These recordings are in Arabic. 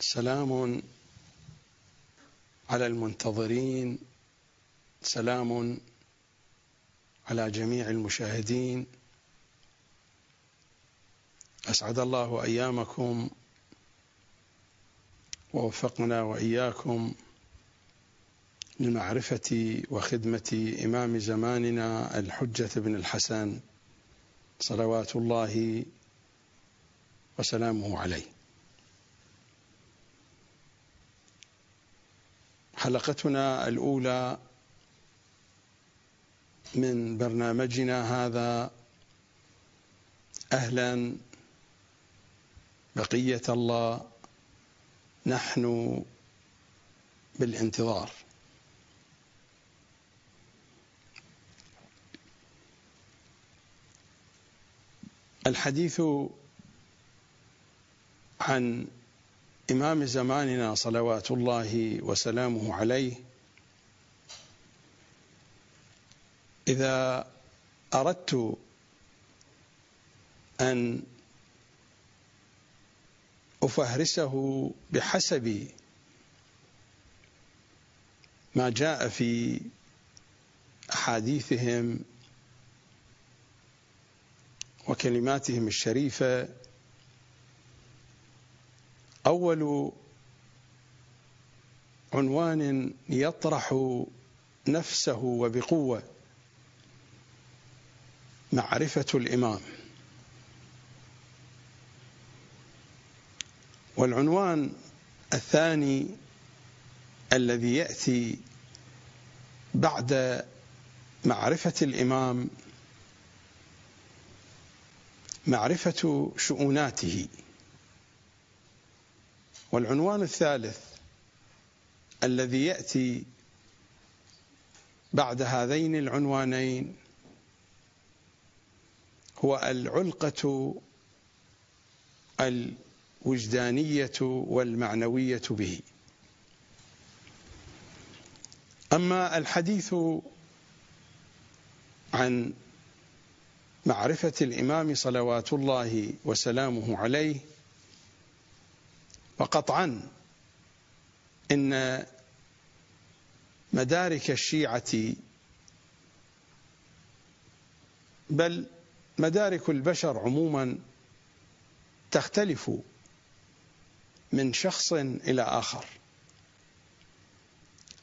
سلام على المنتظرين سلام على جميع المشاهدين. أسعد الله أيامكم ووفقنا وإياكم لمعرفة وخدمة إمام زماننا الحجة بن الحسن صلوات الله وسلامه عليه. حلقتنا الأولى من برنامجنا هذا أهلا بقية الله نحن بالانتظار. الحديث عن إمام زماننا صلوات الله وسلامه عليه إذا أردت أن أفهرسه بحسب ما جاء في أحاديثهم وكلماتهم الشريفة أول عنوان يطرح نفسه وبقوة معرفة الإمام. والعنوان الثاني الذي يأتي بعد معرفة الإمام معرفة شؤوناته. والعنوان الثالث الذي يأتي بعد هذين العنوانين هو العلقة الوجدانية والمعنوية به. أما الحديث عن معرفة الإمام صلوات الله وسلامه عليه وقطعا إن مدارك الشيعة بل مدارك البشر عموما تختلف من شخص إلى آخر.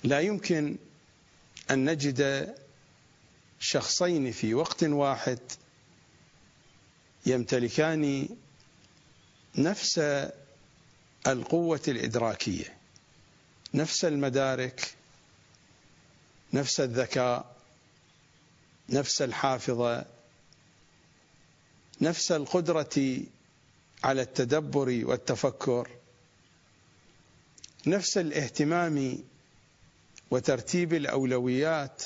لا يمكن أن نجد شخصين في وقت واحد يمتلكان نفس القوة الإدراكية. نفس المدارك نفس الذكاء نفس الحافظة نفس القدرة على التدبر والتفكر نفس الاهتمام وترتيب الأولويات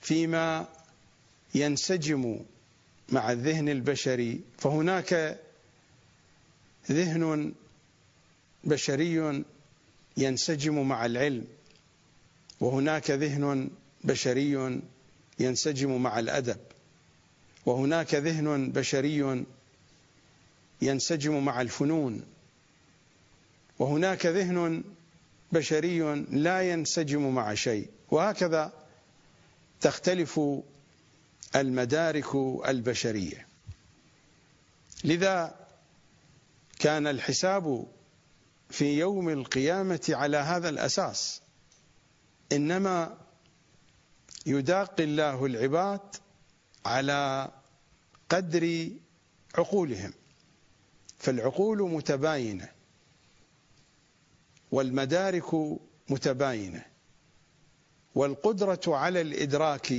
فيما ينسجم مع الذهن البشري. فهناك ذهن بشري ينسجم مع العلم وهناك ذهن بشري ينسجم مع الأدب وهناك ذهن بشري ينسجم مع الفنون وهناك ذهن بشري لا ينسجم مع شيء. وهكذا تختلف المدارك البشرية. لذا كان الحساب في يوم القيامة على هذا الأساس. إنما يداقي الله العباد على قدر عقولهم. فالعقول متباينة والمدارك متباينة والقدرة على الإدراك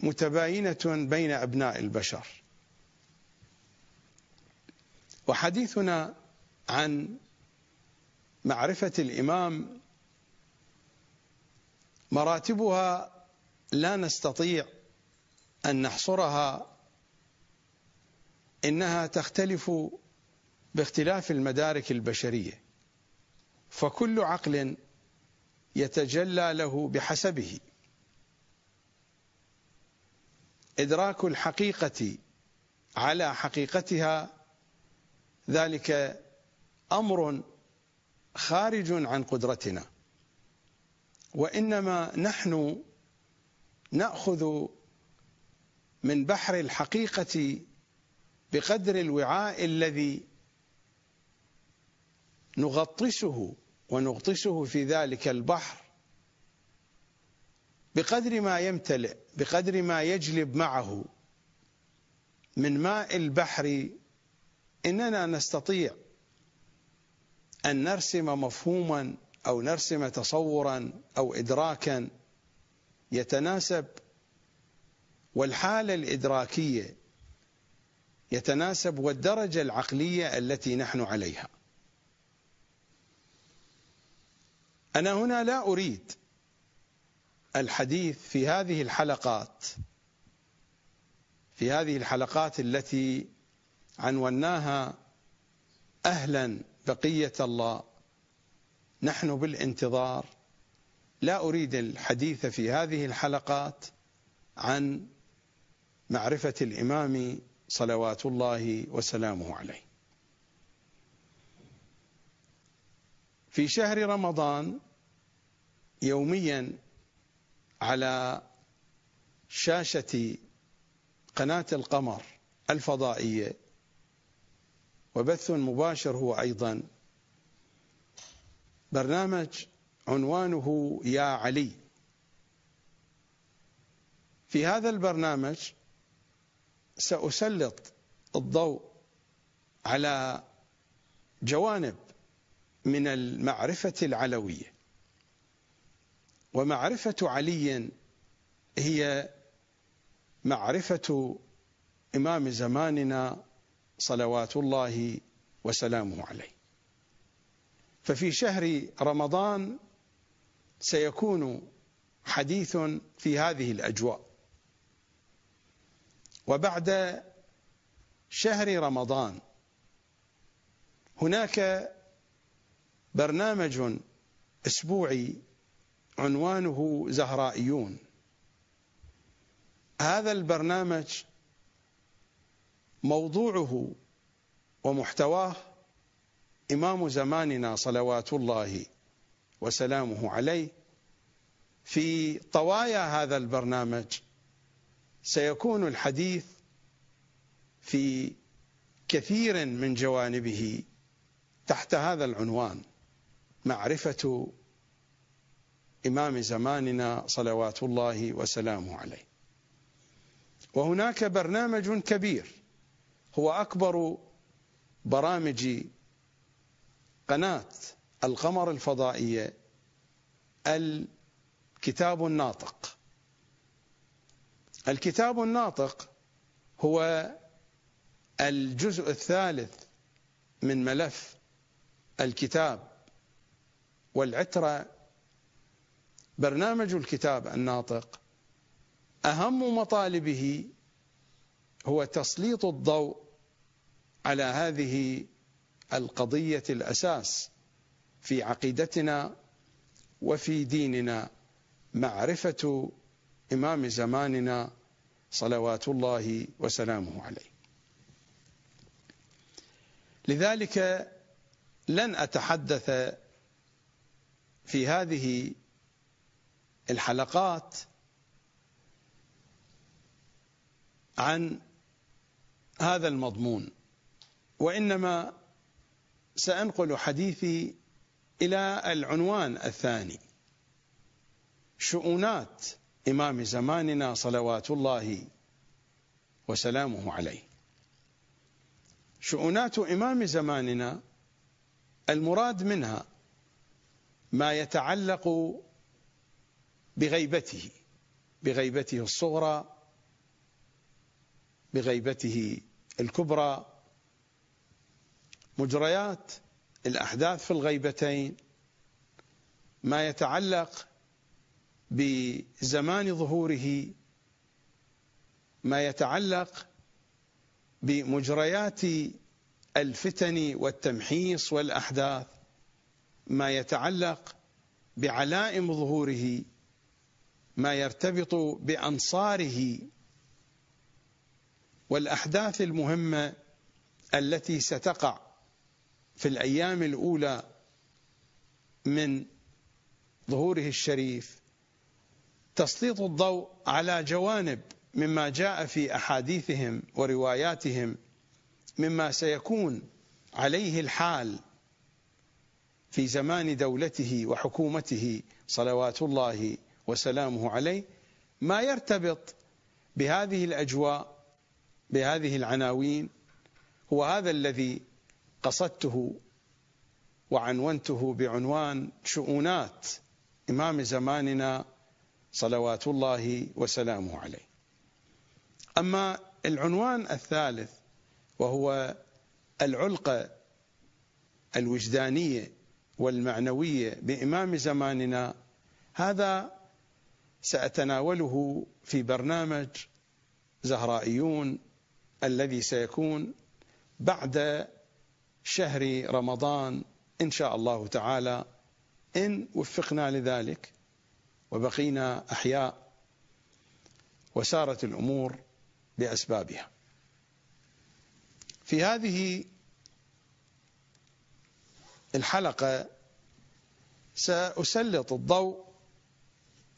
متباينة بين أبناء البشر. وحديثنا عن معرفة الإمام مراتبها لا نستطيع أن نحصرها إنها تختلف باختلاف المدارك البشرية. فكل عقل يتجلى له بحسبه. إدراك الحقيقة على حقيقتها ذلك أمر خارج عن قدرتنا. وإنما نحن نأخذ من بحر الحقيقة بقدر الوعاء الذي نغطسه ونغطسه في ذلك البحر بقدر ما يمتلئ بقدر ما يجلب معه من ماء البحر. إننا نستطيع أن نرسم مفهوما أو نرسم تصورا أو ادراكا يتناسب والحالة الإدراكية يتناسب والدرجة العقلية التي نحن عليها. أنا هنا لا أريد الحديث في هذه الحلقات في هذه الحلقات التي عنوناها أهلا بقية الله. نحن بالانتظار. لا أريد الحديث في هذه الحلقات عن معرفة الإمام صلوات الله وسلامه عليه. في شهر رمضان يوميا على شاشة قناة القمر الفضائية وبث مباشر هو أيضا. برنامج عنوانه يا علي. في هذا البرنامج سأسلط الضوء على جوانب من المعرفة العلوية. ومعرفة علي هي معرفة إمام زماننا صلوات الله وسلامه عليه. ففي شهر رمضان سيكون حديث في هذه الأجواء. وبعد شهر رمضان هناك برنامج أسبوعي عنوانه زهرائيون. هذا البرنامج موضوعه ومحتواه إمام زماننا صلوات الله وسلامه عليه في طوايا هذا البرنامج. سيكون الحديث في كثير من جوانبه تحت هذا العنوان معرفة إمام زماننا صلوات الله وسلامه عليه. وهناك برنامج كبير هو أكبر برامج قناة القمر الفضائية الكتاب الناطق. الكتاب الناطق هو الجزء الثالث من ملف الكتاب والعترة. برنامج الكتاب الناطق أهم مطالبه هو تسليط الضوء على هذه القضية الأساس في عقيدتنا وفي ديننا. معرفة إمام زماننا صلوات الله وسلامه عليه. لذلك لن أتحدث في هذه الحلقات عن هذا المضمون وإنما سأنقل حديثي إلى العنوان الثاني. شؤونات إمام زماننا صلوات الله وسلامه عليه. شؤونات إمام زماننا المراد منها ما يتعلق بغيبته بغيبته الصغرى بغيبته الكبرى مجريات الأحداث في الغيبتين ما يتعلق بزمان ظهوره ما يتعلق بمجريات الفتن والتمحيص والأحداث ما يتعلق بعلائم ظهوره ما يرتبط بأنصاره. والأحداث المهمة التي ستقع في الأيام الأولى من ظهوره الشريف تسليط الضوء على جوانب مما جاء في أحاديثهم ورواياتهم مما سيكون عليه الحال في زمان دولته وحكومته صلوات الله وسلامه عليه ما يرتبط بهذه الأجواء بهذه العناوين هو هذا الذي قصدته وعنونته بعنوان شؤونات إمام زماننا صلوات الله وسلامه عليه. أما العنوان الثالث وهو العلقة الوجدانية والمعنوية بإمام زماننا هذا سأتناوله في برنامج زهرائيون الذي سيكون بعد شهر رمضان إن شاء الله تعالى إن وفقنا لذلك وبقينا أحياء وسارت الأمور بأسبابها. في هذه الحلقة سأسلط الضوء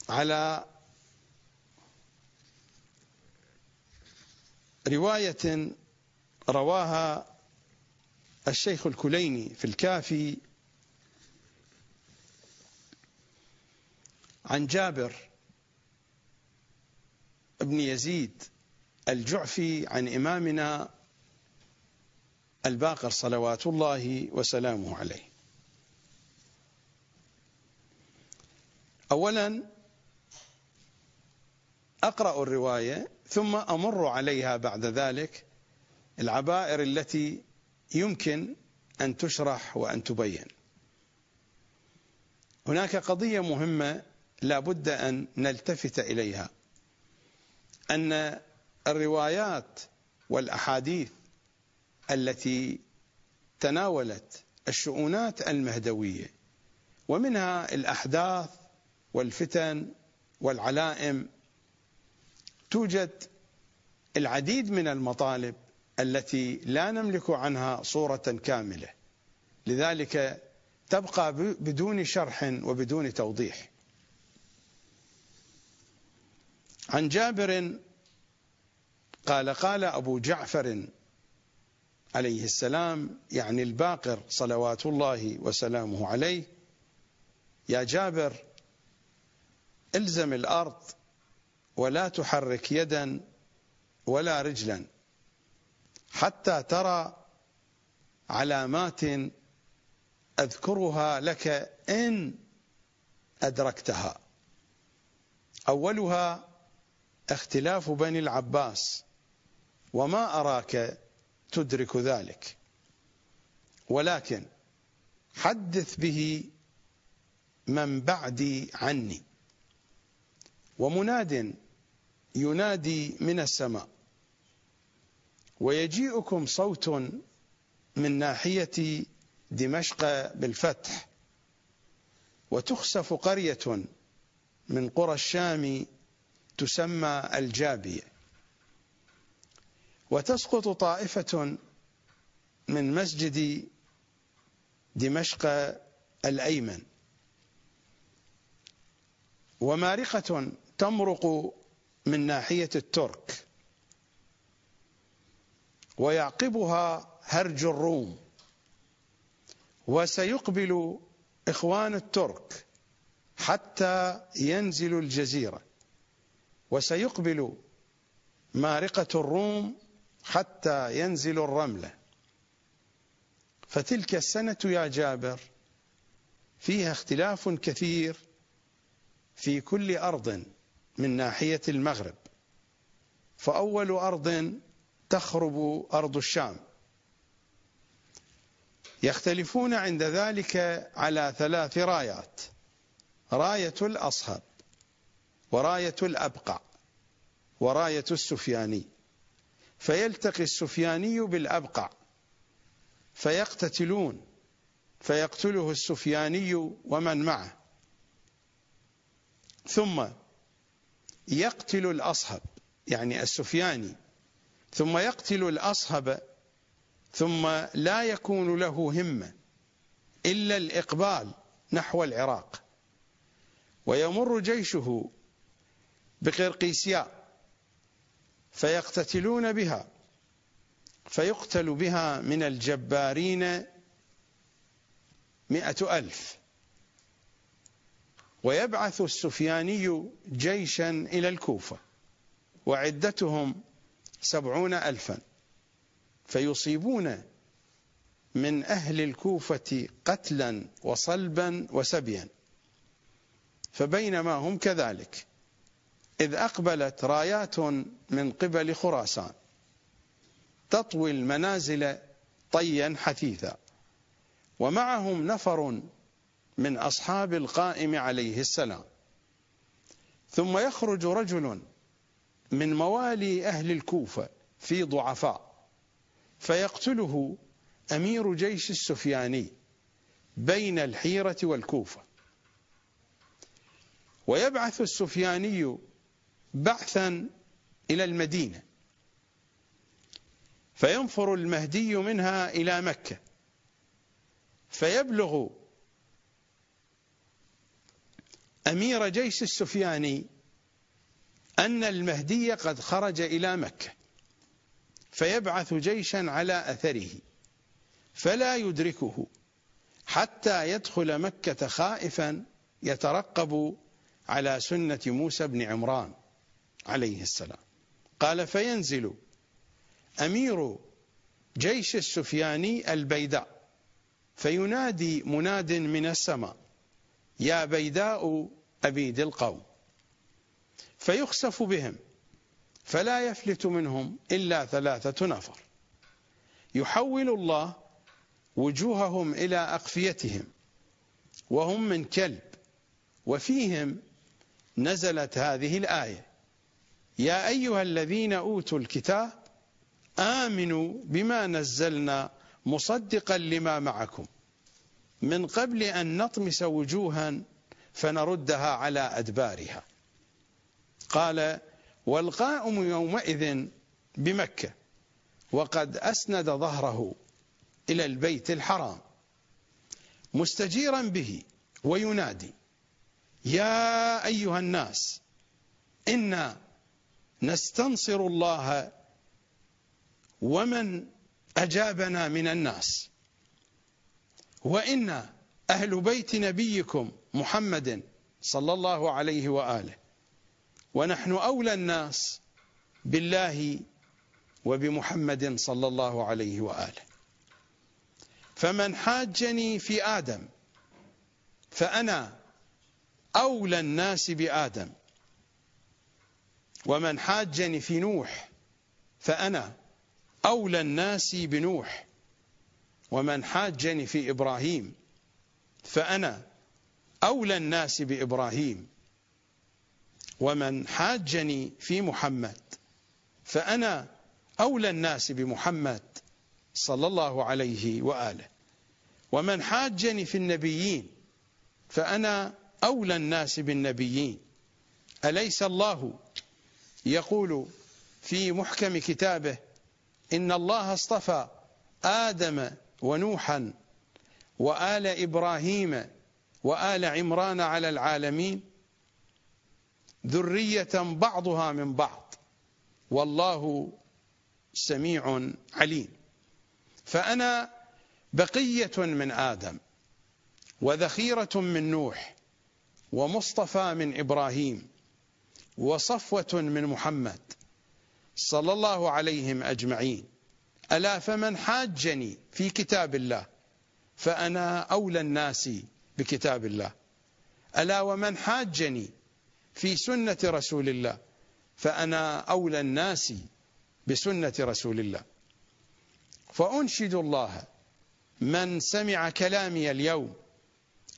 على رواية رواها الشيخ الكليني في الكافي عن جابر بن يزيد الجعفي عن إمامنا الباقر صلوات الله وسلامه عليه. أولا أقرأ الرواية ثم أمر عليها بعد ذلك العبائر التي يمكن أن تشرح وأن تبين. هناك قضية مهمة لا بد أن نلتفت إليها أن الروايات والأحاديث التي تناولت الشؤونات المهدوية ومنها الأحداث والفتن والعلائم توجد العديد من المطالب التي لا نملك عنها صورة كاملة. لذلك تبقى بدون شرح وبدون توضيح. عن جابر قال قال أبو جعفر عليه السلام يعني الباقر صلوات الله وسلامه عليه يا جابر إلزم الأرض ولا تحرك يدا ولا رجلا حتى ترى علامات أذكرها لك إن أدركتها. أولها اختلاف بني العباس وما أراك تدرك ذلك. ولكن حدث به من بعدي عني. ومناد ينادي من السماء. ويجيئكم صوت من ناحية دمشق بالفتح. وتخسف قرية من قرى الشام تسمى الجابية. وتسقط طائفة من مسجد دمشق الأيمن. ومارقة تمرق من ناحية الترك. ويعقبها هرج الروم. وسيقبل إخوان الترك حتى ينزلوا الجزيرة. وسيقبل مارقة الروم حتى ينزل الرملة. فتلك السنة يا جابر فيها اختلاف كثير في كل أرض. من ناحية المغرب. فأول أرض تخرب أرض الشام. يختلفون عند ذلك على ثلاث رايات. راية الأصهب وراية الأبقع وراية السفياني. فيلتقي السفياني بالأبقع فيقتتلون فيقتله السفياني ومن معه. ثم يقتل الأصهب يعني السفياني. ثم يقتل الأصهب ثم لا يكون له همة إلا الإقبال نحو العراق. ويمر جيشه بقرقيسياء فيقتتلون بها فيقتل بها من الجبارين مئة ألف. ويبعث السفياني جيشا إلى الكوفة وعدتهم سبعون ألفا فيصيبون من أهل الكوفة قتلا وصلبا وسبيا. فبينما هم كذلك إذ أقبلت رايات من قبل خراسان تطوي المنازل طيا حثيثا ومعهم نفر من أصحاب القائم عليه السلام. ثم يخرج رجل من موالي أهل الكوفة في ضعفاء فيقتله أمير جيش السفياني بين الحيرة والكوفة. ويبعث السفياني بعثا إلى المدينة فينفر المهدي منها إلى مكة فيبلغ أمير جيش السفياني أن المهدي قد خرج إلى مكة فيبعث جيشا على أثره فلا يدركه حتى يدخل مكة خائفا يترقب على سنة موسى بن عمران عليه السلام. قال فينزل أمير جيش السفياني البيداء فينادي مناد من السماء يا بيداء أبيد القوم. فيخسف بهم فلا يفلت منهم إلا ثلاثة نفر. يحول الله وجوههم إلى أقفيتهم وهم من كلب وفيهم نزلت هذه الآية يا أيها الذين أوتوا الكتاب آمنوا بما نزلنا مصدقا لما معكم. من قبل أن نطمس وجوها فنردها على أدبارها. قال والقائم يومئذ بمكة وقد أسند ظهره إلى البيت الحرام مستجيرا به وينادي يا أيها الناس إنا نستنصر الله ومن أجابنا من الناس. وإنا أهل بيت نبيكم محمد صلى الله عليه وآله ونحن أولى الناس بالله وبمحمد صلى الله عليه وآله. فمن حاجني في آدم فأنا أولى الناس بآدم. ومن حاجني في نوح فأنا أولى الناس بنوح. ومن حاجني في إبراهيم فأنا أولى الناس بإبراهيم. ومن حاجني في محمد فأنا أولى الناس بمحمد صلى الله عليه وآله. ومن حاجني في النبيين فأنا أولى الناس بالنبيين. أليس الله يقول في محكم كتابه إن الله اصطفى آدم ونوحا وآل إبراهيم وآل عمران على العالمين ذرية بعضها من بعض. والله سميع عليم. فأنا بقية من آدم وذخيرة من نوح ومصطفى من إبراهيم وصفوة من محمد صلى الله عليهم أجمعين. ألا فمن حاجني في كتاب الله فأنا أولى الناس بكتاب الله. ألا ومن حاجني في سنة رسول الله فأنا أولى الناس بسنة رسول الله. فأنشد الله من سمع كلامي اليوم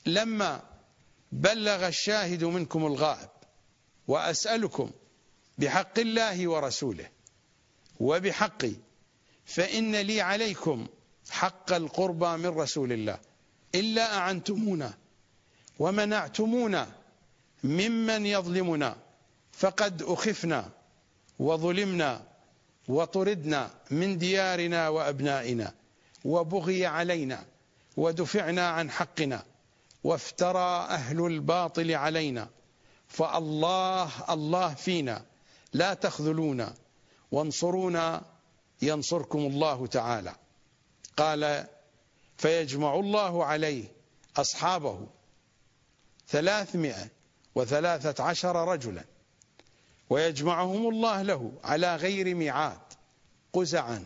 لما بلغ الشاهد منكم الغائب وأسألكم بحق الله ورسوله وبحقي فإن لي عليكم حق القربى من رسول الله. إلا أعنتمونا ومنعتمونا ممن يظلمنا. فقد أخفنا وظلمنا وطردنا من ديارنا وأبنائنا. وبغي علينا ودفعنا عن حقنا. وافترى أهل الباطل علينا. فالله الله فينا. لا تخذلونا. وانصرونا ينصركم الله تعالى. قال فيجمع الله عليه أصحابه ثلاثمائة وثلاثة عشر رجلا ويجمعهم الله له على غير ميعاد قزعا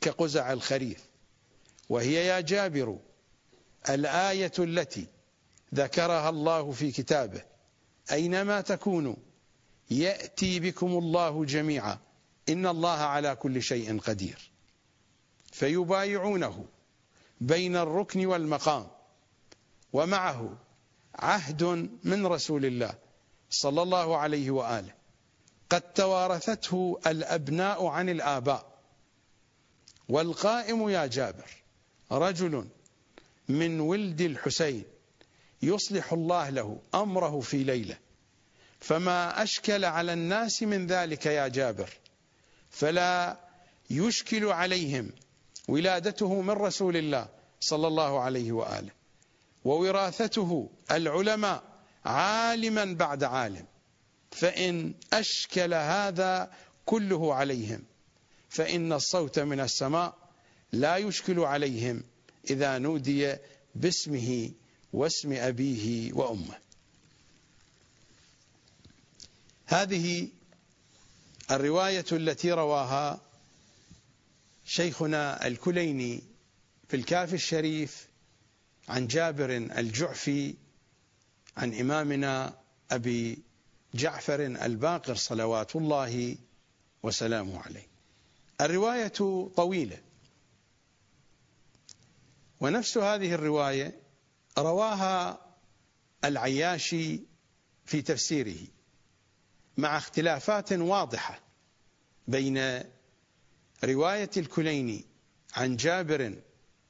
كقزع الخريف. وهي يا جابر الآية التي ذكرها الله في كتابه أينما تكونوا يأتي بكم الله جميعا. إن الله على كل شيء قدير. فيبايعونه بين الركن والمقام. ومعه عهد من رسول الله صلى الله عليه وآله. قد توارثته الأبناء عن الآباء. والقائم يا جابر رجل من ولد الحسين يصلح الله له أمره في ليلة. فما أشكل على الناس من ذلك يا جابر. فلا يشكل عليهم ولادته من رسول الله صلى الله عليه وآله ووراثته العلماء عالما بعد عالم فإن أشكل هذا كله عليهم فإن الصوت من السماء لا يشكل عليهم إذا نودي باسمه واسم أبيه وأمه. هذه الرواية التي رواها شيخنا الكليني في الكافي الشريف عن جابر الجعفي عن إمامنا أبي جعفر الباقر صلوات الله وسلامه عليه. الرواية طويلة. ونفس هذه الرواية رواها العياشي في تفسيره. مع اختلافات واضحة بين رواية الكليني عن جابر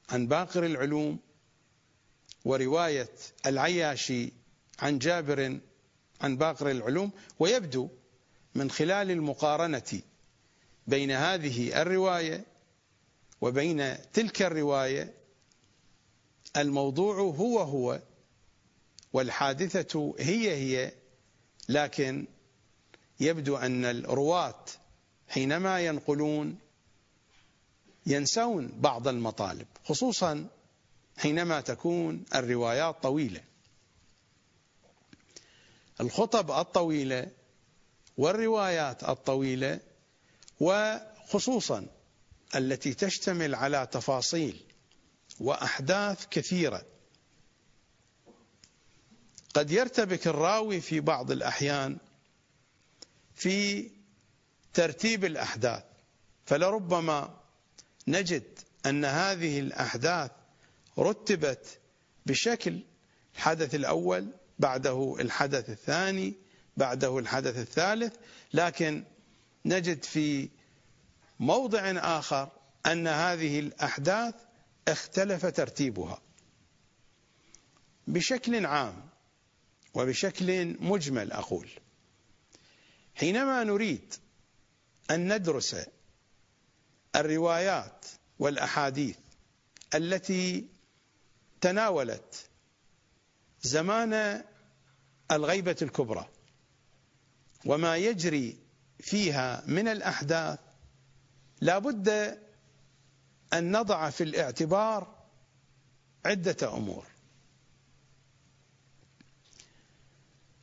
عن باقر العلوم ورواية العياشي عن جابر عن باقر العلوم ويبدو من خلال المقارنة بين هذه الرواية وبين تلك الرواية الموضوع هو هو والحادثة هي هي لكن يبدو أن الرواة حينما ينقلون ينسون بعض المطالب خصوصا حينما تكون الروايات طويلة. الخطب الطويلة والروايات الطويلة وخصوصا التي تشتمل على تفاصيل وأحداث كثيرة. قد يرتبك الراوي في بعض الأحيان في ترتيب الأحداث. فلربما نجد أن هذه الأحداث رتبت بشكل الحدث الأول بعده الحدث الثاني بعده الحدث الثالث لكن نجد في موضع آخر أن هذه الأحداث اختلف ترتيبها بشكل عام وبشكل مجمل أقول. حينما نريد أن ندرس الروايات والأحاديث التي تناولت زمان الغيبة الكبرى وما يجري فيها من الأحداث لا بد أن نضع في الاعتبار عدة أمور.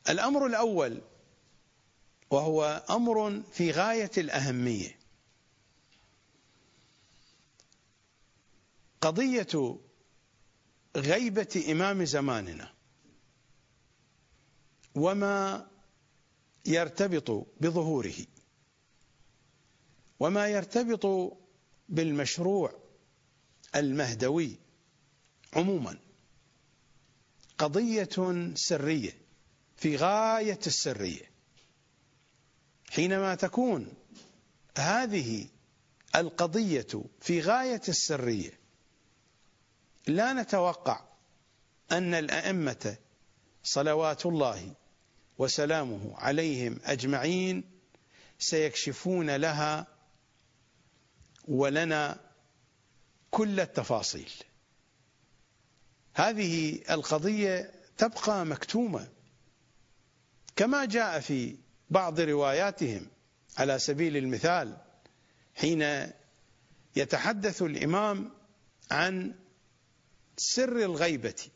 الأمر الأول وهو أمر في غاية الأهمية. قضية غيبة إمام زماننا وما يرتبط بظهوره وما يرتبط بالمشروع المهدوي عموما. قضية سرية في غاية السرية. حينما تكون هذه القضية في غاية السرية لا نتوقع أن الأئمة صلوات الله وسلامه عليهم أجمعين سيكشفون لها ولنا كل التفاصيل. هذه القضية تبقى مكتومة. كما جاء في بعض رواياتهم على سبيل المثال حين يتحدث الإمام عن سر الغيبة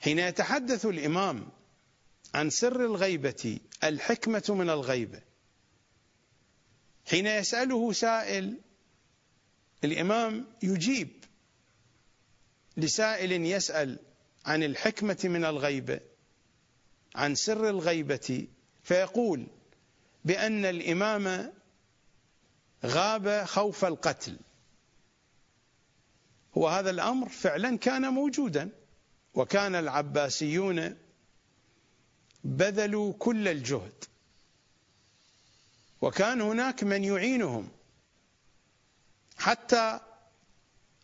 حين يتحدث الإمام عن سر الغيبة الحكمة من الغيبة حين يسأله سائل الإمام يجيب لسائل يسأل عن الحكمة من الغيبة. عن سر الغيبة فيقول بأن الإمام غاب خوف القتل. وهذا الأمر فعلا كان موجودا وكان العباسيون بذلوا كل الجهد. وكان هناك من يعينهم حتى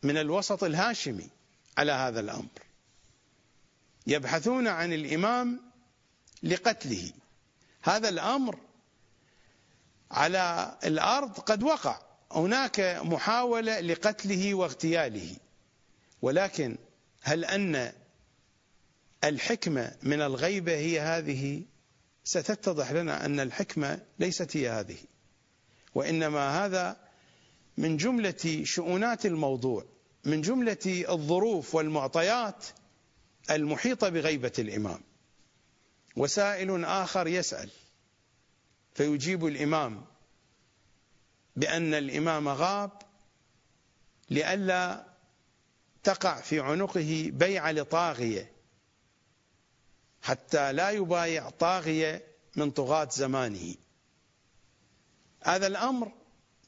من الوسط الهاشمي على هذا الأمر. يبحثون عن الإمام لقتله. هذا الأمر على الأرض قد وقع. هناك محاولة لقتله واغتياله. ولكن هل أن الحكمة من الغيبة هي هذه؟ ستتضح لنا أن الحكمة ليست هي هذه. وإنما هذا من جملة شؤونات الموضوع من جملة الظروف والمعطيات المحيطة بغيبة الإمام. وسائل آخر يسأل. فيجيب الإمام بأن الإمام غاب لئلا تقع في عنقه بيعة لطاغية حتى لا يبايع طاغية من طغاة زمانه. هذا الأمر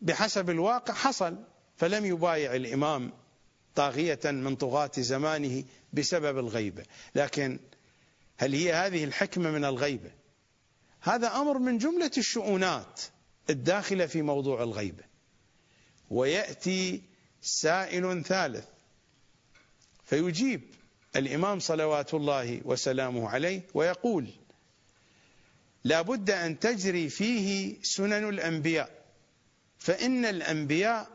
بحسب الواقع حصل فلم يبايع الإمام طاغية من طغاة زمانه بسبب الغيبة. لكن هل هي هذه الحكمة من الغيبة؟ هذا أمر من جملة الشؤونات الداخلة في موضوع الغيبة. ويأتي سائل ثالث فيجيب الإمام صلوات الله وسلامه عليه ويقول لا بد أن تجري فيه سنن الأنبياء فإن الأنبياء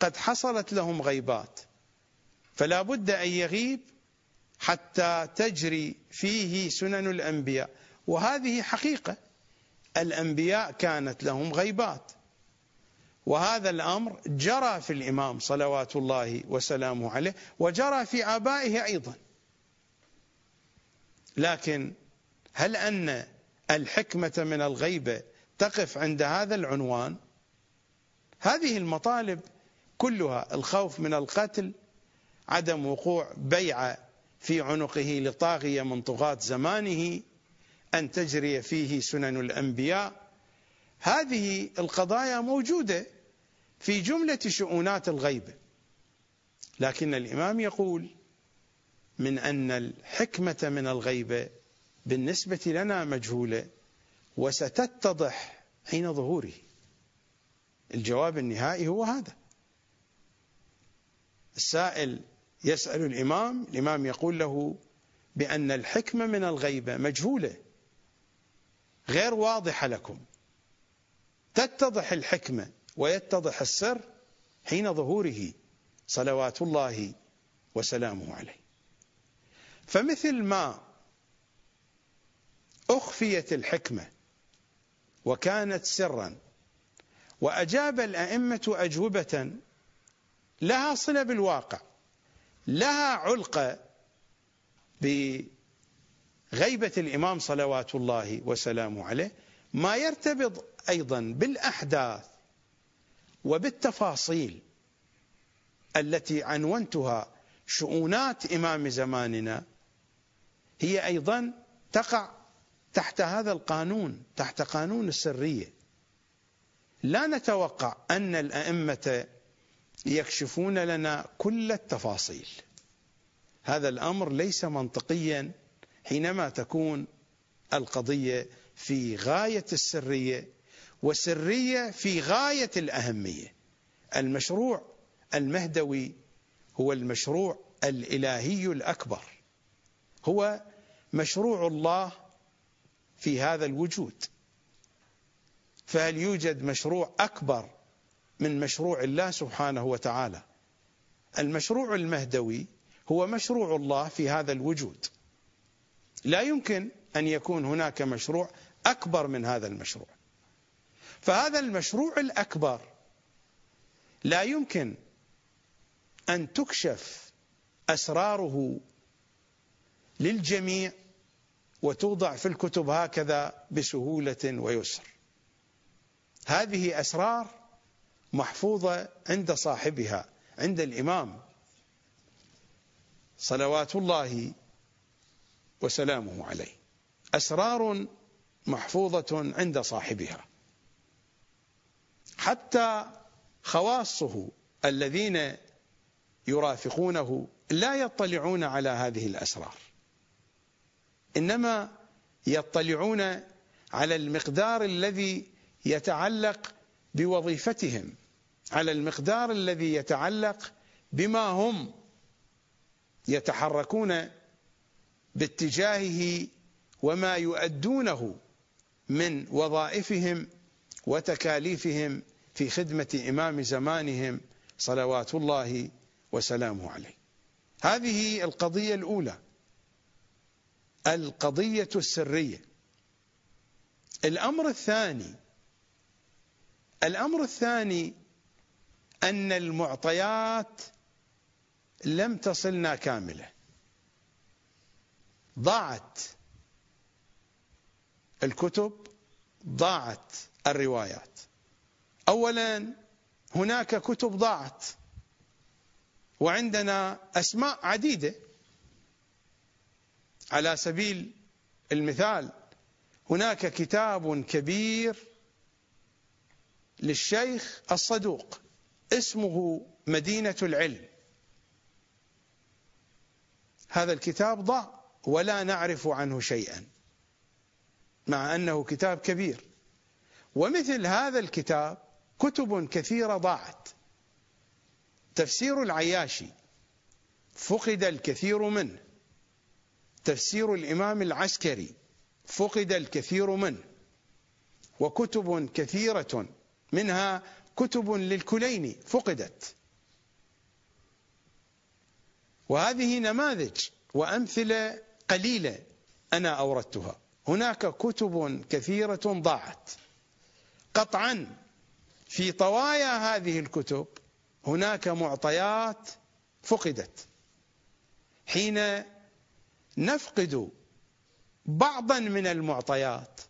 قد حصلت لهم غيبات فلا بد أن يغيب حتى تجري فيه سنن الأنبياء. وهذه حقيقة. الأنبياء كانت لهم غيبات. وهذا الأمر جرى في الإمام صلوات الله وسلامه عليه وجرى في آبائه أيضا. لكن هل أن الحكمة من الغيبة تقف عند هذا العنوان؟ هذه المطالب كلها الخوف من القتل عدم وقوع بيعة في عنقه لطاغية من طغاة زمانه أن تجري فيه سنن الأنبياء. هذه القضايا موجودة في جملة شؤونات الغيبة لكن الإمام يقول من أن الحكمة من الغيبة بالنسبة لنا مجهولة وستتضح حين ظهوره. الجواب النهائي هو هذا. السائل يسأل الإمام الإمام يقول له بأن الحكمة من الغيبة مجهولة. غير واضحة لكم. تتضح الحكمة ويتضح السر حين ظهوره صلوات الله وسلامه عليه. فمثل ما أخفيت الحكمة وكانت سرا وأجاب الأئمة أجوبة لها صلة بالواقع. لها علقة بغيبة الإمام صلوات الله وسلامه عليه ما يرتبط أيضا بالأحداث وبالتفاصيل التي عنونتها شؤونات إمام زماننا هي أيضا تقع تحت هذا القانون تحت قانون السرية. لا نتوقع أن الأئمة يكشفون لنا كل التفاصيل. هذا الأمر ليس منطقيا حينما تكون القضية في غاية السرية وسرية في غاية الأهمية. المشروع المهدوي هو المشروع الإلهي الأكبر. هو مشروع الله في هذا الوجود. فهل يوجد مشروع أكبر من مشروع الله سبحانه وتعالى. المشروع المهدوي هو مشروع الله في هذا الوجود. لا يمكن أن يكون هناك مشروع أكبر من هذا المشروع. فهذا المشروع الأكبر لا يمكن أن تكشف أسراره للجميع وتوضع في الكتب هكذا بسهولة ويسر. هذه أسرار محفوظة عند صاحبها عند الإمام. صلوات الله وسلامه عليه. أسرار محفوظة عند صاحبها. حتى خواصه الذين يرافقونه لا يطلعون على هذه الأسرار. إنما يطلعون على المقدار الذي يتعلق بوظيفتهم على المقدار الذي يتعلق بما هم يتحركون باتجاهه وما يؤدونه من وظائفهم وتكاليفهم في خدمة إمام زمانهم صلوات الله وسلامه عليه. هذه القضية الأولى. القضية السرية. الأمر الثاني الأمر الثاني أن المعطيات لم تصلنا كاملة. ضاعت الكتب ضاعت الروايات. أولا هناك كتب ضاعت وعندنا أسماء عديدة. على سبيل المثال هناك كتاب كبير للشيخ الصدوق اسمه مدينة العلم. هذا الكتاب ضاع ولا نعرف عنه شيئا مع أنه كتاب كبير. ومثل هذا الكتاب كتب كثيرة ضاعت. تفسير العياشي فقد الكثير منه. تفسير الإمام العسكري فقد الكثير منه. وكتب كثيرة منها كتب للكليني فقدت. وهذه نماذج وأمثلة قليلة أنا أوردتها. هناك كتب كثيرة ضاعت. قطعا في طوايا هذه الكتب هناك معطيات فقدت. حين نفقد بعضا من المعطيات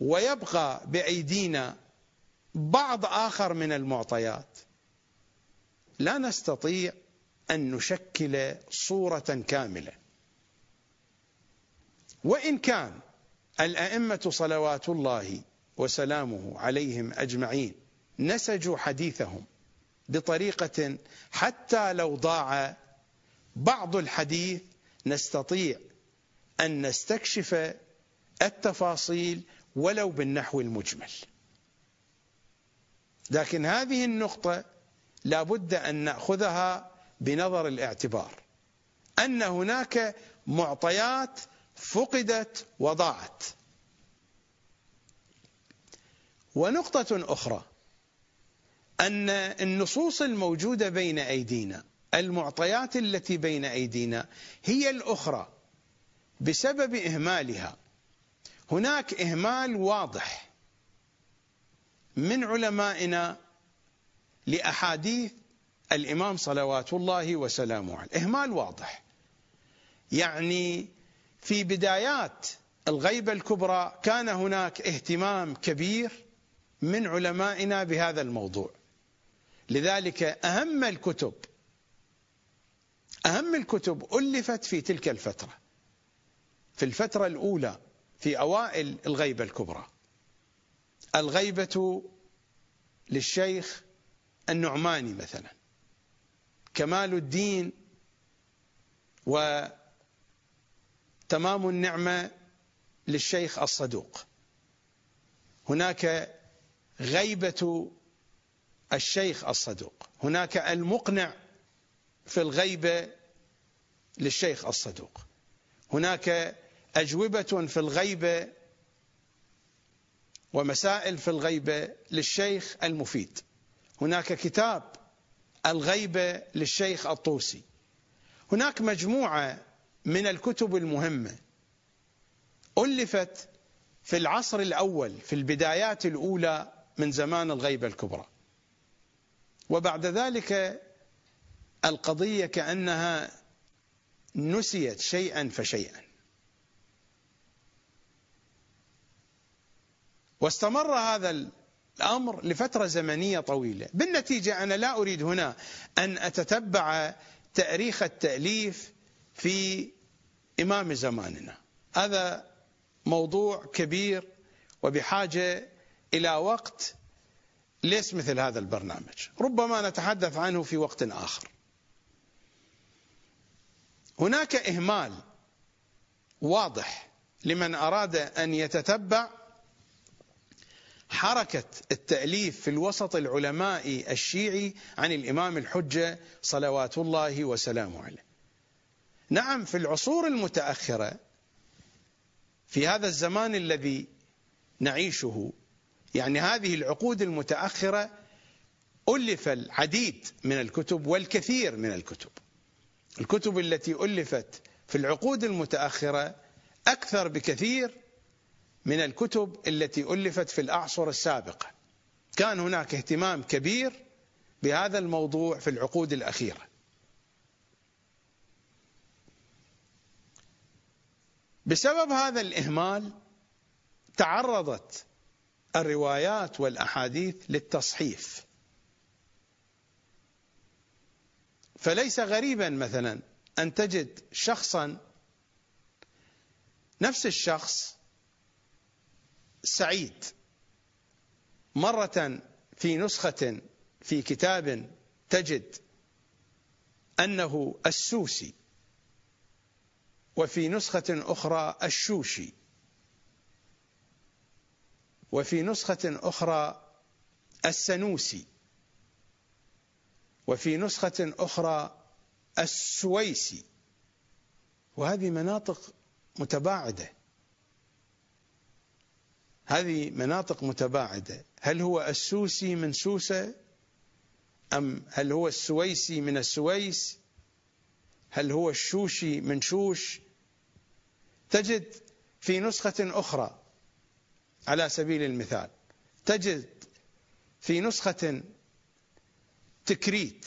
ويبقى بأيدينا بعض آخر من المعطيات. لا نستطيع أن نشكل صورة كاملة. وإن كان الأئمة صلوات الله وسلامه عليهم أجمعين نسجوا حديثهم بطريقة حتى لو ضاع بعض الحديث نستطيع أن نستكشف التفاصيل ولو بالنحو المجمل. لكن هذه النقطة لا بد أن نأخذها بنظر الاعتبار. أن هناك معطيات فقدت وضاعت. ونقطة أخرى أن النصوص الموجودة بين أيدينا المعطيات التي بين أيدينا هي الأخرى بسبب إهمالها. هناك إهمال واضح. من علمائنا لأحاديث الإمام صلوات الله وسلامه عليه. إهمال واضح. يعني في بدايات الغيبة الكبرى كان هناك اهتمام كبير من علمائنا بهذا الموضوع. لذلك أهم الكتب أهم الكتب ألفت في تلك الفترة في الفترة الأولى في أوائل الغيبة الكبرى. الغيبة للشيخ النعماني مثلا. كمال الدين وتمام النعمة للشيخ الصدوق. هناك غيبة الشيخ الصدوق. هناك المقنع في الغيبة للشيخ الصدوق. هناك أجوبة في الغيبة ومسائل في الغيبة للشيخ المفيد. هناك كتاب الغيبة للشيخ الطوسي. هناك مجموعة من الكتب المهمة ألفت في العصر الأول في البدايات الأولى من زمان الغيبة الكبرى. وبعد ذلك القضية كأنها نسيت شيئا فشيئا. واستمر هذا الأمر لفترة زمنية طويلة. بالنتيجة أنا لا أريد هنا أن أتتبع تأريخ التأليف في إمام زماننا. هذا موضوع كبير وبحاجة إلى وقت ليس مثل هذا البرنامج. ربما نتحدث عنه في وقت آخر. هناك إهمال واضح لمن أراد أن يتتبع حركة التأليف في الوسط العلماء الشيعي عن الإمام الحجة صلوات الله وسلامه عليه. نعم في العصور المتأخرة في هذا الزمان الذي نعيشه يعني هذه العقود المتأخرة ألف العديد من الكتب والكثير من الكتب. الكتب التي ألفت في العقود المتأخرة أكثر بكثير من الكتب التي ألفت في الأعصر السابقة. كان هناك اهتمام كبير بهذا الموضوع في العقود الأخيرة. بسبب هذا الإهمال تعرضت الروايات والأحاديث للتصحيف. فليس غريبا مثلا أن تجد شخصا نفس الشخص سعيد مرة في نسخة في كتاب تجد أنه السوسي وفي نسخة أخرى الشوشي وفي نسخة أخرى السنوسي وفي نسخة أخرى السويسي. وهذه مناطق متباعدة. هذه مناطق متباعدة. هل هو السوسي من سوسة؟ أم هل هو السويسي من السويس؟ هل هو الشوشي من شوش؟ تجد في نسخة أخرى على سبيل المثال تجد في نسخة تكريت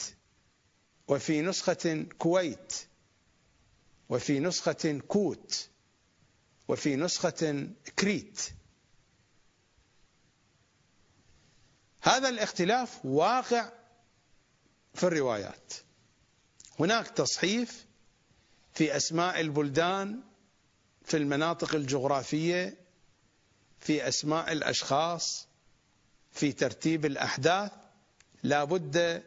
وفي نسخة كويت وفي نسخة كوت وفي نسخة كريت. هذا الاختلاف واقع في الروايات. هناك تصحيف في أسماء البلدان في المناطق الجغرافية في أسماء الأشخاص في ترتيب الأحداث. لا بد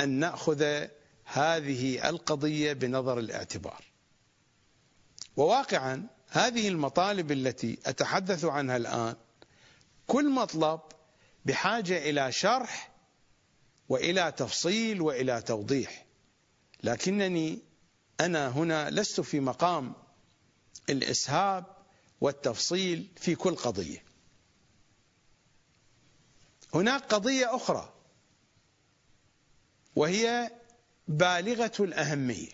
أن نأخذ هذه القضية بنظر الاعتبار. وواقعا هذه المطالب التي أتحدث عنها الآن كل مطلب بحاجة إلى شرح وإلى تفصيل وإلى توضيح. لكنني أنا هنا لست في مقام الإسهاب والتفصيل في كل قضية. هناك قضية أخرى وهي بالغة الأهمية.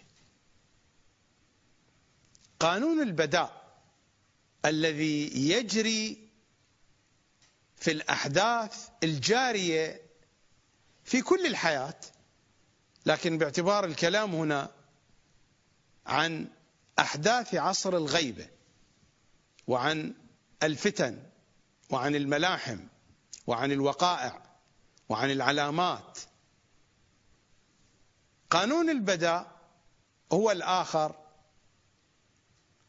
قانون البداء الذي يجري في الأحداث الجارية في كل الحياة لكن باعتبار الكلام هنا عن أحداث عصر الغيبة وعن الفتن وعن الملاحم وعن الوقائع وعن العلامات. قانون البداء هو الآخر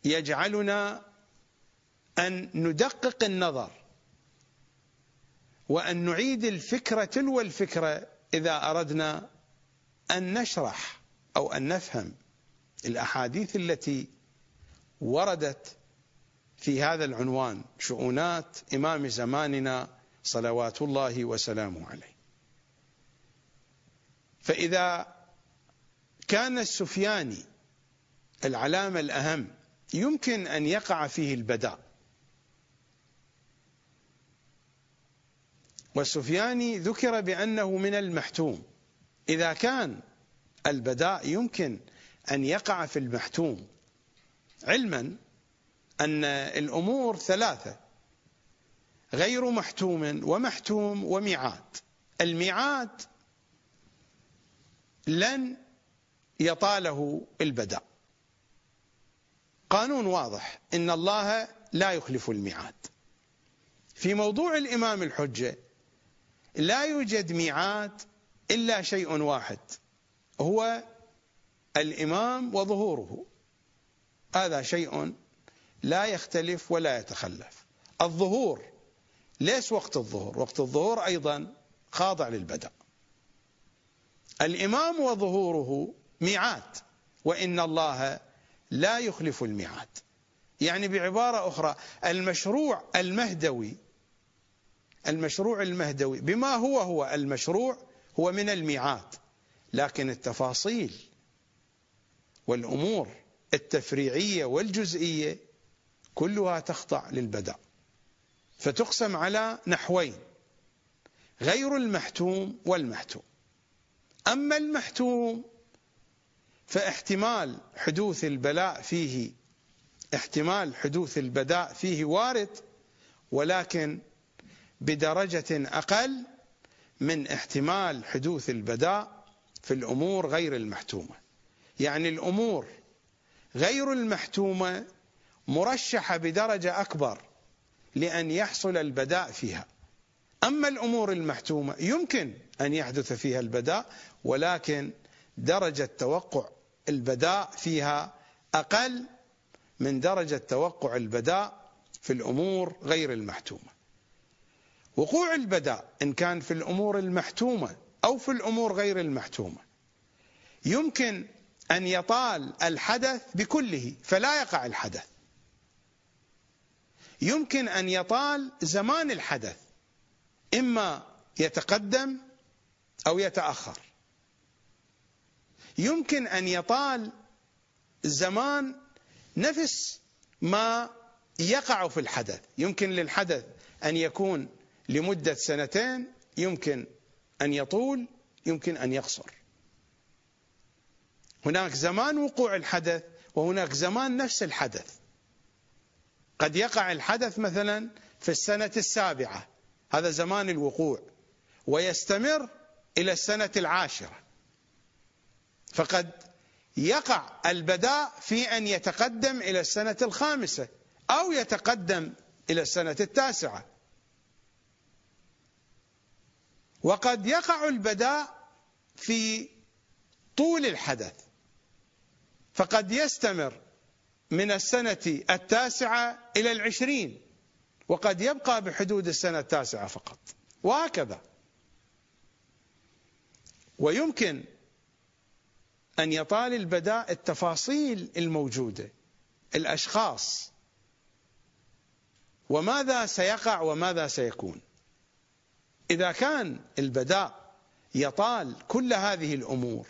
يجعلنا أن ندقق النظر وأن نعيد الفكرة تلو الفكرة إذا أردنا أن نشرح أو أن نفهم الأحاديث التي وردت في هذا العنوان شؤونات إمام زماننا صلوات الله وسلامه عليه. فإذا كان السفياني العلامة الأهم يمكن أن يقع فيه البداء. والسفياني ذكر بأنه من المحتوم. إذا كان البداء يمكن أن يقع في المحتوم. علما أن الأمور ثلاثة. غير محتوم ومحتوم وميعاد. الميعاد لن يطاله البداء. قانون واضح. إن الله لا يخلف الميعاد. في موضوع الإمام الحجة لا يوجد ميعاد إلا شيء واحد هو الإمام وظهوره. هذا شيء لا يختلف ولا يتخلف. الظهور ليس وقت الظهور وقت الظهور أيضا خاضع للبدء. الإمام وظهوره ميعاد وإن الله لا يخلف الميعاد. يعني بعبارة أخرى المشروع المهدوي المشروع المهدوي. بما هو هو المشروع هو من الميعاد. لكن التفاصيل والأمور التفريعية والجزئية كلها تخضع للبدء فتقسم على نحوين غير المحتوم والمحتوم. أما المحتوم فاحتمال حدوث البلاء فيه احتمال حدوث البداء فيه وارد ولكن بدرجة أقل من احتمال حدوث البداء في الأمور غير المحتومة. يعني الأمور غير المحتومة مرشحة بدرجة أكبر لأن يحصل البداء فيها. أما الأمور المحتومة يمكن أن يحدث فيها البداء ولكن درجة توقع البداء فيها أقل من درجة توقع البداء في الأمور غير المحتومة. وقوع البداء إن كان في الأمور المحتومة أو في الأمور غير المحتومة. يمكن أن يطال الحدث بكله فلا يقع الحدث. يمكن أن يطال زمان الحدث إما يتقدم أو يتأخر. يمكن أن يطال زمان نفس ما يقع في الحدث. يمكن للحدث أن يكون لمدة سنتين يمكن أن يطول يمكن أن يقصر. هناك زمان وقوع الحدث وهناك زمان نفس الحدث. قد يقع الحدث مثلا في السنة السابعة هذا زمان الوقوع ويستمر إلى السنة العاشرة. فقد يقع البداء في أن يتقدم إلى السنة الخامسة أو يتقدم إلى السنة التاسعة. وقد يقع البداء في طول الحدث. فقد يستمر من السنة التاسعة إلى العشرين وقد يبقى بحدود السنة التاسعة فقط. وهكذا. ويمكن أن يطال البداء التفاصيل الموجودة الأشخاص. وماذا سيقع وماذا سيكون؟ إذا كان البداء يطال كل هذه الأمور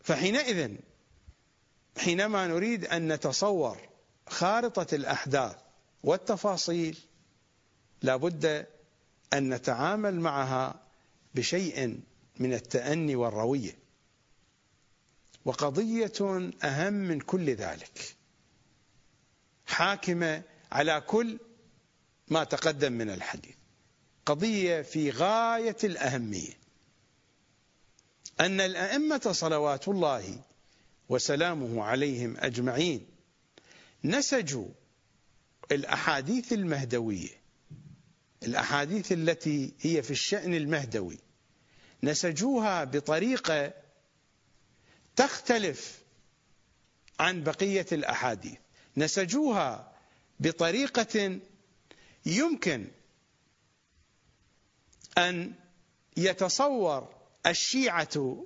فحينئذ حينما نريد أن نتصور خارطة الأحداث والتفاصيل لابد أن نتعامل معها بشيء من التأني والروية. وقضية أهم من كل ذلك حاكمة على كل ما تقدم من الحديث. قضية في غاية الأهمية. أن الأئمة صلوات الله وسلامه عليهم أجمعين نسجوا الأحاديث المهدوية. الأحاديث التي هي في الشأن المهدوي. نسجوها بطريقة تختلف عن بقية الأحاديث. نسجوها بطريقة يمكن أن يتصور الشيعة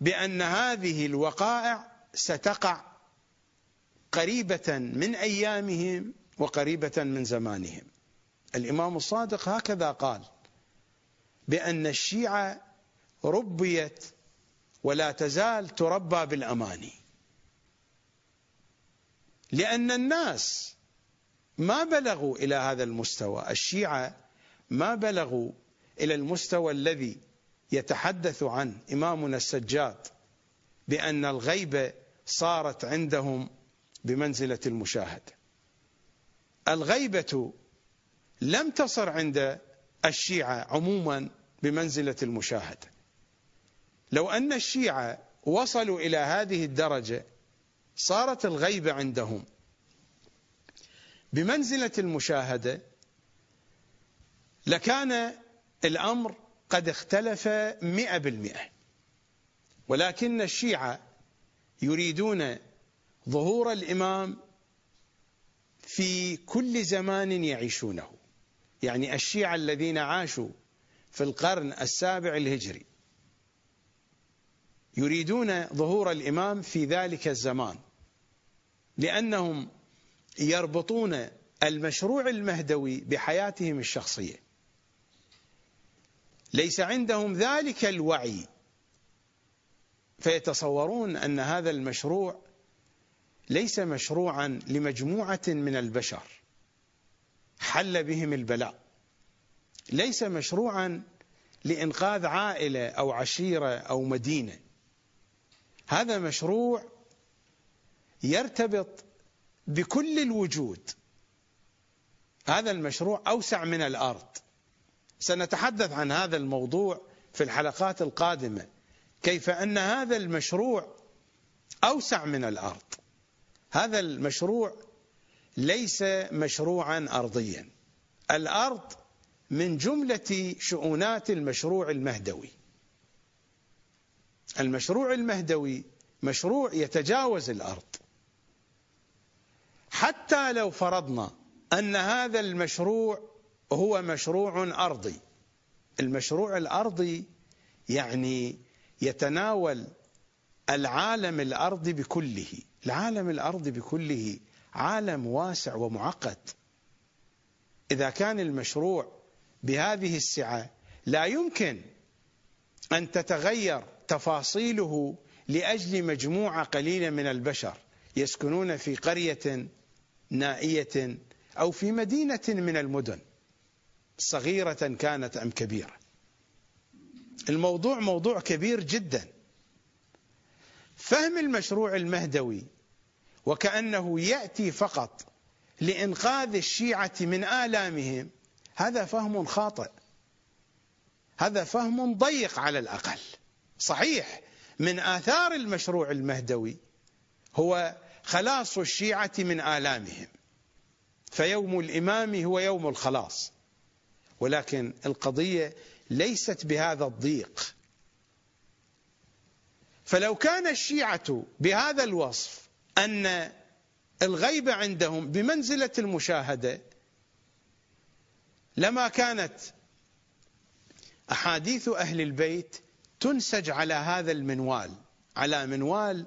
بأن هذه الوقائع ستقع قريبة من أيامهم وقريبة من زمانهم. الإمام الصادق هكذا قال بأن الشيعة ربيت ولا تزال تربى بالأماني لأن الناس ما بلغوا إلى هذا المستوى. الشيعة ما بلغوا إلى المستوى الذي يتحدث عن إمامنا السجاد بأن الغيبة صارت عندهم بمنزلة المشاهدة الغيبة لم تصر عند الشيعة عموما بمنزلة المشاهدة لو أن الشيعة وصلوا إلى هذه الدرجة صارت الغيبة عندهم. بمنزلة المشاهدة لكان الأمر قد اختلف مئة بالمئة. ولكن الشيعة يريدون ظهور الإمام في كل زمان يعيشونه. يعني الشيعة الذين عاشوا في القرن السابع الهجري يريدون ظهور الإمام في ذلك الزمان لأنهم يربطون المشروع المهدوي بحياتهم الشخصية. ليس عندهم ذلك الوعي. فيتصورون أن هذا المشروع ليس مشروعا لمجموعة من البشر. حل بهم البلاء. ليس مشروعا لإنقاذ عائلة أو عشيرة أو مدينة. هذا مشروع يرتبط بكل الوجود. هذا المشروع أوسع من الأرض. سنتحدث عن هذا الموضوع في الحلقات القادمة. كيف أن هذا المشروع أوسع من الأرض. هذا المشروع ليس مشروعا أرضيا. الأرض من جملة شؤونات المشروع المهدوي. المشروع المهدوي مشروع يتجاوز الأرض. حتى لو فرضنا أن هذا المشروع هو مشروع أرضي. المشروع الأرضي يعني يتناول العالم الأرضي بكله. العالم الأرضي بكله عالم واسع ومعقد. إذا كان المشروع بهذه السعة لا يمكن أن تتغير تفاصيله لأجل مجموعة قليلة من البشر يسكنون في قرية نائية أو في مدينة من المدن صغيرة كانت أم كبيرة. الموضوع موضوع كبير جدا. فهم المشروع المهدوي وكأنه يأتي فقط لإنقاذ الشيعة من آلامهم هذا فهم خاطئ. هذا فهم ضيق على الأقل. صحيح من آثار المشروع المهدوي هو خلاص الشيعة من آلامهم. فيوم الإمام هو يوم الخلاص. ولكن القضية ليست بهذا الضيق. فلو كان الشيعة بهذا الوصف أن الغيبة عندهم بمنزلة المشاهدة لما كانت أحاديث أهل البيت تنسج على هذا المنوال على منوال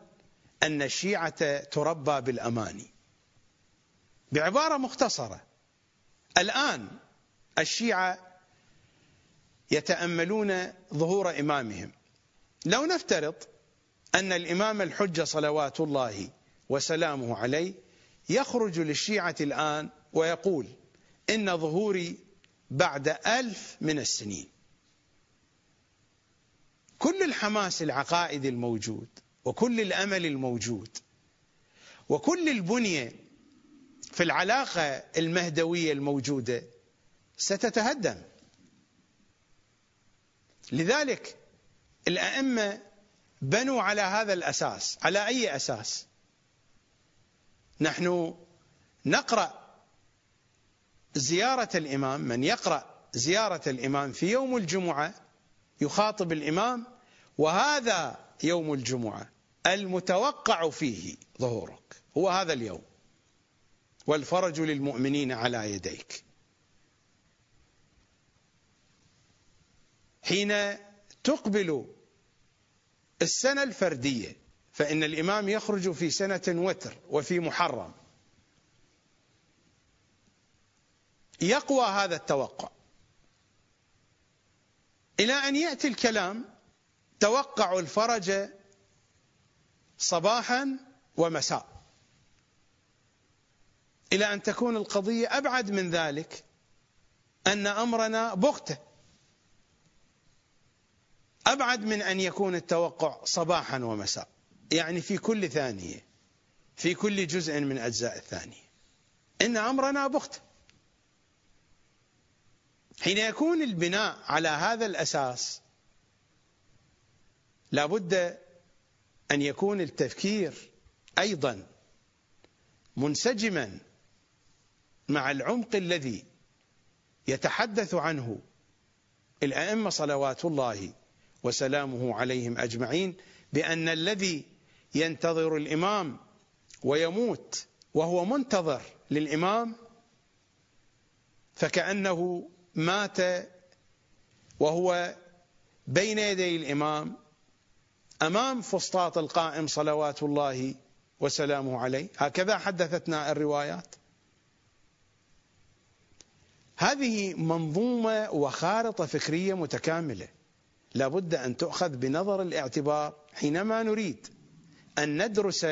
أن الشيعة تربى بالأماني بعبارة مختصرة. الآن الشيعة يتأملون ظهور إمامهم. لو نفترض أن الإمام الحجة صلوات الله وسلامه عليه يخرج للشيعة الآن ويقول إن ظهوري بعد ألف من السنين. كل الحماس العقائدي الموجود وكل الأمل الموجود وكل البنية في العلاقة المهدوية الموجودة ستتهدم. لذلك الأئمة بنوا على هذا الأساس على أي أساس؟ نحن نقرأ زيارة الإمام من يقرأ زيارة الإمام في يوم الجمعة يخاطب الإمام وهذا يوم الجمعة. المتوقع فيه ظهورك. هو هذا اليوم. والفرج للمؤمنين على يديك. حين تقبل السنة الفردية فإن الإمام يخرج في سنة وتر وفي محرم. يقوى هذا التوقع. إلى أن يأتي الكلام توقعوا الفرج صباحا ومساء. إلى أن تكون القضية أبعد من ذلك أن أمرنا بغتة. أبعد من أن يكون التوقع صباحا ومساء. يعني في كل ثانية في كل جزء من أجزاء الثانية. إن أمرنا بخت حين يكون البناء على هذا الأساس لابد أن يكون التفكير أيضا منسجما مع العمق الذي يتحدث عنه الأئمة صلوات الله وسلامه عليهم أجمعين بأن الذي ينتظر الإمام ويموت وهو منتظر للإمام فكأنه مات وهو بين يدي الإمام أمام فسطاط القائم صلوات الله وسلامه عليه. هكذا حدثتنا الروايات. هذه منظومة وخارطة فكرية متكاملة. لابد أن تؤخذ بنظر الاعتبار حينما نريد أن ندرس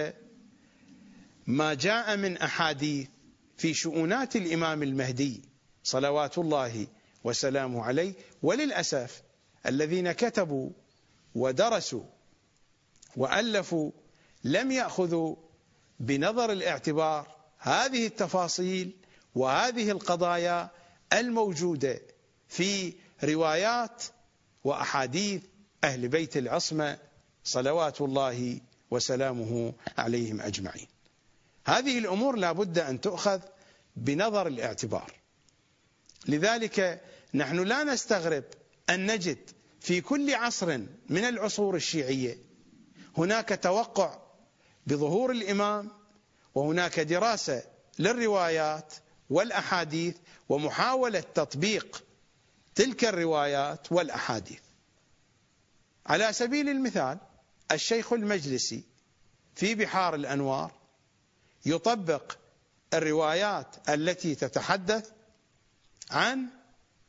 ما جاء من أحاديث في شؤونات الإمام المهدي صلوات الله وسلامه عليه. وللأسف الذين كتبوا ودرسوا وألفوا لم يأخذوا بنظر الاعتبار هذه التفاصيل وهذه القضايا الموجودة في روايات وأحاديث أهل بيت العصمة صلوات الله وسلامه عليهم أجمعين. هذه الأمور لا بد أن تؤخذ بنظر الاعتبار. لذلك نحن لا نستغرب أن نجد في كل عصر من العصور الشيعية هناك توقع بظهور الإمام وهناك دراسة للروايات والأحاديث ومحاولة تطبيق تلك الروايات والأحاديث. على سبيل المثال الشيخ المجلسي في بحار الأنوار يطبق الروايات التي تتحدث عن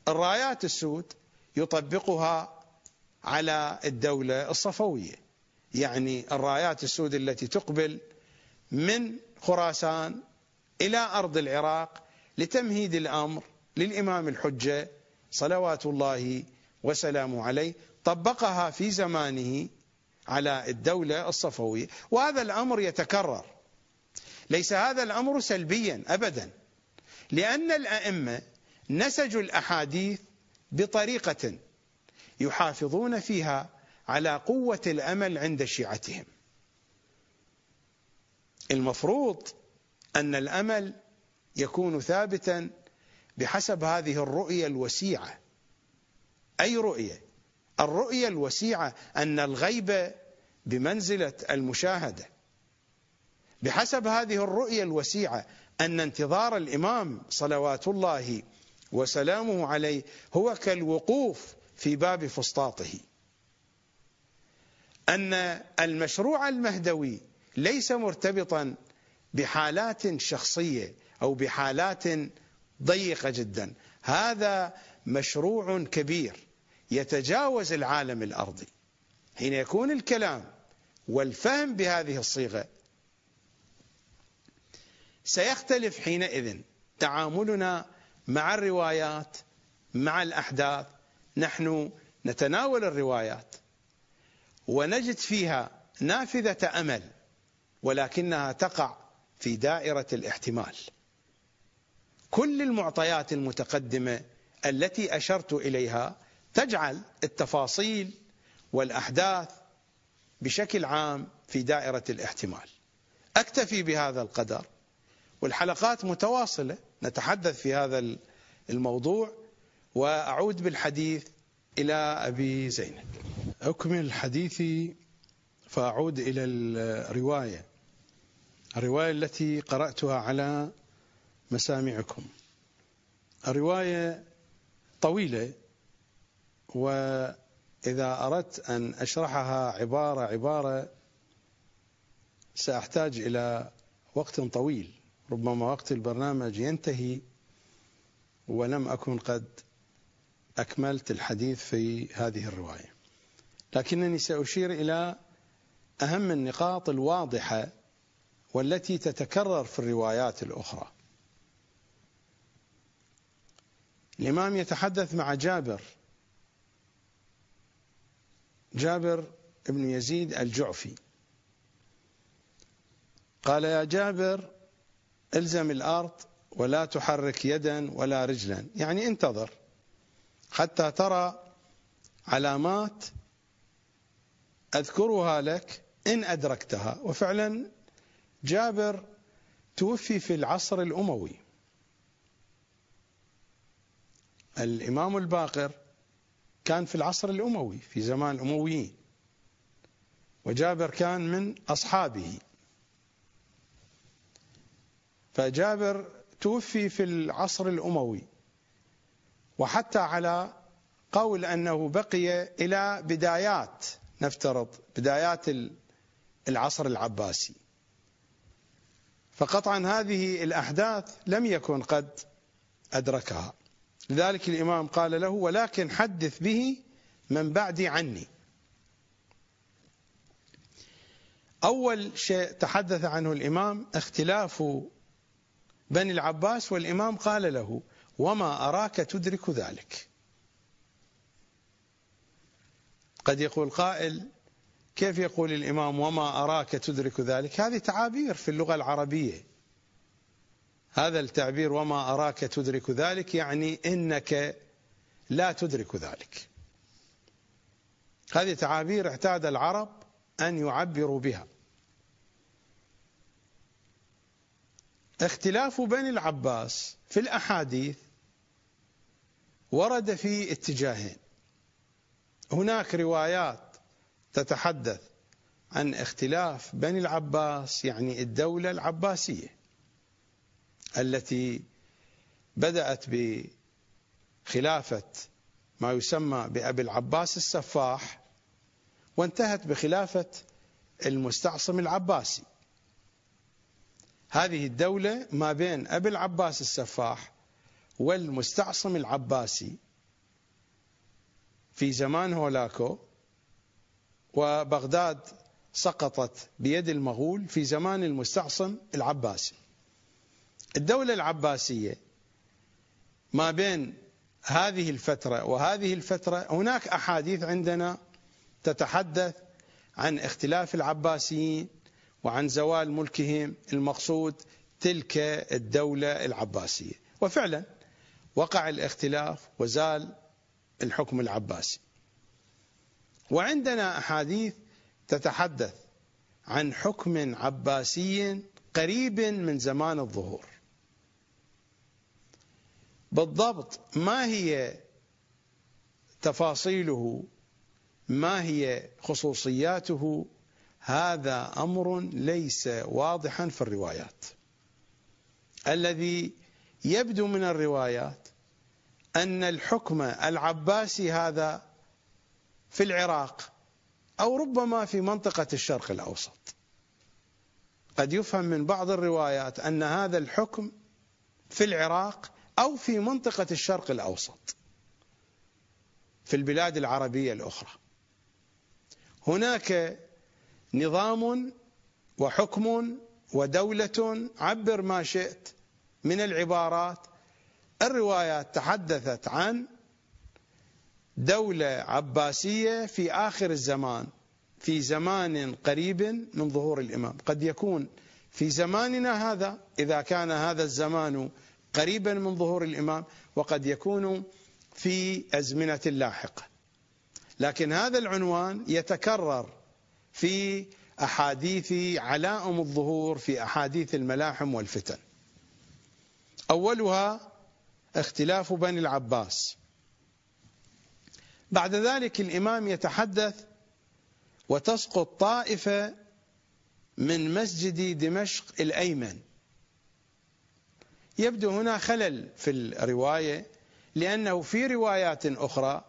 الرايات السود يطبقها على الدولة الصفوية. يعني الرايات السود التي تقبل من خراسان إلى أرض العراق لتمهيد الأمر للإمام الحجة صلوات الله وسلامه عليه طبقها في زمانه على الدولة الصفوية. وهذا الأمر يتكرر. ليس هذا الأمر سلبيا أبدا لأن الأئمة نسجوا الأحاديث بطريقة يحافظون فيها على قوة الأمل عند شيعتهم. المفروض أن الأمل يكون ثابتا بحسب هذه الرؤية الوسيعة. أي رؤية؟ الرؤية الوسيعة أن الغيب بمنزلة المشاهدة. بحسب هذه الرؤية الوسيعة أن انتظار الإمام صلوات الله وسلامه عليه هو كالوقوف في باب فسطاطه. أن المشروع المهدوي ليس مرتبطا بحالات شخصية أو بحالات ضيقة جدا. هذا مشروع كبير يتجاوز العالم الأرضي. حين يكون الكلام والفهم بهذه الصيغة سيختلف حينئذ تعاملنا مع الروايات مع الأحداث. نحن نتناول الروايات. ونجد فيها نافذة أمل ولكنها تقع في دائرة الاحتمال. كل المعطيات المتقدمة التي أشرت إليها تجعل التفاصيل والأحداث بشكل عام في دائرة الاحتمال. أكتفي بهذا القدر والحلقات متواصلة نتحدث في هذا الموضوع وأعود بالحديث إلى أبي زينب. أكمل حديثي فأعود إلى الرواية الرواية التي قرأتها على مسامعكم. الرواية طويلة وإذا أردت أن أشرحها عبارة عبارة سأحتاج إلى وقت طويل. ربما وقت البرنامج ينتهي ولم أكن قد أكملت الحديث في هذه الرواية. لكنني سأشير إلى أهم النقاط الواضحة والتي تتكرر في الروايات الأخرى. الإمام يتحدث مع جابر جابر بن يزيد الجعفي. قال يا جابر إلزم الأرض ولا تحرك يدا ولا رجلا. يعني انتظر حتى ترى علامات أذكرها لك إن أدركتها. وفعلا جابر توفي في العصر الأموي. الإمام الباقر كان في العصر الأموي في زمان الامويين وجابر كان من أصحابه. فجابر توفي في العصر الأموي. وحتى على قول أنه بقي إلى بدايات نفترض بدايات العصر العباسي. فقطعا هذه الأحداث لم يكن قد أدركها. لذلك الإمام قال له ولكن حدث به من بعدي عني. أول شيء تحدث عنه الإمام اختلاف بني العباس والإمام قال له وما أراك تدرك ذلك. قد يقول قائل كيف يقول الإمام وما أراك تدرك ذلك؟ هذه تعابير في اللغة العربية. هذا التعبير وما أراك تدرك ذلك يعني إنك لا تدرك ذلك. هذه تعابير اعتاد العرب أن يعبروا بها. اختلاف بني العباس في الأحاديث ورد في اتجاهين. هناك روايات تتحدث عن اختلاف بني العباس يعني الدولة العباسية التي بدأت بخلافة ما يسمى بأبي العباس السفاح وانتهت بخلافة المستعصم العباسي. هذه الدولة ما بين أبي العباس السفاح والمستعصم العباسي في زمان هولاكو وبغداد سقطت بيد المغول في زمان المستعصم العباسي. الدولة العباسية ما بين هذه الفترة وهذه الفترة هناك أحاديث عندنا تتحدث عن اختلاف العباسيين وعن زوال ملكهم المقصود تلك الدولة العباسية. وفعلا وقع الاختلاف وزال الحكم العباسي. وعندنا أحاديث تتحدث عن حكم عباسي قريب من زمان الظهور. بالضبط ما هي تفاصيله؟ ما هي خصوصياته؟ هذا أمر ليس واضحا في الروايات. الذي يبدو من الروايات أن الحكم العباسي هذا في العراق أو ربما في منطقة الشرق الأوسط. قد يفهم من بعض الروايات أن هذا الحكم في العراق أو في منطقة الشرق الأوسط في البلاد العربية الأخرى. هناك نظام وحكم ودولة عبر ما شئت من العبارات الروايات تحدثت عن دولة عباسية في آخر الزمان في زمان قريب من ظهور الإمام. قد يكون في زماننا هذا إذا كان هذا الزمان قريبا من ظهور الإمام وقد يكون في أزمنة لاحقة. لكن هذا العنوان يتكرر في أحاديث علائم الظهور في أحاديث الملاحم والفتن. أولها اختلاف بني العباس بعد ذلك الإمام يتحدث وتسقط طائفة من مسجد دمشق الأيمن يبدو هنا خلل في الرواية لأنه في روايات أخرى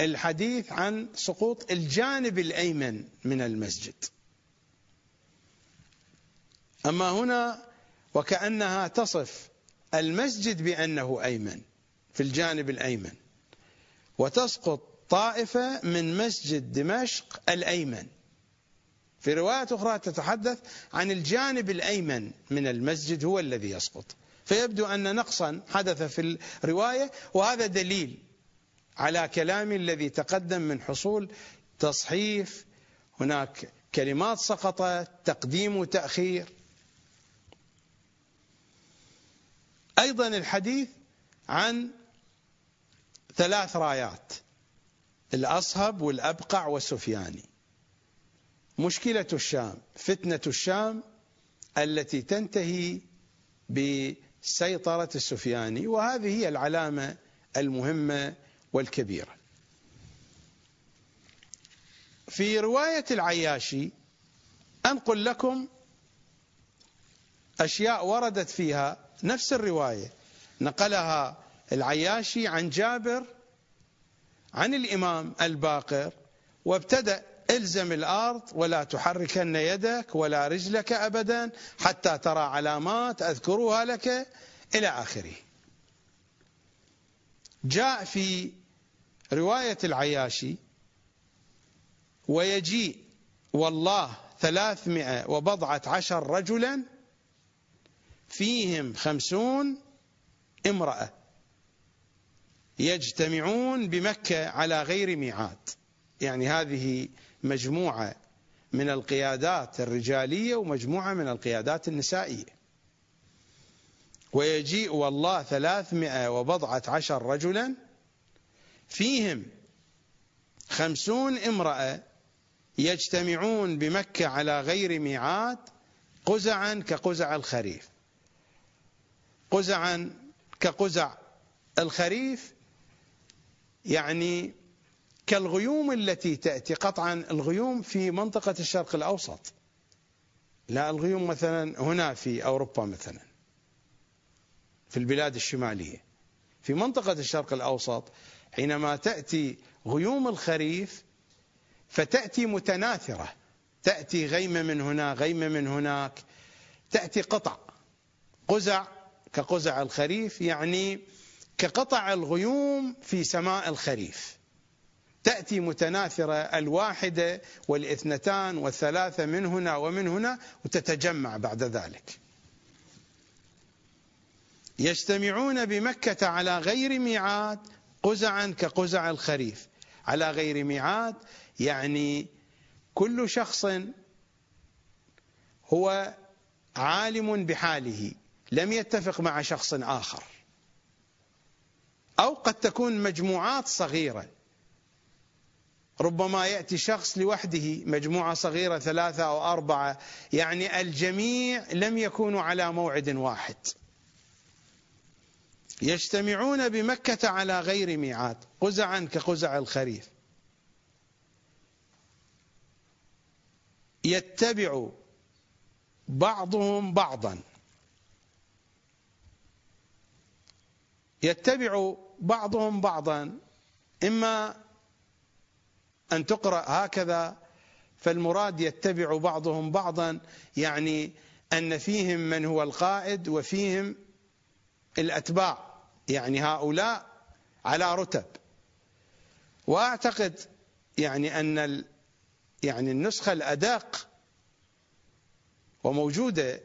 الحديث عن سقوط الجانب الأيمن من المسجد. أما هنا وكأنها تصف المسجد بأنه أيمن في الجانب الأيمن. وتسقط طائفة من مسجد دمشق الأيمن. في روايات أخرى تتحدث عن الجانب الأيمن من المسجد هو الذي يسقط. فيبدو أن نقصا حدث في الرواية وهذا دليل على كلامي الذي تقدم من حصول تصحيف هناك كلمات سقطت تقديم وتأخير أيضا الحديث عن ثلاث رايات الأصهب والأبقع والسفياني مشكلة الشام فتنة الشام التي تنتهي بسيطرة السفياني وهذه هي العلامة المهمة والكبيرة. في رواية العياشي أنقل لكم أشياء وردت فيها نفس الرواية. نقلها العياشي عن جابر عن الإمام الباقر وابتدأ إلزم الأرض ولا تحركن يدك ولا رجلك أبدا حتى ترى علامات أذكرها لك إلى آخره. جاء في رواية العياشي ويجيء والله ثلاثمائة وبضعة عشر رجلا فيهم خمسون امرأة يجتمعون بمكة على غير ميعاد. يعني هذه مجموعة من القيادات الرجالية ومجموعة من القيادات النسائية. ويجيء والله ثلاثمائة وبضعة عشر رجلا فيهم خمسون امرأة يجتمعون بمكة على غير ميعاد قزعا كقزع الخريف. قزعا كقزع الخريف يعني كالغيوم التي تأتي. قطعا الغيوم في منطقة الشرق الأوسط. لا الغيوم مثلا هنا في أوروبا مثلا في البلاد الشمالية. في منطقة الشرق الأوسط حينما تأتي غيوم الخريف فتأتي متناثرة. تأتي غيمة من هنا غيمة من هناك. تأتي قطع قزع كقزع الخريف يعني كقطع الغيوم في سماء الخريف. تأتي متناثرة الواحدة والإثنتان والثلاثة من هنا ومن هنا وتتجمع بعد ذلك. يجتمعون بمكة على غير ميعاد قزعا كقزع الخريف. على غير ميعاد يعني كل شخص هو عالم بحاله. لم يتفق مع شخص آخر. أو قد تكون مجموعات صغيرة. ربما يأتي شخص لوحده مجموعة صغيرة ثلاثة أو أربعة. يعني الجميع لم يكونوا على موعد واحد. يجتمعون بمكة على غير ميعاد قزعا كقزع الخريف. يتبع بعضهم بعضا. يتبع بعضهم بعضا. إما أن تقرأ هكذا فالمراد يتبع بعضهم بعضا يعني أن فيهم من هو القائد وفيهم الأتباع يعني هؤلاء على رتب. وأعتقد يعني أن يعني النسخة الأدق وموجودة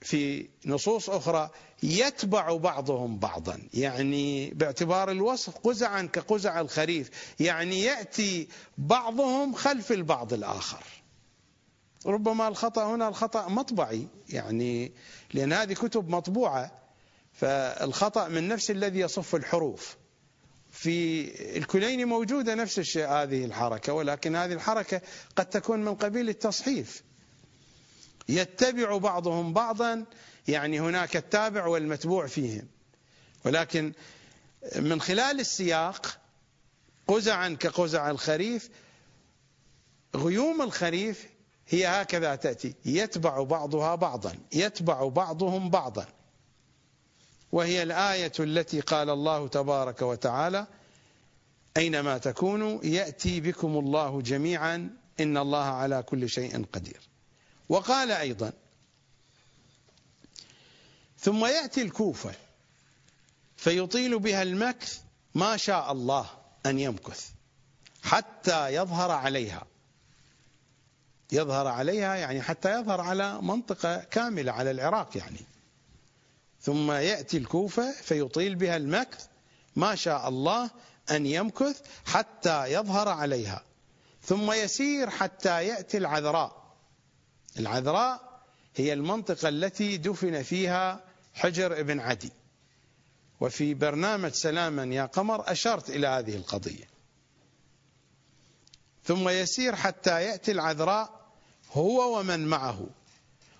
في نصوص أخرى يتبع بعضهم بعضا. يعني باعتبار الوصف قزعا كقزع الخريف. يعني يأتي بعضهم خلف البعض الآخر. ربما الخطأ هنا الخطأ مطبعي. يعني لأن هذه كتب مطبوعة فالخطأ من نفس الذي يصف الحروف. في الكليني موجودة نفس الشيء هذه الحركة ولكن هذه الحركة قد تكون من قبيل التصحيف. يتبع بعضهم بعضا يعني هناك التابع والمتبوع فيهم. ولكن من خلال السياق قزعا كقزع الخريف غيوم الخريف هي هكذا تأتي. يتبع بعضها بعضا يتبع بعضهم بعضا. وهي الآية التي قال الله تبارك وتعالى أينما تكونوا يأتي بكم الله جميعا إن الله على كل شيء قدير. وقال أيضا ثم يأتي الكوفة فيطيل بها المكث ما شاء الله أن يمكث حتى يظهر عليها. يظهر عليها يعني حتى يظهر على منطقة كاملة على العراق يعني. ثم يأتي الكوفة فيطيل بها المكث ما شاء الله أن يمكث حتى يظهر عليها. ثم يسير حتى يأتي العذراء. العذراء هي المنطقة التي دفن فيها حجر ابن عدي. وفي برنامج سلاما يا قمر أشرت إلى هذه القضية. ثم يسير حتى يأتي العذراء هو ومن معه.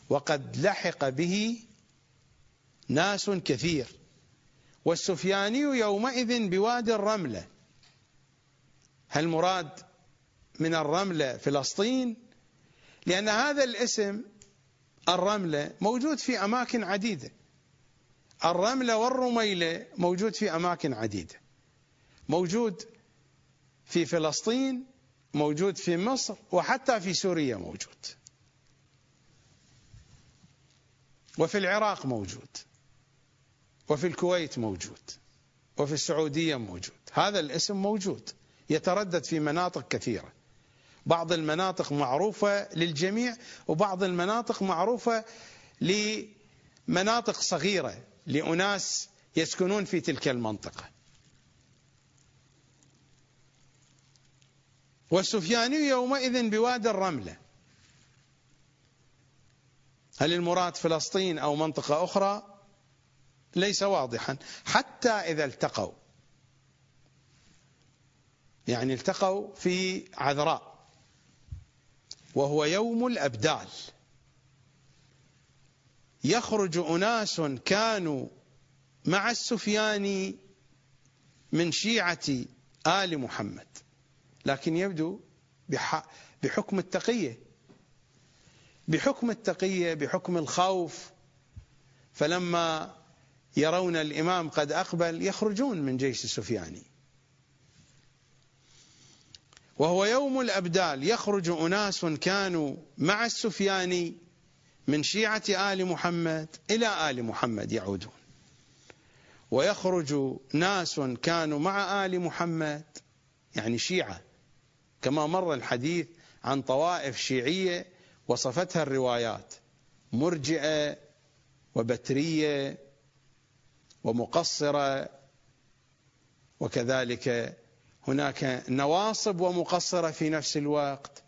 وقد لحق به ناس كثير. والسفياني يومئذ بوادي الرملة. هل مراد من الرملة فلسطين؟ لأن هذا الاسم الرملة موجود في أماكن عديدة. الرملة والرميلة موجود في أماكن عديدة. موجود في فلسطين موجود في مصر وحتى في سوريا موجود. وفي العراق موجود. وفي الكويت موجود. وفي السعودية موجود. هذا الاسم موجود. يتردد في مناطق كثيرة. بعض المناطق معروفة للجميع وبعض المناطق معروفة لمناطق صغيرة. لأناس يسكنون في تلك المنطقة. والسفياني يومئذ بوادي الرملة. هل المراد فلسطين أو منطقة أخرى؟ ليس واضحا. حتى إذا التقوا. يعني التقوا في عذراء. وهو يوم الأبدال. يخرج أناس كانوا مع السفياني من شيعة آل محمد. لكن يبدو بحكم التقية. بحكم التقية بحكم الخوف. فلما يرون الإمام قد أقبل يخرجون من جيش السفياني وهو يوم الأبدال. يخرج أناس كانوا مع السفياني من شيعة آل محمد إلى آل محمد يعودون. ويخرج ناس كانوا مع آل محمد يعني شيعة كما مر الحديث عن طوائف شيعية وصفتها الروايات مرجئة وبترية ومقصرة وكذلك هناك نواصب ومقصرة في نفس الوقت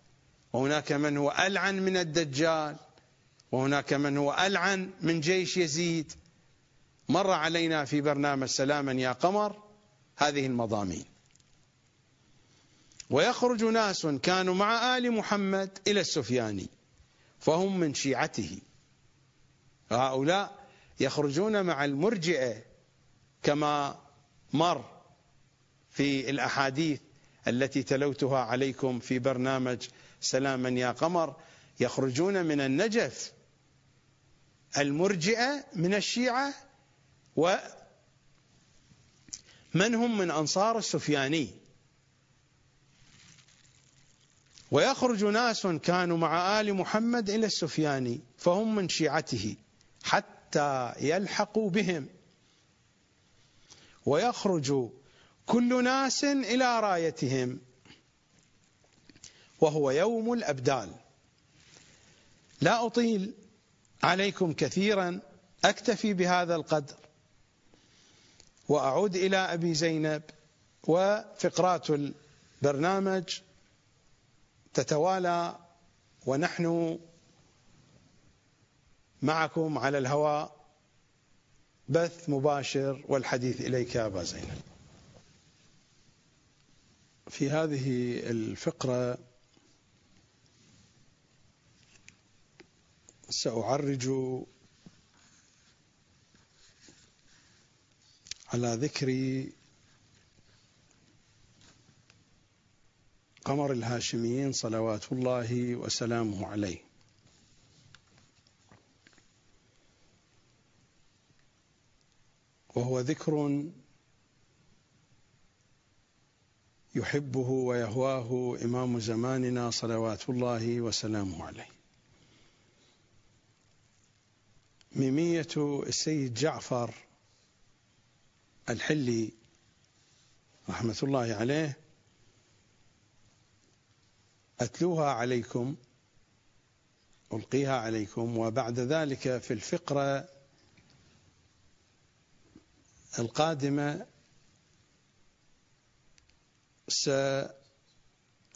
وهناك من هو ألعن من الدجال وهناك من هو ألعن من جيش يزيد. مر علينا في برنامج سلاما يا قمر هذه المضامين. ويخرج ناس كانوا مع آل محمد إلى السفياني فهم من شيعته. هؤلاء يخرجون مع المرجئة كما مر في الأحاديث التي تلوتها عليكم في برنامج سلاما يا قمر. يخرجون من النجف المرجئة من الشيعة ومن هم من أنصار السفياني. ويخرج ناس كانوا مع آل محمد إلى السفياني فهم من شيعته حتى يلحقوا بهم. ويخرج كل ناس إلى رايتهم وهو يوم الأبدال. لا أطيل عليكم كثيرا أكتفي بهذا القدر. وأعود إلى أبي زينب وفقرات البرنامج تتوالى ونحن معكم على الهواء. بث مباشر والحديث إليك يا أبا زينب. في هذه الفقرة سأعرج على ذكر قمر الهاشميين صلوات الله وسلامه عليه. وهو ذكر يحبه ويهواه إمام زماننا صلوات الله وسلامه عليه. ميمية السيد جعفر الحلي رحمة الله عليه أتلوها عليكم ألقيها عليكم وبعد ذلك في الفقرة القادمة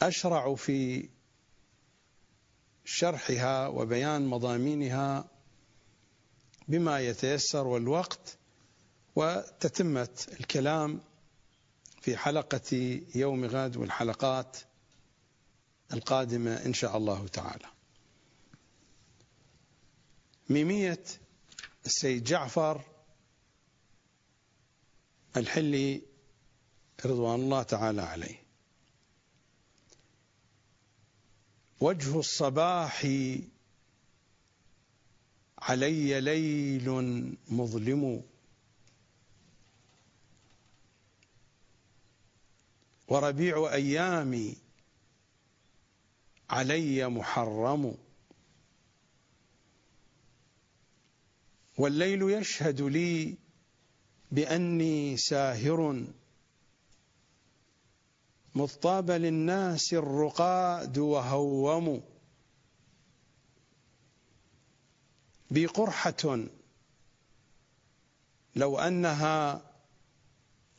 أشرع في شرحها وبيان مضامينها بما يتيسر والوقت وتتمة الكلام في حلقة يوم غد والحلقات القادمة إن شاء الله تعالى. ميمية السيد جعفر الحلي رضوان الله تعالى عليه. وجه الصباح علي ليل مظلم. وربيع أيامي علي محرم. والليل يشهد لي بأني ساهر. مضطاب للناس الرقاد وهوم. بي قرحة. لو أنها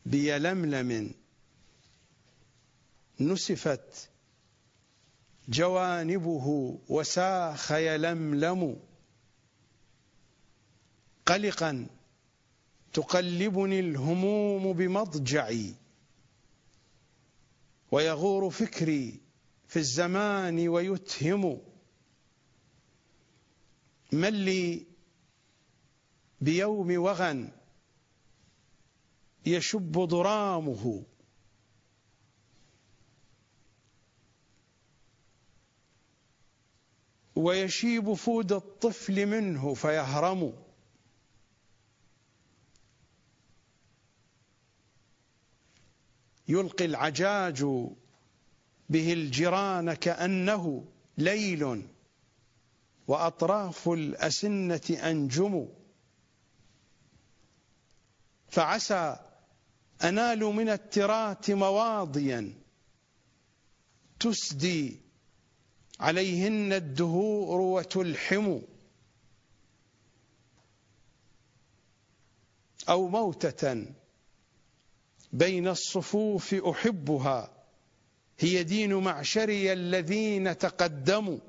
بيلملم نسفت جوانبه وساخ يلملم قلقا تقلبني الهموم بمضجعي ويغور فكري في الزمان ويتهم من لي بيوم وغن يشب ضرامه. ويشيب فود الطفل منه فيهرم. يلقي العجاج به الجيران كأنه ليل. وأطراف الأسنة أنجم فعسى أنال من الترات مواضيا تسدي عليهن الدهور وتلحم. أو موتة بين الصفوف أحبها هي دين معشري الذين تقدموا.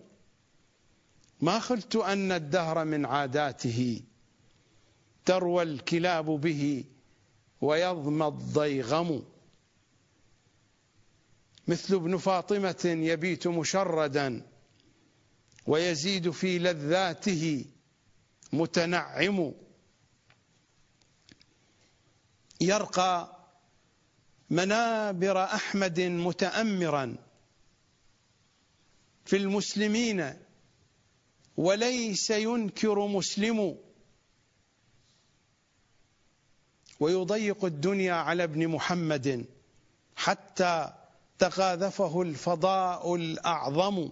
ما خلت أن الدهر من عاداته تروى الكلاب به ويظمى الضيغم. مثل ابن فاطمة يبيت مشردا ويزيد في لذاته متنعم. يرقى منابر أحمد متأمرا في المسلمين وليس ينكر مسلم. ويضيق الدنيا على ابن محمد حتى تقاذفه الفضاء الأعظم.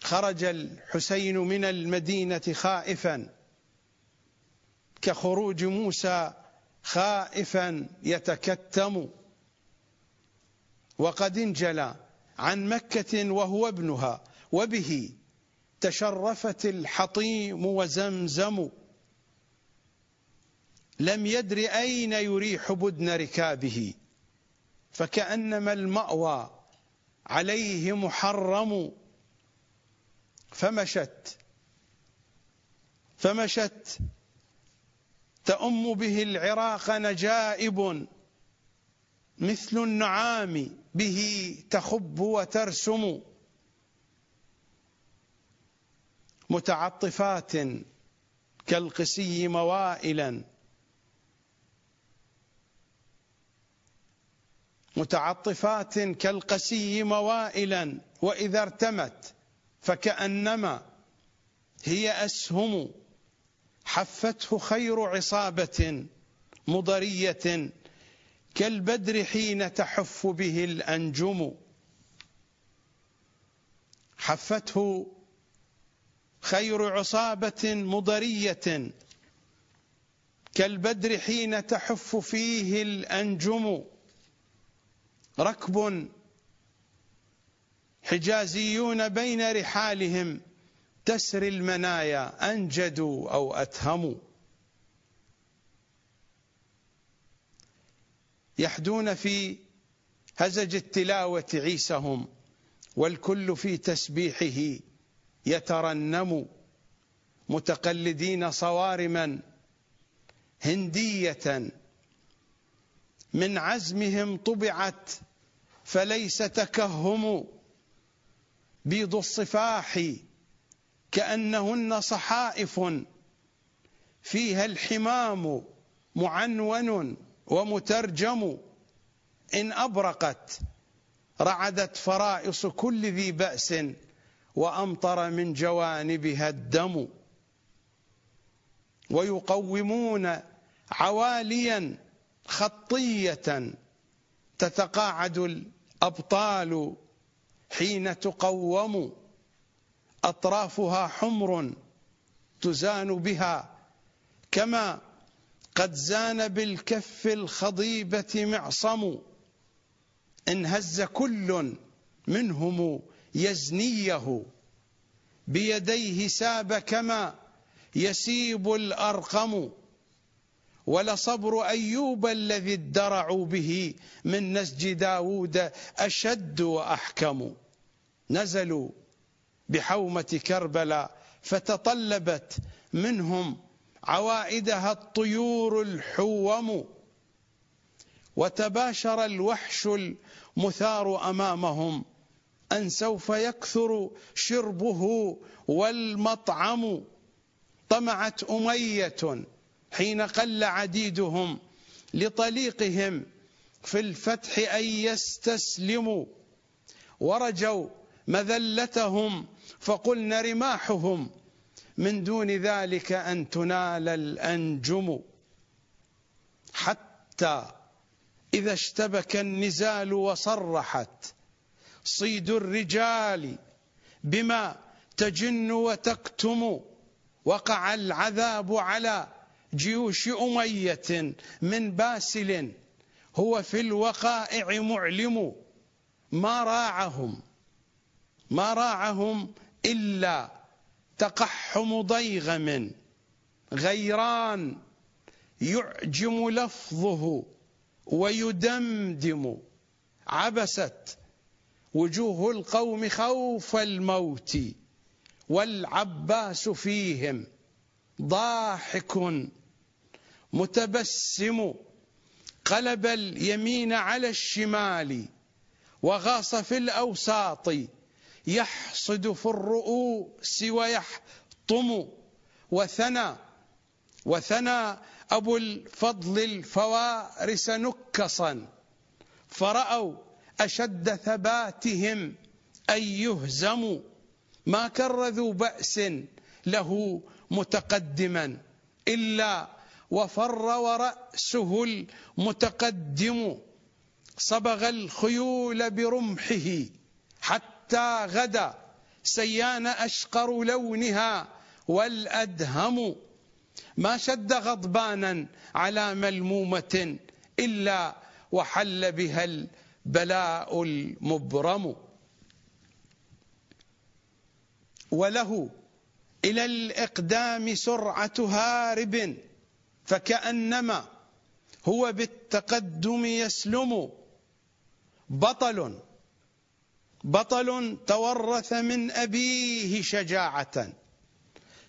خرج الحسين من المدينة خائفا كخروج موسى خائفا يتكتم. وقد انجلى عن مكة وهو ابنها وبه تشرفت الحطيم وزمزم. لم يدر أين يريح بدن ركابه فكأنما المأوى عليه محرم. فمشت فمشت تأم به العراق نجائب. مثل النعام به تخب وترسم. متعطفات كالقسي موائلا. متعطفات كالقسي موائلا. وإذا ارتمت فكأنما هي أسهم. حفته خير عصابة مضرية كالبدر حين تحف به الأنجم. حفته خير عصابة مضرية كالبدر حين تحف فيه الأنجم ركب حجازيون بين رحالهم تسري المنايا أنجدوا أو أتهموا. يحدون في هزج التلاوة عيسهم والكل في تسبيحه. يترنم متقلدين صوارما هندية من عزمهم طبعت فليس تكهم بيض الصفاح كأنهن صحائف فيها الحمام معنون ومترجم إن أبرقت رعدت فرائص كل ذي بأس وأمطر من جوانبها الدم ويقومون عواليا خطية تتقاعد الأبطال حين تقوم. أطرافها حمر تزان بها كما قد زان بالكف الخضيبة معصم. إن هز كل منهم يزنيه بيديه ساب كما يسيب الأرقم ولصبر أيوب الذي ادرعوا به من نسج داود أشد وأحكم. نزلوا بحومة كربلاء فتطلبت منهم عوائدها الطيور الحوم. وتباشر الوحش المثار أمامهم أن سوف يكثر شربه والمطعم. طمعت أمية حين قل عديدهم لطليقهم في الفتح أن يستسلموا. ورجوا مذلتهم فقلن رماحهم. من دون ذلك أن تنال الأنجم. حتى إذا اشتبك النزال وصرحت صيد الرجال بما تجن وتكتم. وقع العذاب على جيوش أمية من باسل هو في الوقائع معلم. ما راعهم ما راعهم إلا تقحم ضيغم غيران. يعجم لفظه ويدمدم. عبست وجوه القوم خوف الموت والعباس فيهم ضاحك متبسم قلب اليمين على الشمال وغاص في الأوساط يحصد في الرؤوس ويحطم وثنى وثنى أبو الفضل الفوارس نكصا فرأوا أشد ثباتهم أن يهزموا. ما كرذوا بأس له متقدما إلا وفر ورأسه المتقدم. صبغ الخيول برمحه حتى غدا. سيان أشقر لونها والأدهم. ما شد غضبانا على ملمومة إلا وحل بها البلاء المبرم. وله إلى الإقدام سرعة هارب فكأنما هو بالتقدم يسلم. بطل بطل تورث من أبيه شجاعة.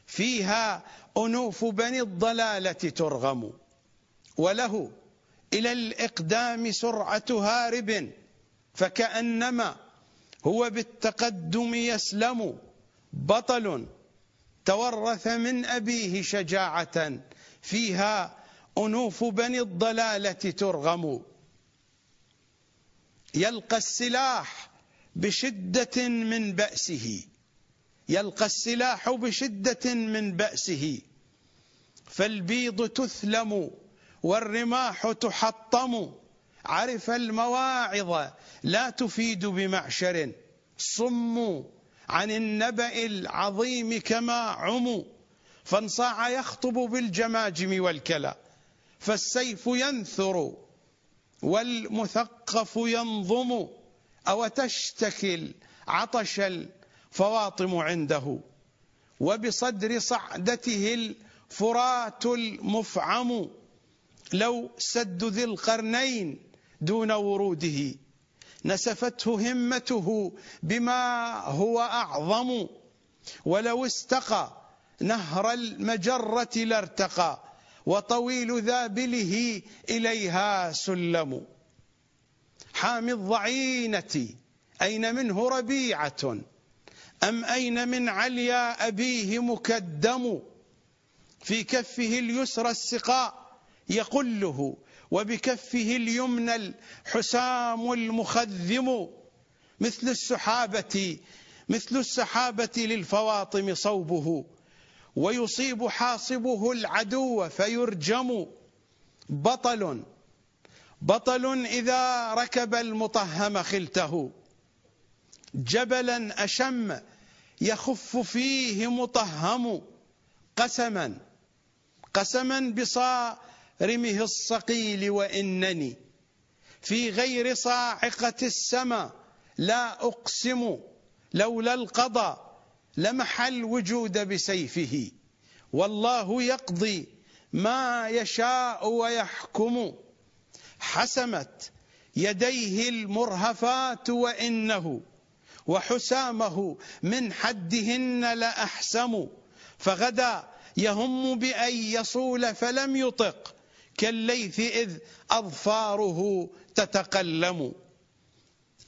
فيها أنوف بني الضلالة ترغم. وله إلى الإقدام سرعة هارب فكأنما هو بالتقدم يسلم. بطل تورث من أبيه شجاعة فيها أنوف بني الضلالة ترغم. يلقى السلاح بشدة من بأسه يلقى السلاح بشدة من بأسه. فالبيض تثلم. والرماح تحطم. عرف المواعظ. لا تفيد بمعشر. صموا عن النبأ العظيم كما عموا. فانصاع يخطب بالجماجم والكلى. فالسيف ينثر والمثقف ينظم. أو تشتكي عطش الفواطم عنده. وبصدر صعدته الفرات المفعم. لو سد ذي القرنين دون وروده نسفته همته بما هو أعظم. ولو استقى نهر المجرة لارتقى وطويل ذابله إليها سلم. حامي الضعينة أين منه ربيعة؟ أم أين من عليا أبيه مكدم؟ في كفه اليسرى السقاء يقله وبكفه اليمنى الحسام المخذم. مثل السحابة مثل السحابة للفواطم صوبه. ويصيب حاصبه العدو فيرجم. بطل بطل إذا ركب المطهم خلته. جبلا أشم يخف فيه مطهم. قسما قسما بصارمه الصقيل وإنني في غير صاعقة السماء لا أقسم لولا القضاء لمح الوجود بسيفه والله يقضي ما يشاء ويحكم حسمت يديه المرهفات وإنه وحسامه من حدهن لأحسم فغدا يهم بأن يصول فلم يطق كالليث إذ أظفاره تتقلم.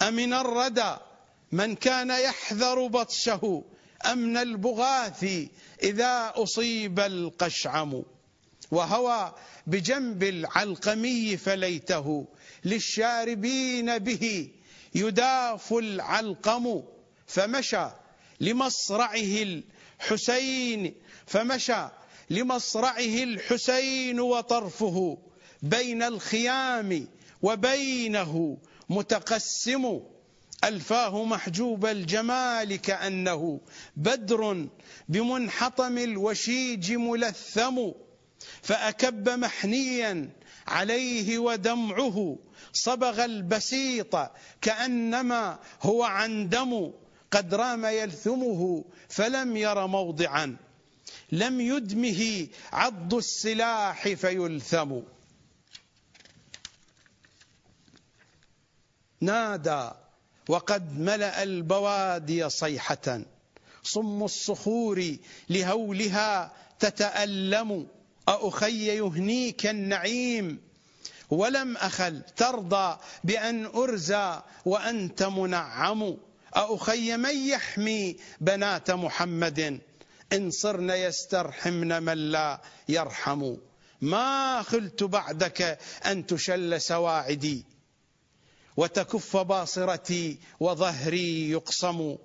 أمن الردى من كان يحذر بطشه. أمن البغاث إذا أصيب القشعم. وهوى بجنب العلقمي فليته. للشاربين به يداف العلقم. فمشى لمصرعه الحسين. فمشى لمصرعه الحسين وطرفه بين الخيام وبينه متقسم ألفاه محجوب الجمال كأنه بدر بمنحطم الوشيج ملثم فأكب محنيا عليه ودمعه صبغ البسيط كأنما هو عندم قد رام يلثمه فلم ير موضعا لم يدمه عض السلاح فيلثم. نادى وقد ملأ البوادي صيحة. صم الصخور لهولها تتألم. أخي يهنيك النعيم. ولم أخل ترضى بأن أرزى وأنت منعم. أخي من يحمي بنات محمد؟ إن صرن يسترحمن من لا يرحم. ما خلت بعدك أن تشل سواعدي وتكف باصرتي وظهري يقصم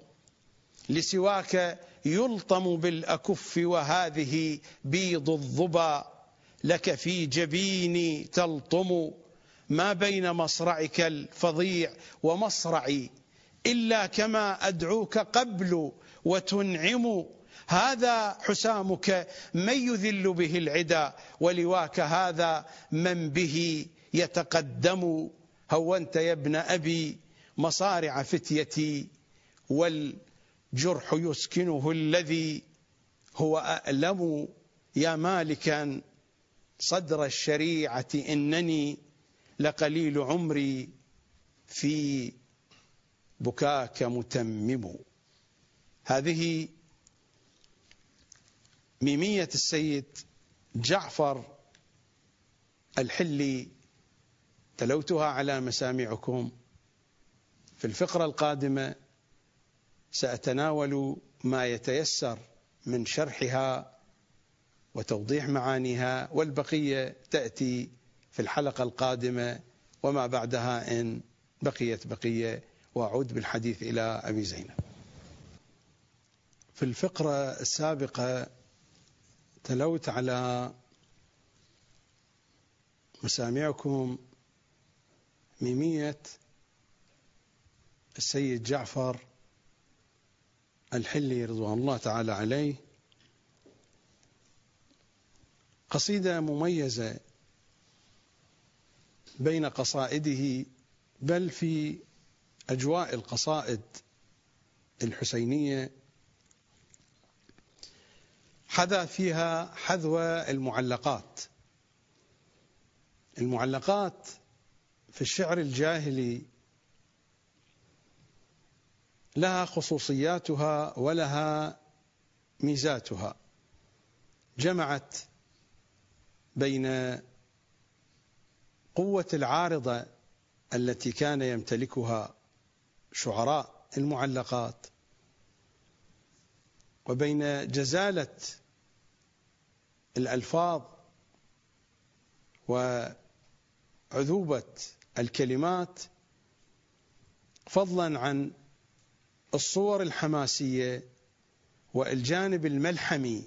لسواك يلطم بالأكف وهذه بيض الظبا. لك في جبيني تلطم. ما بين مصرعك الفظيع ومصرعي إلا كما أدعوك قبل وتنعم. هذا حسامك من يذل به العدا ولواك هذا من به يتقدم. هونت يا ابن أبي مصارع فتيتي والجرح يسكنه الذي هو أألم. يا مالكا صدر الشريعة إنني لقليل عمري في بكاك متمم. هذه ميمية السيد جعفر الحلي تلوتها على مسامعكم. في الفقرة القادمة سأتناول ما يتيسر من شرحها وتوضيح معانيها والبقية تأتي في الحلقة القادمة. وما بعدها إن بقيت بقية وأعود بالحديث إلى أبي زينب. في الفقرة السابقة تلوت على مسامعكم ميمية السيد جعفر الحلي رضوان الله تعالى عليه. قصيدة مميزة بين قصائده بل في أجواء القصائد الحسينية حذا فيها حذو المعلقات. المعلقات في الشعر الجاهلي لها خصوصياتها ولها ميزاتها. جمعت بين قوة العارضة التي كان يمتلكها شعراء المعلقات وبين جزالة الألفاظ وعذوبة الكلمات فضلا عن الصور الحماسية والجانب الملحمي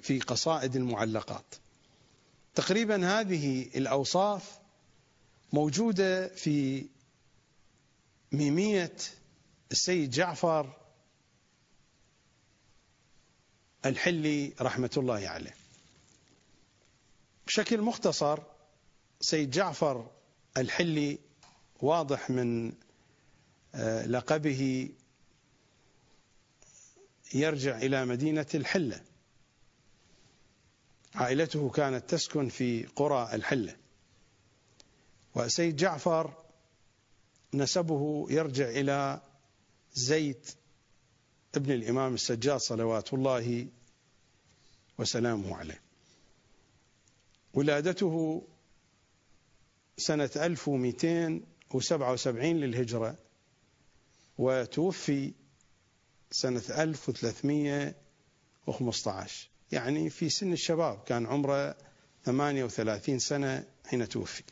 في قصائد المعلقات. تقريبا هذه الأوصاف موجودة في ميمية السيد جعفر الحلي رحمة الله عليه. بشكل مختصر سيد جعفر الحلي واضح من آه، لقبه يرجع إلى مدينة الحلة. عائلته كانت تسكن في قرى الحلة. وسيد جعفر نسبه يرجع إلى زيد ابن الإمام السجاد صلوات الله وسلامه عليه. ولادته سنة 1277 للهجرة وتوفي سنة 1315 يعني في سن الشباب كان عمره 38 سنة حين توفي.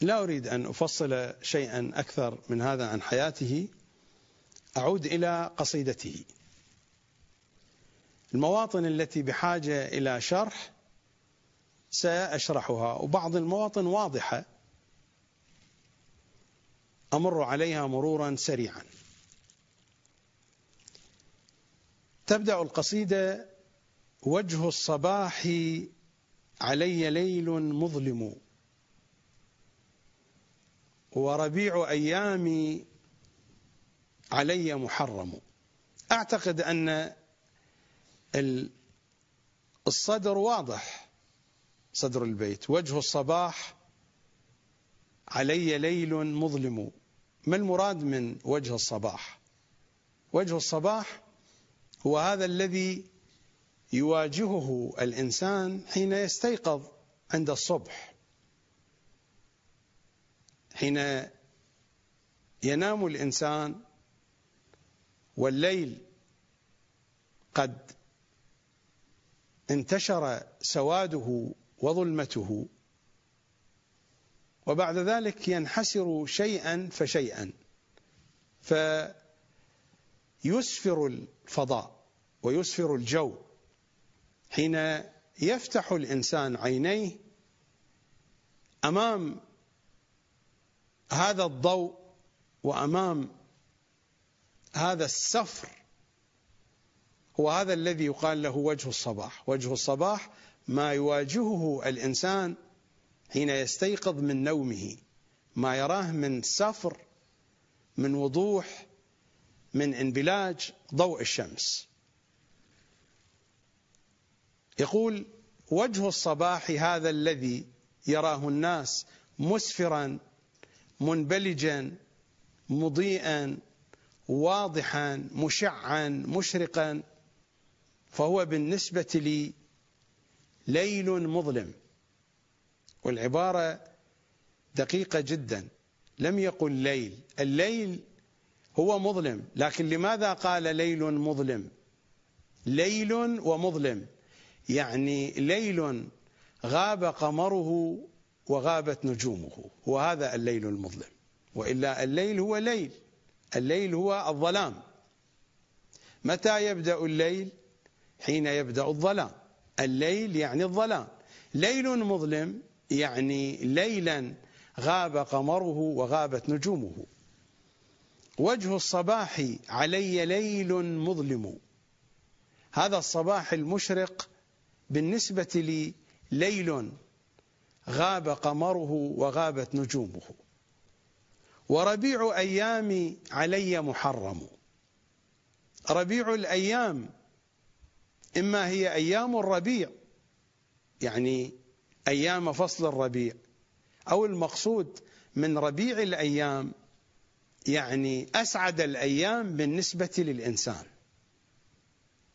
لا أريد أن أفصل شيئا أكثر من هذا عن حياته أعود إلى قصيدته. المواطن التي بحاجة إلى شرح سأشرحها وبعض المواطن واضحة أمر عليها مرورا سريعا. تبدأ القصيدة وجه الصباح علي ليل مظلم وربيع أيامي علي محرم. أعتقد أن الصدر واضح صدر البيت. وجه الصباح علي ليل مظلم. ما المراد من وجه الصباح؟ وجه الصباح هو هذا الذي يواجهه الإنسان حين يستيقظ عند الصبح. حين ينام الإنسان والليل قد انتشر سواده وظلمته وبعد ذلك ينحسر شيئا فشيئا فيسفر الفضاء ويسفر الجو. حين يفتح الإنسان عينيه أمام هذا الضوء وأمام هذا السفر هو هذا الذي يقال له وجه الصباح. وجه الصباح ما يواجهه الإنسان حين يستيقظ من نومه ما يراه من سفر من وضوح من انبلاج ضوء الشمس. يقول وجه الصباح هذا الذي يراه الناس مسفرا منبلجا مضيئا واضحا مشعا مشرقا فهو بالنسبة لي ليل مظلم. والعبارة دقيقة جدا. لم يقل ليل. الليل هو مظلم. لكن لماذا قال ليل مظلم؟ ليل ومظلم. يعني ليل غاب قمره وغابت نجومه. وهذا الليل المظلم. وإلا الليل هو ليل. الليل هو الظلام. متى يبدأ الليل؟ حين يبدأ الظلام. الليل يعني الظلام. ليل مظلم يعني ليلا غاب قمره وغابت نجومه. وجه الصباح علي ليل مظلم. هذا الصباح المشرق بالنسبة لي ليل غاب قمره وغابت نجومه. وربيع أيامي علي محرم. ربيع الأيام إما هي أيام الربيع يعني أيام فصل الربيع أو المقصود من ربيع الأيام يعني أسعد الأيام بالنسبة للإنسان.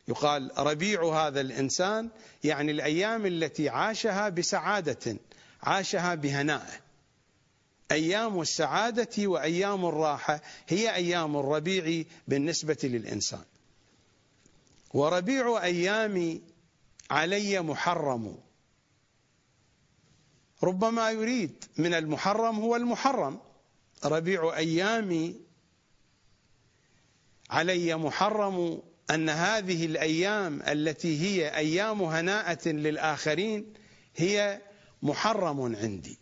يقال ربيع هذا الإنسان يعني الأيام التي عاشها بسعادة عاشها بهناء. أيام السعادة وأيام الراحة هي أيام الربيع بالنسبة للإنسان. وربيع أيامي علي محرم. ربما يريد من المحرم هو المحرم. ربيع أيامي علي محرم أن هذه الأيام التي هي أيام هناءة للآخرين هي محرم عندي.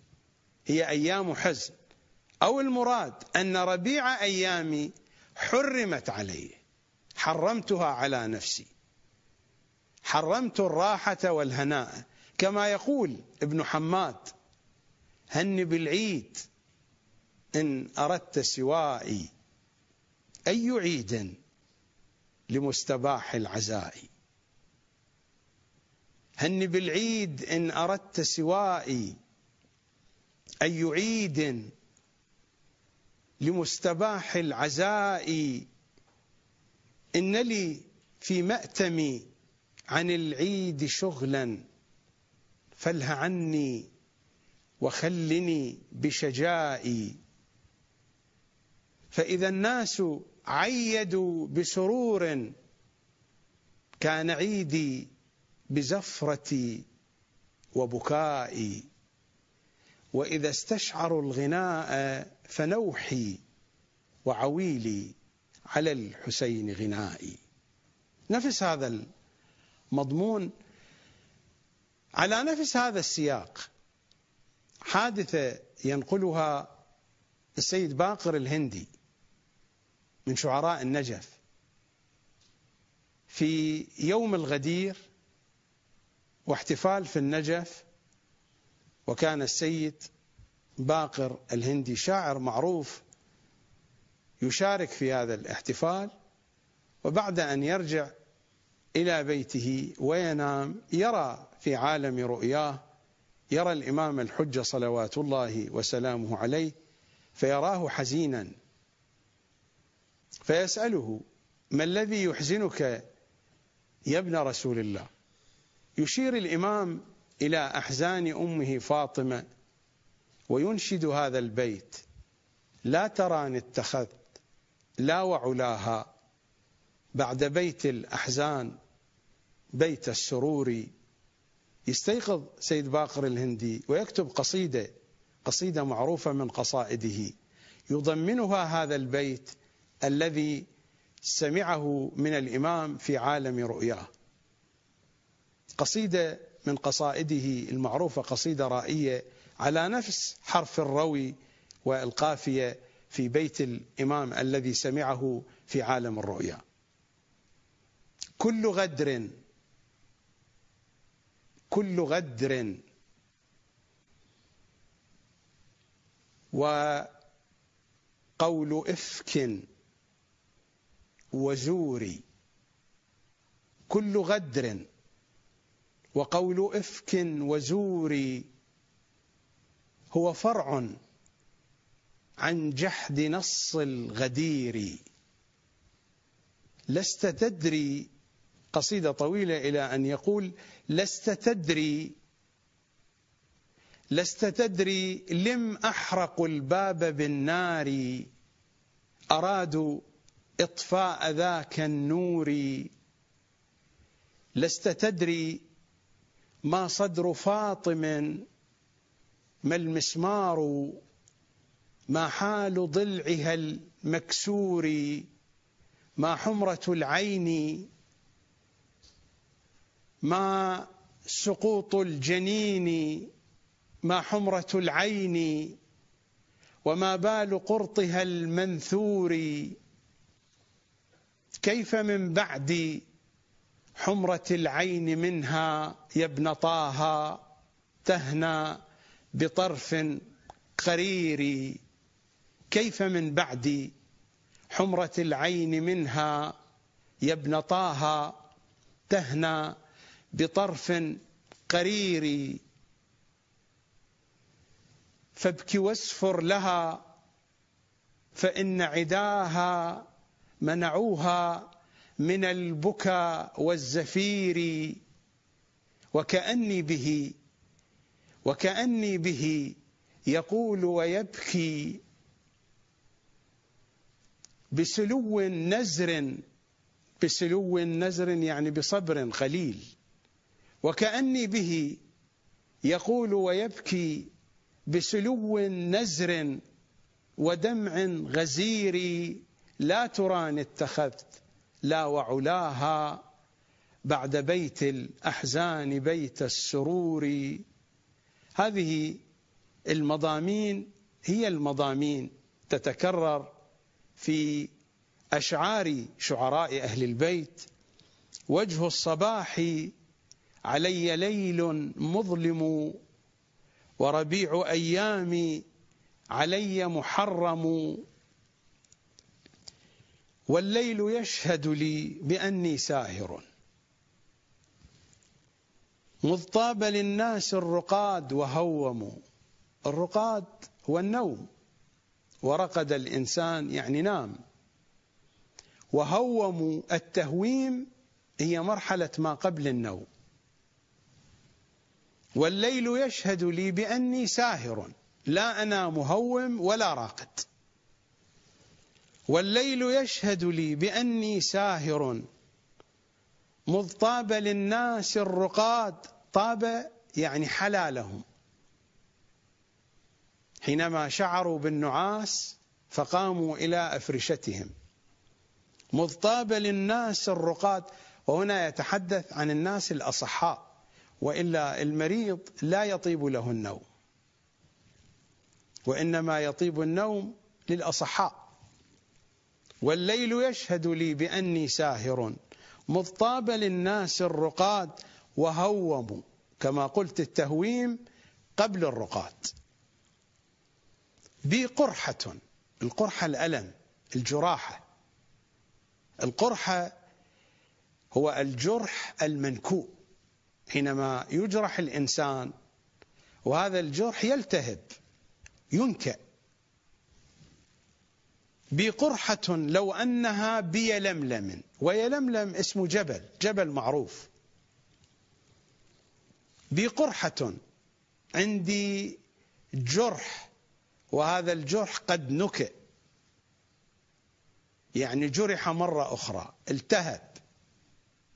هي أيام حزن. أو المراد أن ربيع أيامي حرمت علي. حرمتها على نفسي. حرمت الراحة والهناء. كما يقول ابن حماد هن بالعيد إن أردت سوائي. أي عيد لمستباح العزاء؟ هن بالعيد إن أردت سوائي. أي عيد لمستباح العزاء. إن لي في مأتمي عن العيد شغلا فله عني وخلني بشجائي فإذا الناس عيدوا بسرور كان عيدي بزفرتي وبكائي. وإذا استشعروا الغناء فنوحي وعويلي على الحسين غنائي. نفس هذا المضمون على نفس هذا السياق. حادثة ينقلها السيد باقر الهندي من شعراء النجف. في يوم الغدير واحتفال في النجف وكان السيد باقر الهندي شاعر معروف يشارك في هذا الاحتفال وبعد أن يرجع إلى بيته وينام يرى في عالم رؤياه يرى الإمام الحجة صلوات الله وسلامه عليه فيراه حزينا. فيسأله ما الذي يحزنك يا ابن رسول الله؟ يشير الإمام إلى أحزان أمه فاطمة وينشد هذا البيت. لا تراني اتخذت لا وعلاها. بعد بيت الأحزان بيت السرور. يستيقظ سيد باقر الهندي ويكتب قصيدة قصيدة معروفة من قصائده. يضمنها هذا البيت الذي سمعه من الإمام في عالم رؤياه. قصيدة من قصائده المعروفة قصيدة رائية على نفس حرف الروي والقافية في بيت الإمام الذي سمعه في عالم الرؤيا. كل غدر كل غدر. وقول إفك وزور كل غدر. وقول إفك وزور هو فرع عن جحد نص الغدير. لست تدري قصيدة طويلة إلى أن يقول لست تدري لست تدري لم أحرقوا الباب بالنار. أرادوا إطفاء ذاك النور. لست تدري ما صدر فاطم ما المسمار ما حال ضلعها المكسور ما حمرة العين ما سقوط الجنين ما حمرة العين وما بال قرطها المنثور كيف من بعد حمرة العين منها يا ابن طه تهنى بطرف قرير كيف من بعد حمرة العين منها يا ابن طه تهنى بطرف قرير فابك واسفر لها فإن عداها منعوها من البكاء والزفير وكأني به وكأني به يقول ويبكي بسلو نزر بسلو نزر يعني بصبر قليل وكأني به يقول ويبكي بسلو نزر ودمع غزير لا تران اتخذت. لا وعلاها بعد بيت الأحزان بيت السرور. هذه المضامين هي المضامين تتكرر في أشعار شعراء أهل البيت. وجه الصباح علي ليل مظلم وربيع أيامي علي محرم. والليل يشهد لي بأني ساهر. مذ طاب للناس الرقاد وهوموا. الرقاد هو النوم. ورقد الإنسان يعني نام. وهوموا التهويم هي مرحلة ما قبل النوم. والليل يشهد لي بأني ساهر. لا أنا مهوم ولا راقد. والليل يشهد لي بأني ساهر. مذ طاب للناس الرقاد طاب يعني حلالهم حينما شعروا بالنعاس فقاموا إلى أفرشتهم. مذ طاب للناس الرقاد وهنا يتحدث عن الناس الأصحاء وإلا المريض لا يطيب له النوم وإنما يطيب النوم للأصحاء. والليل يشهد لي بأني ساهر مضطاب للناس الرقاد وهوموا كما قلت التهويم قبل الرقاد. بي قرحة القرحة الألم الجراحة. القرحة هو الجرح المنكوء حينما يجرح الإنسان وهذا الجرح يلتهب ينكأ. بقرحة لو أنها بيلملم ويلملم اسم جبل جبل معروف. بقرحة عندي جرح وهذا الجرح قد نكئ. يعني جرح مرة أخرى التهب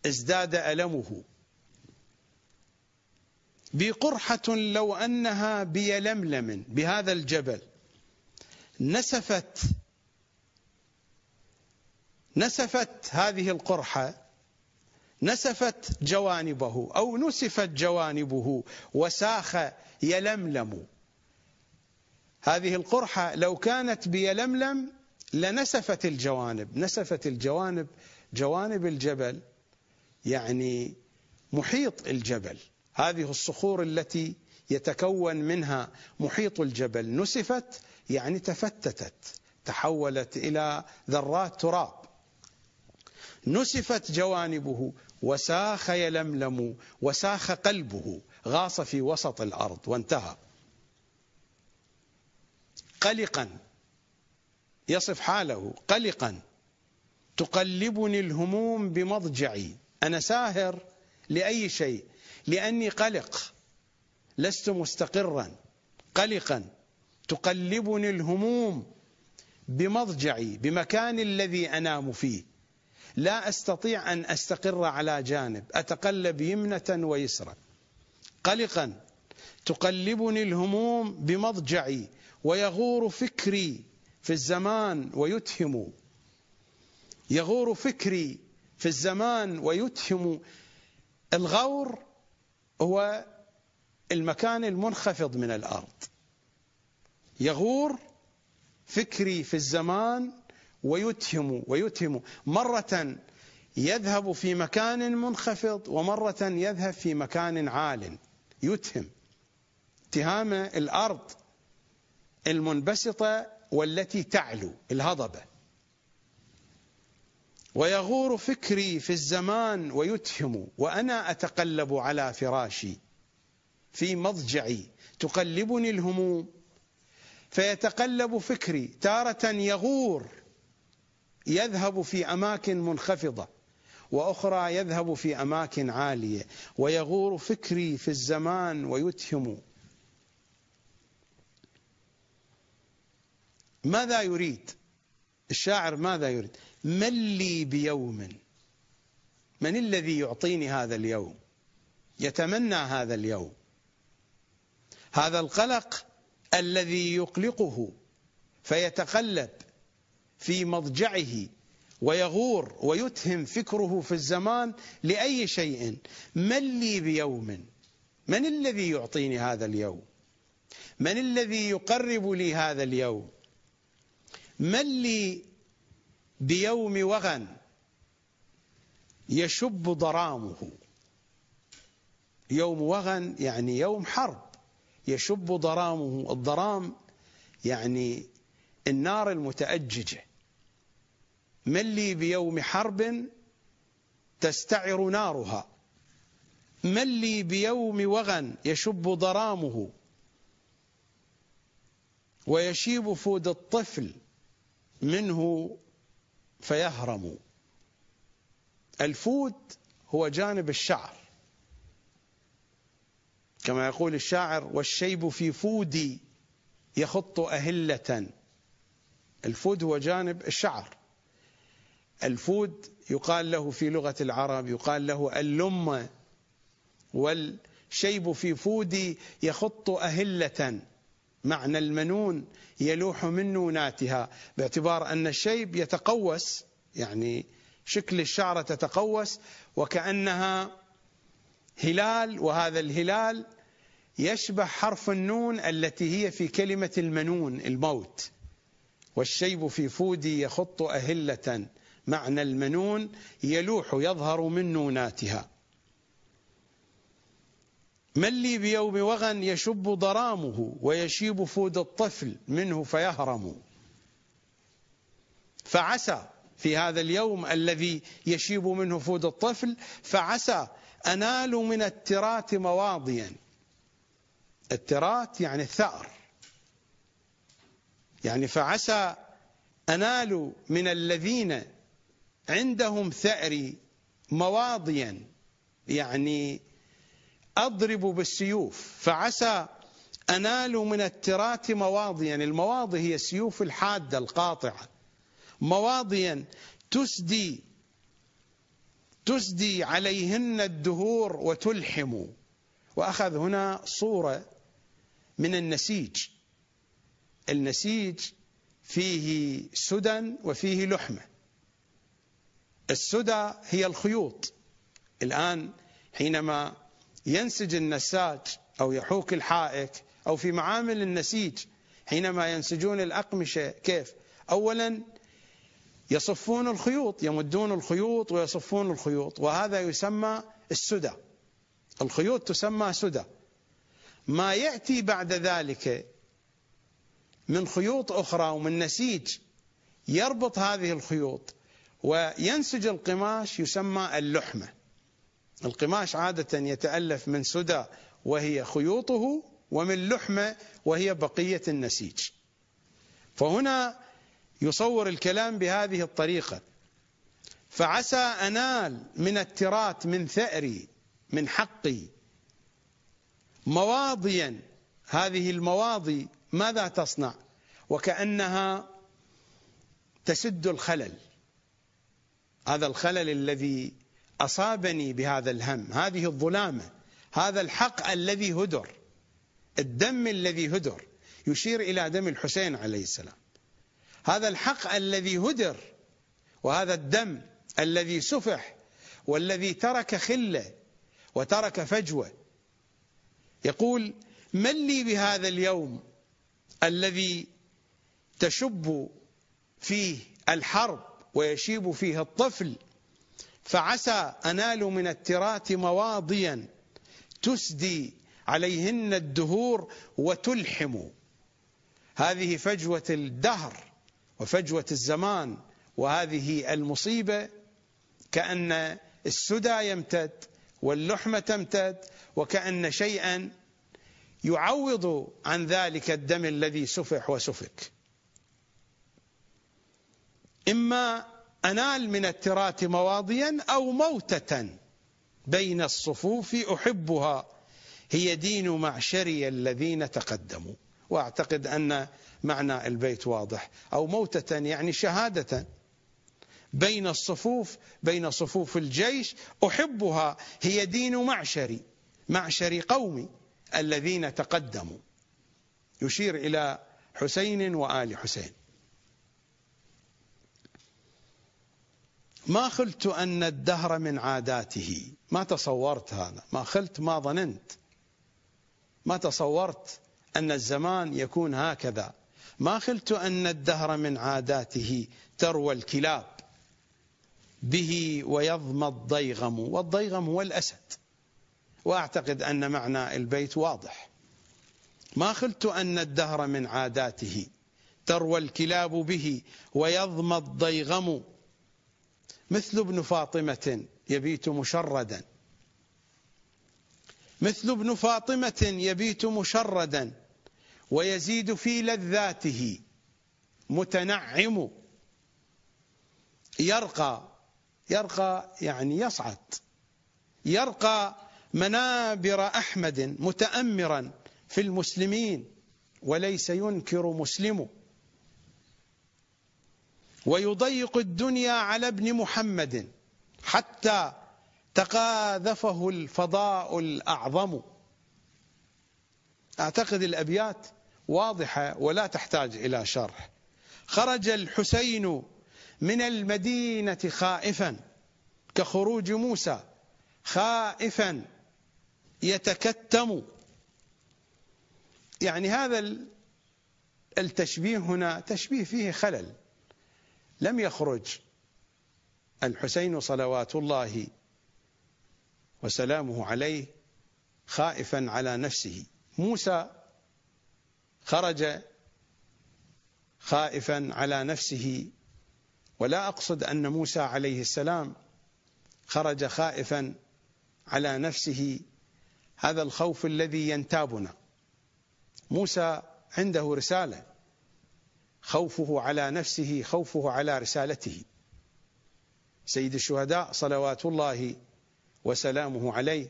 ازداد ألمه. بقرحة لو أنها بيلملم بهذا الجبل نسفت نسفت هذه القرحة نسفت جوانبه أو نسفت جوانبه وساخ يلملم. هذه القرحة لو كانت بيلملم لنسفت الجوانب. نسفت الجوانب جوانب الجبل يعني محيط الجبل. هذه الصخور التي يتكون منها محيط الجبل. نسفت يعني تفتتت تحولت إلى ذرات تراب. نسفت جوانبه وساخ يلملم وساخ قلبه غاص في وسط الأرض وانتهى. قلقا. يصف حاله قلقا. تقلبني الهموم بمضجعي. أنا ساهر لأي شيء. لأني قلق. لست مستقرا. قلقا. تقلبني الهموم بمضجعي بمكان الذي أنام فيه. لا أستطيع أن أستقر على جانب أتقلب يمنة ويسرا. قلقا تقلبني الهموم بمضجعي ويغور فكري في الزمان ويتهم. يغور فكري في الزمان ويتهم. الغور هو المكان المنخفض من الأرض. يغور فكري في الزمان ويتهم ويتهم. مرة يذهب في مكان منخفض ومرة يذهب في مكان عال. يتهم. اتهام الأرض المنبسطة والتي تعلو الهضبة. ويغور فكري في الزمان ويتهم. وأنا أتقلب على فراشي في مضجعي. تقلبني الهموم. فيتقلب فكري تارة يغور. يذهب في أماكن منخفضة وأخرى يذهب في أماكن عالية ويغور فكري في الزمان ويتهم ماذا يريد؟ الشاعر ماذا يريد؟ من لي بيوم؟ من الذي يعطيني هذا اليوم؟ يتمنى هذا اليوم. هذا القلق الذي يقلقه فيتقلب. في مضجعه ويغور ويتهم فكره في الزمان لأي شيء. من لي بيوم؟ من الذي يعطيني هذا اليوم؟ من الذي يقرب لي هذا اليوم؟ من لي بيوم وغن يشب ضرامه؟ يوم وغن يعني يوم حرب. يشب ضرامه الضرام يعني النار المتأججة. من لي بيوم حرب تستعر نارها؟ من لي بيوم وغى يشب ضرامه ويشيب فود الطفل منه فيهرم. الفود هو جانب الشعر. كما يقول الشاعر والشيب في فودي يخط أهلة. الفود هو جانب الشعر. الفود يقال له في لغة العرب يقال له اللمة والشيب في فودي يخط أهلة. معنى المنون يلوح من نوناتها باعتبار أن الشيب يتقوس يعني شكل الشعرة تتقوس وكأنها هلال وهذا الهلال يشبه حرف النون التي هي في كلمة المنون الموت. والشيب في فودي يخط أهلة. معنى المنون يلوح يظهر من نوناتها. من لي بيوم وغى يشب ضرامه ويشيب فود الطفل منه فيهرم. فعسى في هذا اليوم الذي يشيب منه فود الطفل فعسى أنال من الترات مواضيا. الترات يعني الثأر. يعني فعسى أنال من الذين عندهم ثأري مواضيا يعني أضرب بالسيوف فعسى أنال من الترات مواضيا. المواضي هي السيوف الحادة القاطعة. مواضيا تسدي تسدي عليهن الدهور وتلحم. وأخذ هنا صورة من النسيج. النسيج فيه سدى وفيه لحمة. السدى هي الخيوط. الآن حينما ينسج النساج أو يحوك الحائك أو في معامل النسيج حينما ينسجون الأقمشة كيف؟ أولا يصفون الخيوط يمدون الخيوط ويصفون الخيوط وهذا يسمى السدى. الخيوط تسمى سدى. ما يأتي بعد ذلك من خيوط أخرى ومن نسيج يربط هذه الخيوط وينسج القماش يسمى اللحمة. القماش عادة يتألف من سدى وهي خيوطه ومن لحمة وهي بقية النسيج. فهنا يصور الكلام بهذه الطريقة. فعسى أنال من الترات من ثأري من حقي مواضيا. هذه المواضي ماذا تصنع؟ وكأنها تسد الخلل. هذا الخلل الذي أصابني بهذا الهم هذه الظلامة هذا الحق الذي هدر الدم الذي هدر يشير إلى دم الحسين عليه السلام. هذا الحق الذي هدر وهذا الدم الذي سفح والذي ترك خلة وترك فجوة. يقول من لي بهذا اليوم الذي تشب فيه الحرب ويشيب فيه الطفل فعسى أنال من الترات مواضيا تسدي عليهن الدهور وتلحم. هذه فجوة الدهر وفجوة الزمان وهذه المصيبة كأن السدى يمتد واللحمة تمتد وكأن شيئا يعوض عن ذلك الدم الذي سفح وسفك. إما أنال من التراث مواضيا أو موتة بين الصفوف أحبها. هي دين معشري الذين تقدموا. وأعتقد أن معنى البيت واضح. أو موتة يعني شهادة. بين الصفوف بين صفوف الجيش أحبها. هي دين معشري معشر قومي الذين تقدموا. يشير إلى حسين وآل حسين. ما خلت أن الدهر من عاداته. ما تصورت هذا. ما خلت ما ظننت. ما تصورت أن الزمان يكون هكذا. ما خلت أن الدهر من عاداته تروى الكلاب به ويضمى الضيغم. والضيغم هو الأسد. وأعتقد أن معنى البيت واضح. ما خلت أن الدهر من عاداته تروى الكلاب به ويضمى الضيغم. مثل ابن فاطمة يبيت مشردا. مثل ابن فاطمة يبيت مشردا ويزيد في لذاته. متنعم. يرقى. يرقى يعني يصعد. يرقى منابر أحمد متأمرا في المسلمين وليس ينكر مسلم ويضيق الدنيا على ابن محمد حتى تقاذفه الفضاء الأعظم. أعتقد الأبيات واضحة ولا تحتاج إلى شرح. خرج الحسين من المدينة خائفا كخروج موسى خائفا يتكتم. يعني هذا التشبيه هنا تشبيه فيه خلل. لم يخرج. الحسين صلوات الله وسلامه عليه خائفا على نفسه. موسى خرج خائفا على نفسه. ولا أقصد أن موسى عليه السلام خرج خائفا على نفسه. هذا الخوف الذي ينتابنا. موسى عنده رسالة. خوفه على نفسه خوفه على رسالته. سيد الشهداء صلوات الله وسلامه عليه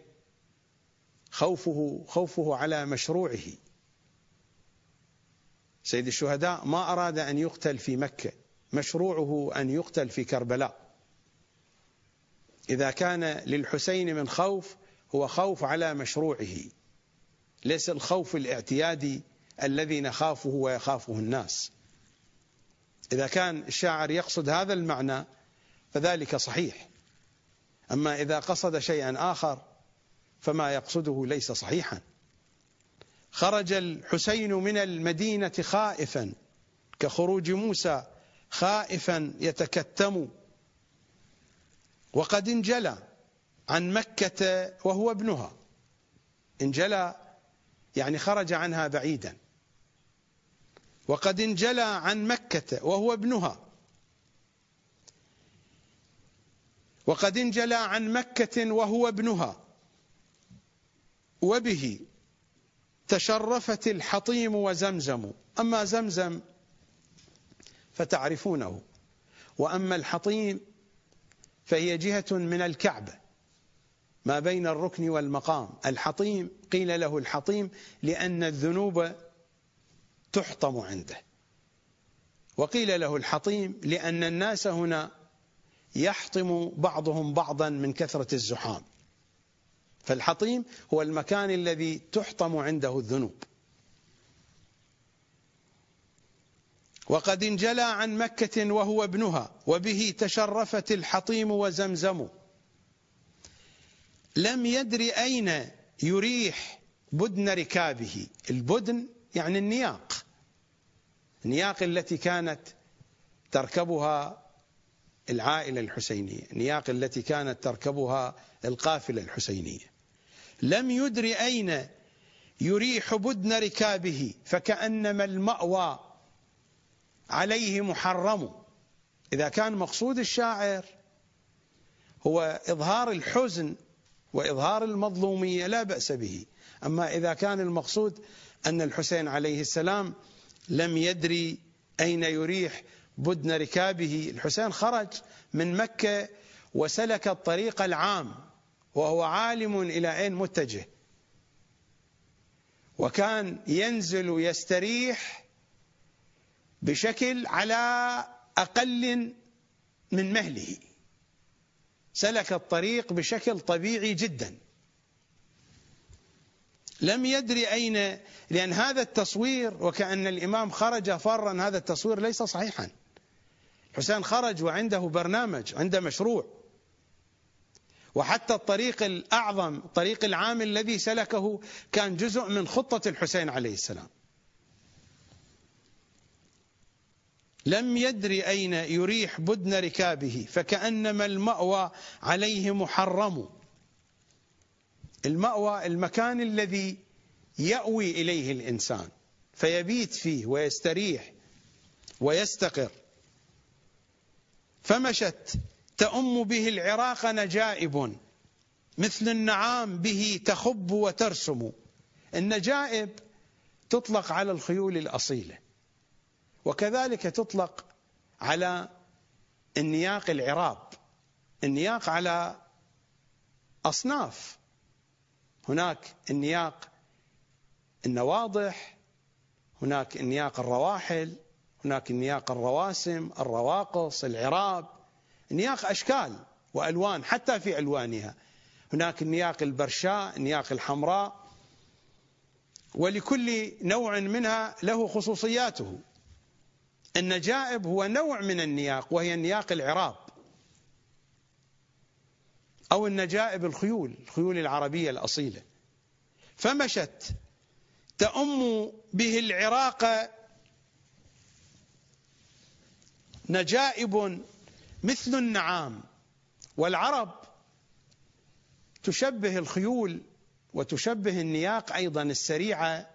خوفه خوفه على مشروعه. سيد الشهداء ما أراد أن يقتل في مكة مشروعه أن يقتل في كربلاء. إذا كان للحسين من خوف هو خوف على مشروعه. ليس الخوف الاعتيادي الذي نخافه ويخافه الناس. إذا كان الشاعر يقصد هذا المعنى فذلك صحيح. أما إذا قصد شيئا آخر فما يقصده ليس صحيحا. خرج الحسين من المدينة خائفا كخروج موسى خائفا يتكتم. وقد انجلى عن مكة وهو ابنها. انجلى يعني خرج عنها بعيدا. وقد انجلى عن مكة وهو ابنها. وقد انجلى عن مكة وهو ابنها. وبه تشرفت الحطيم وزمزم. أما زمزم فتعرفونه. وأما الحطيم فهي جهة من الكعبة ما بين الركن والمقام. الحطيم قيل له الحطيم لأن الذنوب تحطم عنده. وقيل له الحطيم لأن الناس هنا يحطم بعضهم بعضا من كثرة الزحام. فالحطيم هو المكان الذي تحطم عنده الذنوب. وقد انجلى عن مكة وهو ابنها وبه تشرفت الحطيم وزمزم. لم يدر أين يريح بدن ركابه. البدن يعني النياق. النياق التي كانت تركبها العائلة الحسينية النياق التي كانت تركبها القافلة الحسينية. لم يدر أين يريح بدن ركابه فكأنما المأوى عليه محرم. إذا كان مقصود الشاعر هو إظهار الحزن وإظهار المظلومية لا بأس به. أما إذا كان المقصود أن الحسين عليه السلام لم يدري أين يريح بدن ركابه. الحسين خرج من مكة وسلك الطريق العام وهو عالم إلى أين متجه. وكان ينزل يستريح بشكل على أقل من مهله. سلك الطريق بشكل طبيعي جدا. لم يدري أين لأن هذا التصوير وكأن الإمام خرج فرا هذا التصوير ليس صحيحا. حسين خرج وعنده برنامج عنده مشروع. وحتى الطريق الأعظم الطريق العام الذي سلكه كان جزء من خطة الحسين عليه السلام. لم يدري أين يريح بدن ركابه فكأنما المأوى عليه محرم. المأوى المكان الذي يأوي إليه الإنسان فيبيت فيه ويستريح ويستقر. فمشت تأم به العراق نجائب مثل النعام به تخب وترسم. النجائب تطلق على الخيول الأصيلة وكذلك تطلق على النياق العراب النياق على أصناف. هناك النياق النواضح هناك النياق الرواحل هناك النياق الرواسم الرواقص العراب. نياق أشكال وألوان حتى في ألوانها. هناك النياق البرشاء النياق الحمراء. ولكل نوع منها له خصوصياته. النجائب هو نوع من النياق وهي النياق العراب. أو النجائب الخيول الخيول العربية الأصيلة. فمشت تأم به العراق نجائب مثل النعام. والعرب تشبه الخيول وتشبه النياق أيضا السريعة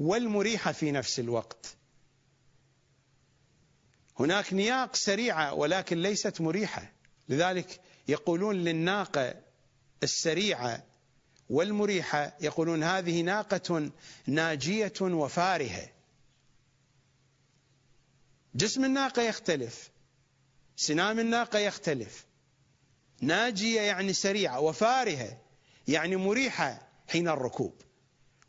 والمريحة في نفس الوقت. هناك نياق سريعة ولكن ليست مريحة. لذلك يقولون للناقة السريعة والمريحة يقولون هذه ناقة ناجية وفارهة. جسم الناقة يختلف سنام الناقة يختلف. ناجية يعني سريعة وفارهة يعني مريحة حين الركوب.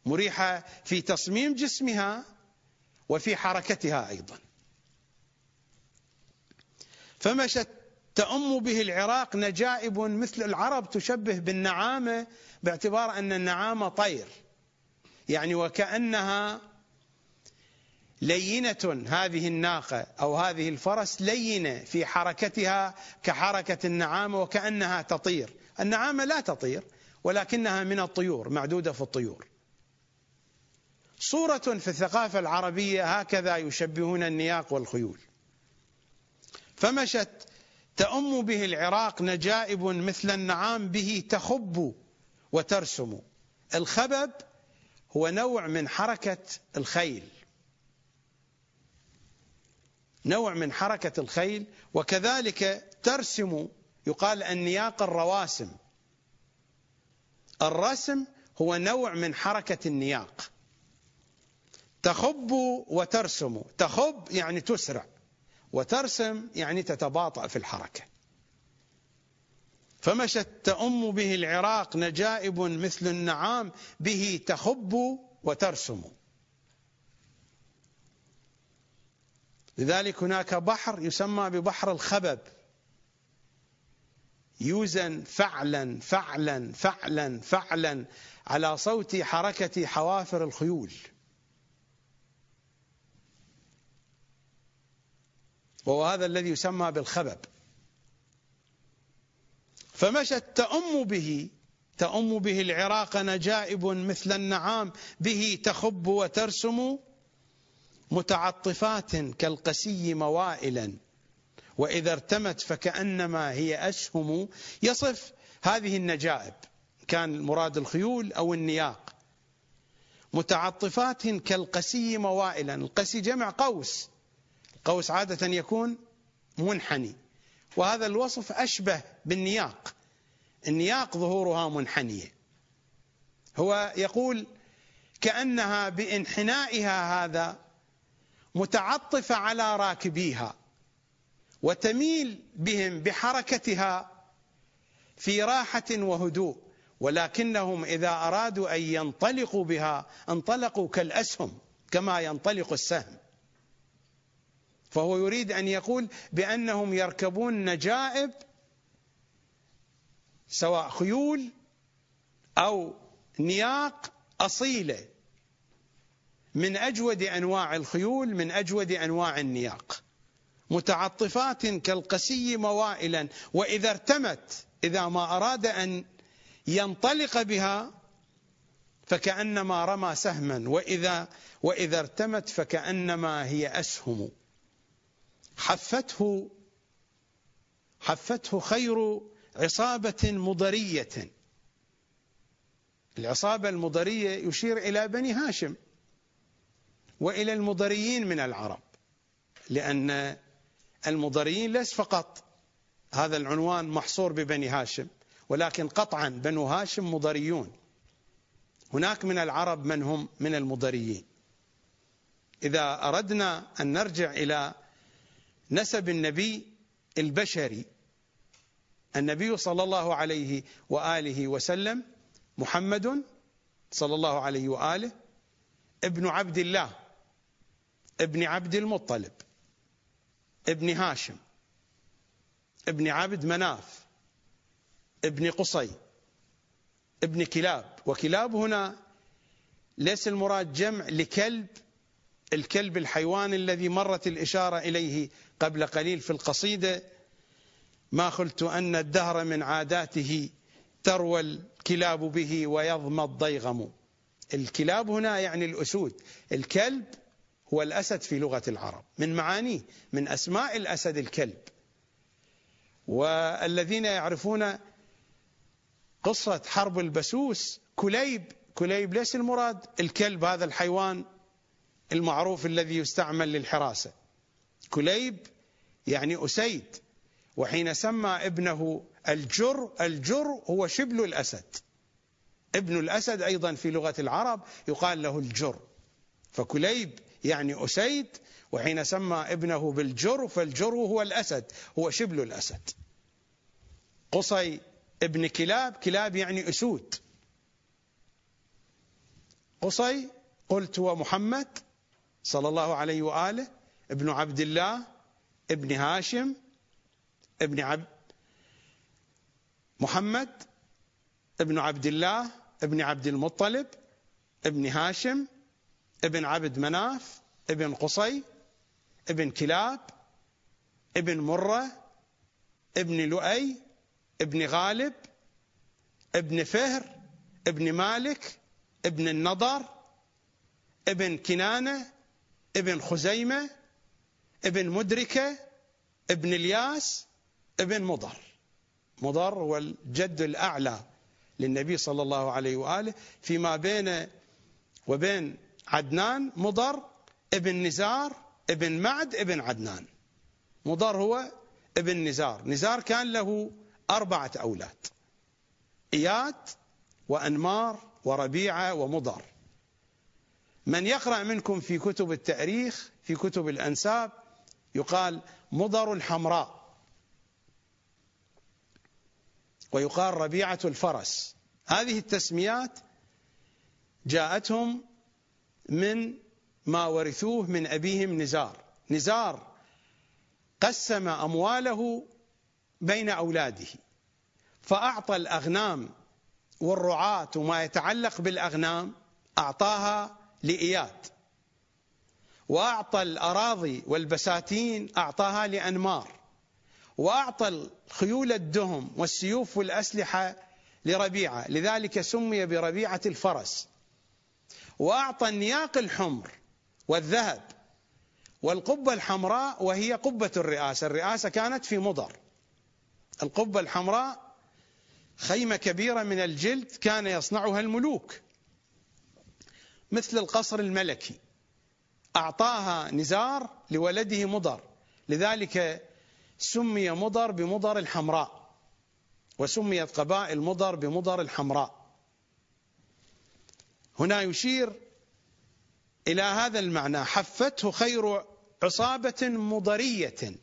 مريحة في تصميم جسمها وفي حركتها أيضا. فمشت تأم به العراق نجائب مثل العرب تشبه بالنعامة باعتبار أن النعامة طير. يعني وكأنها لينة هذه الناقة أو هذه الفرس لينة في حركتها كحركة النعامة وكأنها تطير. النعامة لا تطير ولكنها من الطيور معدودة في الطيور. صورة في الثقافة العربية هكذا يشبهون النياق والخيول. فمشت تأم به العراق نجائب مثل النعام به تخب وترسم. الخبب هو نوع من حركة الخيل. نوع من حركة الخيل وكذلك ترسم يقال النياق الرواسم. الرسم هو نوع من حركة النياق. تخب وترسم. تخب يعني تسرع. وترسم يعني تتباطأ في الحركة. فمشت تأم به العراق نجائب مثل النعام به تخب وترسم. لذلك هناك بحر يسمى ببحر الخبب. يوزن فعلا فعلا فعلا فعلا على صوت حركة حوافر الخيول. وهو هذا الذي يسمى بالخبب. فمشت تأم به تأم به العراق نجائب مثل النعام به تخب وترسم متعطفات كالقسي موائلا. وإذا ارتمت فكأنما هي أسهم يصف هذه النجائب. كان المراد الخيول أو النياق. متعطفات كالقسي موائلا. القسي جمع قوس. القوس عادة يكون منحني. وهذا الوصف أشبه بالنياق. النياق ظهورها منحنية. هو يقول كأنها بانحنائها هذا متعطفة على راكبيها وتميل بهم بحركتها في راحة وهدوء. ولكنهم إذا أرادوا أن ينطلقوا بها انطلقوا كالأسهم كما ينطلق السهم. فهو يريد أن يقول بأنهم يركبون نجائب سواء خيول أو نياق أصيلة من أجود أنواع الخيول من أجود أنواع النياق. متعطفات كالقسي موائلا وإذا ارتمت إذا ما أراد أن ينطلق بها فكأنما رمى سهما وإذا وإذا ارتمت فكأنما هي أسهم. حفته حفته خير عصابة مضرية. العصابة المضرية يشير إلى بني هاشم وإلى المضريين من العرب لأن المضريين ليس فقط هذا العنوان محصور ببني هاشم ولكن قطعا بنو هاشم مضريون. هناك من العرب من هم من المضريين. إذا أردنا أن نرجع إلى نسب النبي البشري. النبي صلى الله عليه وآله وسلم محمد صلى الله عليه وآله ابن عبد الله ابن عبد المطلب ابن هاشم ابن عبد مناف ابن قصي ابن كلاب. وكلاب هنا ليس المراد جمع لكلب الكلب الحيوان الذي مرت الإشارة إليه قبل قليل في القصيدة ما قلت أن الدهر من عاداته تروى الكلاب به ويظمى الضيغم. الكلاب هنا يعني الأسود. الكلب هو الأسد في لغة العرب من معانيه من أسماء الأسد الكلب. والذين يعرفون قصة حرب البسوس كليب كليب ليس المراد؟ الكلب هذا الحيوان المعروف الذي يستعمل للحراسة. كليب يعني أسيد وحين سمى ابنه الجر الجر هو شبل الأسد. ابن الأسد أيضا في لغة العرب يقال له الجر. فكليب يعني أسيد وحين سمى ابنه بالجر فالجر هو الأسد هو شبل الأسد. قصي ابن كلاب كلاب يعني أسود. قصي قلت هو محمد صلى الله عليه وآله ابن عبد الله ابن هاشم ابن عبد محمد ابن عبد الله ابن عبد المطلب ابن هاشم ابن عبد مناف ابن قصي ابن كلاب ابن مرة ابن لؤي ابن غالب ابن فهر ابن مالك ابن النضر ابن كنانة ابن خزيمة ابن مدركة ابن الياس ابن مضر. مضر هو الجد الأعلى للنبي صلى الله عليه وآله. فيما بين وبين عدنان مضر ابن نزار ابن معد ابن عدنان. مضر هو ابن نزار. نزار كان له أربعة أولاد إياد وأنمار وربيعة ومضر. من يقرأ منكم في كتب التأريخ في كتب الأنساب يقال مضر الحمراء. ويقال ربيعة الفرس. هذه التسميات جاءتهم من ما ورثوه من أبيهم نزار. نزار قسم أمواله بين أولاده فأعطى الأغنام والرعاة وما يتعلق بالأغنام أعطاها لإياد. وأعطى الأراضي والبساتين أعطاها لأنمار. وأعطى الخيول الدهم والسيوف والأسلحة لربيعة. لذلك سمي بربيعة الفرس. وأعطى النياق الحمر والذهب والقبة الحمراء وهي قبة الرئاسة. الرئاسة كانت في مضر. القبة الحمراء خيمة كبيرة من الجلد كان يصنعها الملوك. مثل القصر الملكي. أعطاها نزار لولده مضر. لذلك سمي مضر بمضر الحمراء. وسميت قبائل مضر بمضر الحمراء. هنا يشير إلى هذا المعنى. حفته خير عصابة مضرية.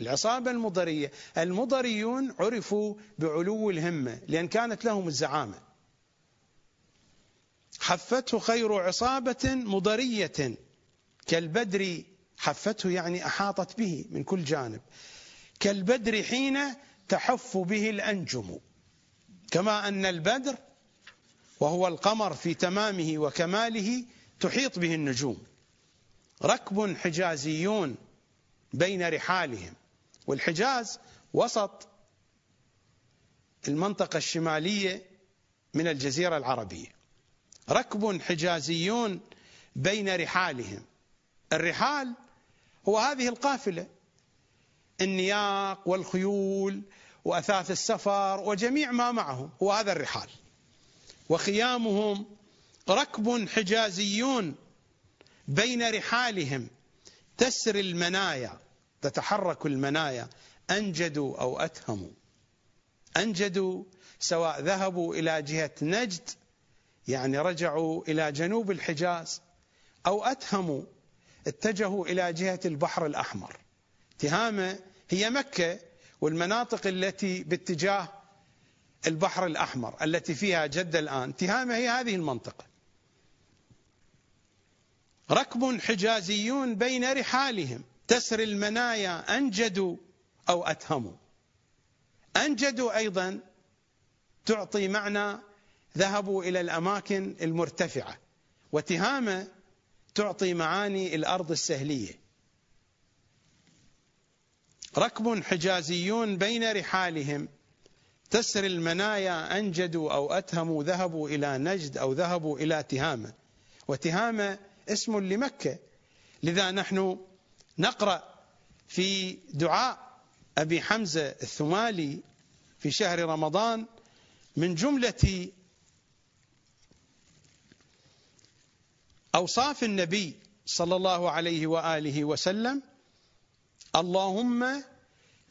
العصابة المضرية المضريون عرفوا بعلو الهمة لأن كانت لهم الزعامة. حفته خير عصابة مضرية. كالبدر حفته يعني أحاطت به من كل جانب. كالبدر حين تحف به الأنجم. كما أن البدر وهو القمر في تمامه وكماله تحيط به النجوم. ركب حجازيون بين رحالهم. والحجاز وسط المنطقة الشمالية من الجزيرة العربية. ركب حجازيون بين رحالهم. الرحال هو هذه القافلة. النياق والخيول وأثاث السفر وجميع ما معهم هو هذا الرحال. وخيامهم ركب حجازيون بين رحالهم. تسري المنايا تتحرك المنايا. أنجدوا أو أتهموا. أنجدوا سواء ذهبوا إلى جهة نجد يعني رجعوا إلى جنوب الحجاز أو أتهموا اتجهوا إلى جهة البحر الأحمر. تهامة هي مكة والمناطق التي باتجاه البحر الأحمر التي فيها جدة الآن. تهامة هي هذه المنطقة. ركب حجازيون بين رحالهم. تسري المنايا أنجدوا أو أتهموا. أنجدوا أيضا تعطي معنى ذهبوا إلى الأماكن المرتفعة. وتهامة تعطي معاني الأرض السهلية. ركب حجازيون بين رحالهم. تسري المنايا أنجدوا أو أتهموا. ذهبوا إلى نجد أو ذهبوا إلى تهامة. وتهامة اسم لمكة. لذا نحن نقرأ في دعاء أبي حمزة الثمالي في شهر رمضان من جملة أوصاف النبي صلى الله عليه وآله وسلم اللهم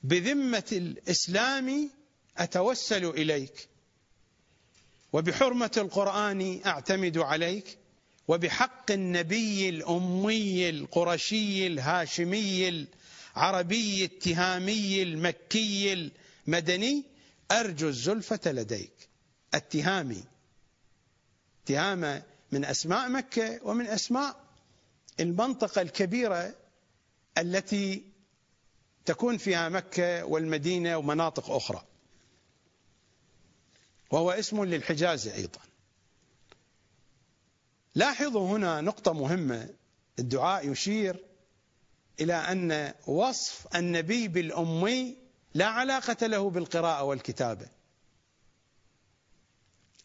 بذمة الإسلام أتوسل إليك وبحرمة القرآن أعتمد عليك وبحق النبي الأمي القرشي الهاشمي العربي التهامي المكي المدني أرجو الزلفة لديك. التهامي تهامة من أسماء مكة ومن أسماء المنطقة الكبيرة التي تكون فيها مكة والمدينة ومناطق أخرى. وهو اسم للحجاز أيضا. لاحظوا هنا نقطة مهمة. الدعاء يشير إلى أن وصف النبي بالأمي لا علاقة له بالقراءة والكتابة.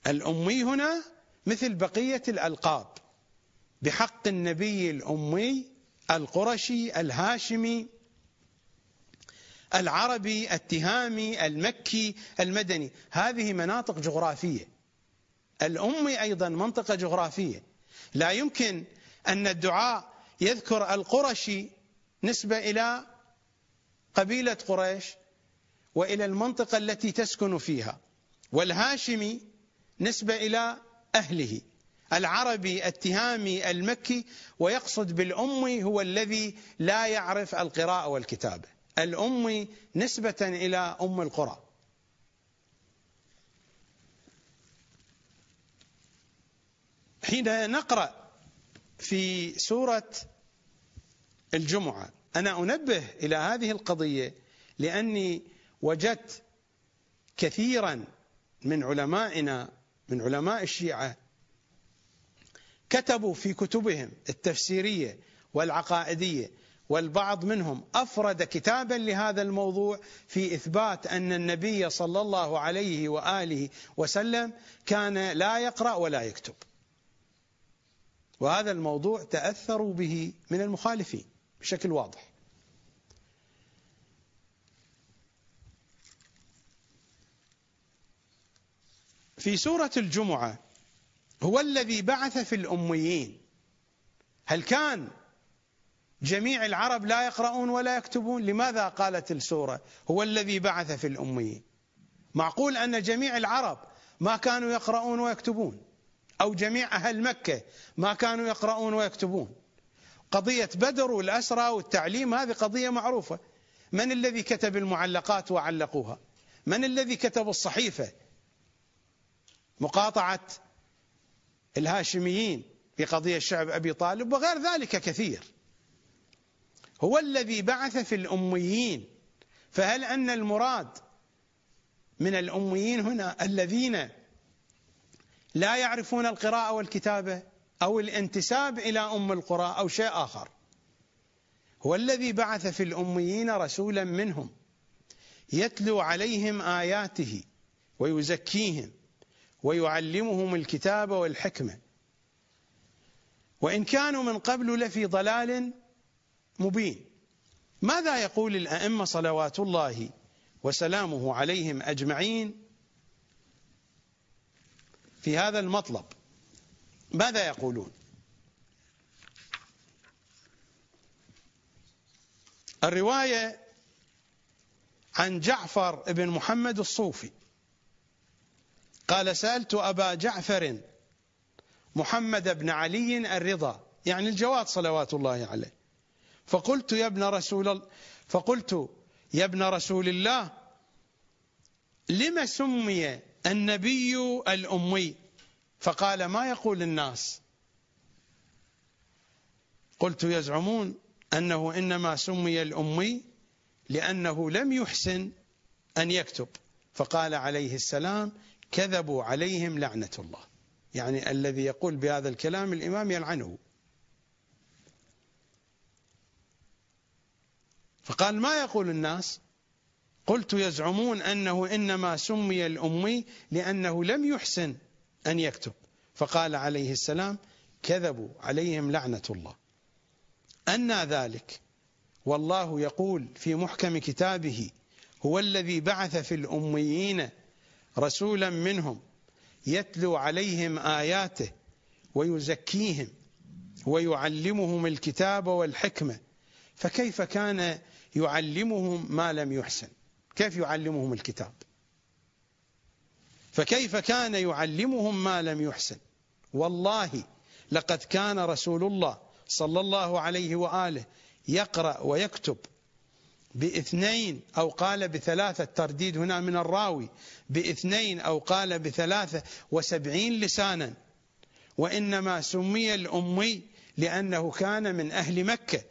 الأمي هنا مثل بقية الألقاب. بحق النبي الأمي القرشي الهاشمي العربي التهامي المكي المدني. هذه مناطق جغرافية. الأمي أيضا منطقة جغرافية. لا يمكن أن الدعاء يذكر القرشي نسبة إلى قبيلة قريش وإلى المنطقة التي تسكن فيها والهاشمي نسبة إلى أهله. العربي التهامي المكي ويقصد بالأمي هو الذي لا يعرف القراءة والكتابة الأمي نسبة إلى أم القرى. حين نقرأ في سورة الجمعة أنا أنبه إلى هذه القضية لأني وجدت كثيرا من علمائنا من علماء الشيعة كتبوا في كتبهم التفسيرية والعقائدية والبعض منهم أفرد كتابا لهذا الموضوع في إثبات أن النبي صلى الله عليه وآله وسلم كان لا يقرأ ولا يكتب. وهذا الموضوع تأثروا به من المخالفين بشكل واضح. في سورة الجمعة هو الذي بعث في الأميين. هل كان جميع العرب لا يقرؤون ولا يكتبون؟ لماذا قالت السورة هو الذي بعث في الأميين؟ معقول أن جميع العرب ما كانوا يقرؤون ويكتبون؟ أو جميع أهل مكة ما كانوا يقرؤون ويكتبون؟ قضية بدر والأسرى والتعليم هذه قضية معروفة. من الذي كتب المعلقات وعلقوها؟ من الذي كتب الصحيفة؟ مقاطعة الهاشميين في قضية الشعب أبي طالب وغير ذلك كثير. هو الذي بعث في الأميين. فهل أن المراد من الأميين هنا الذين لا يعرفون القراءة والكتابة أو الانتساب إلى أم القرى أو شيء آخر؟ هو الذي بعث في الأميين رسولا منهم يتلو عليهم آياته ويزكيهم ويعلمهم الكتاب والحكمة. وإن كانوا من قبل لفي ضلال مبين. ماذا يقول الأئمة صلوات الله وسلامه عليهم أجمعين في هذا المطلب؟ ماذا يقولون؟ الرواية عن جعفر بن محمد الصوفي. قال سألت أبا جعفر محمد بن علي الرضا يعني الجواد صلوات الله عليه. فقلت يا ابن رسول فقلت يا ابن رسول الله لم سمي النبي الأمي؟ فقال ما يقول الناس؟ قلت يزعمون أنه إنما سمي الأمي لأنه لم يحسن أن يكتب. فقال عليه السلام كذبوا عليهم لعنة الله. يعني الذي يقول بهذا الكلام الإمام يلعنه. فقال ما يقول الناس؟ قلت يزعمون أنه إنما سمي الأمي لأنه لم يحسن أن يكتب. فقال عليه السلام كذبوا عليهم لعنة الله. أن ذلك والله يقول في محكم كتابه هو الذي بعث في الأميين رسولا منهم يتلو عليهم آياته ويزكيهم ويعلمهم الكتاب والحكمة فكيف كان يعلمهم ما لم يحسن؟ كيف يعلمهم الكتاب؟ فكيف كان يعلمهم ما لم يحسن؟ والله لقد كان رسول الله صلى الله عليه وآله يقرأ ويكتب باثنين أو قال بثلاثة ترديد هنا من الراوي. باثنين أو قال بثلاثة وسبعين لسانا. وإنما سمي الأمي لأنه كان من أهل مكة.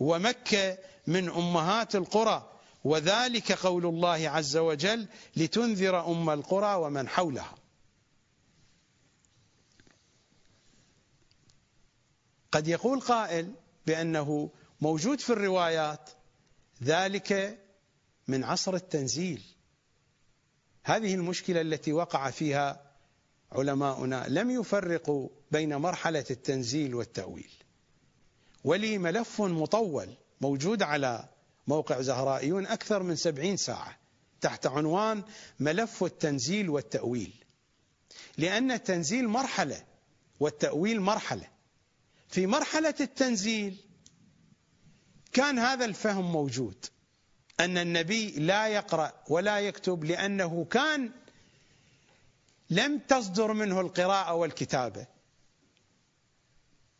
ومكة من أمهات القرى. وذلك قول الله عز وجل لتنذر أم القرى ومن حولها. قد يقول قائل بأنه موجود في الروايات ذلك من عصر التنزيل. هذه المشكلة التي وقع فيها علماؤنا لم يفرقوا بين مرحلة التنزيل والتأويل. ولي ملف مطول موجود على موقع زهرائيون أكثر من سبعين ساعة تحت عنوان ملف التنزيل والتأويل. لأن التنزيل مرحلة والتأويل مرحلة. في مرحلة التنزيل كان هذا الفهم موجود أن النبي لا يقرأ ولا يكتب لأنه كان لم تصدر منه القراءة والكتابة.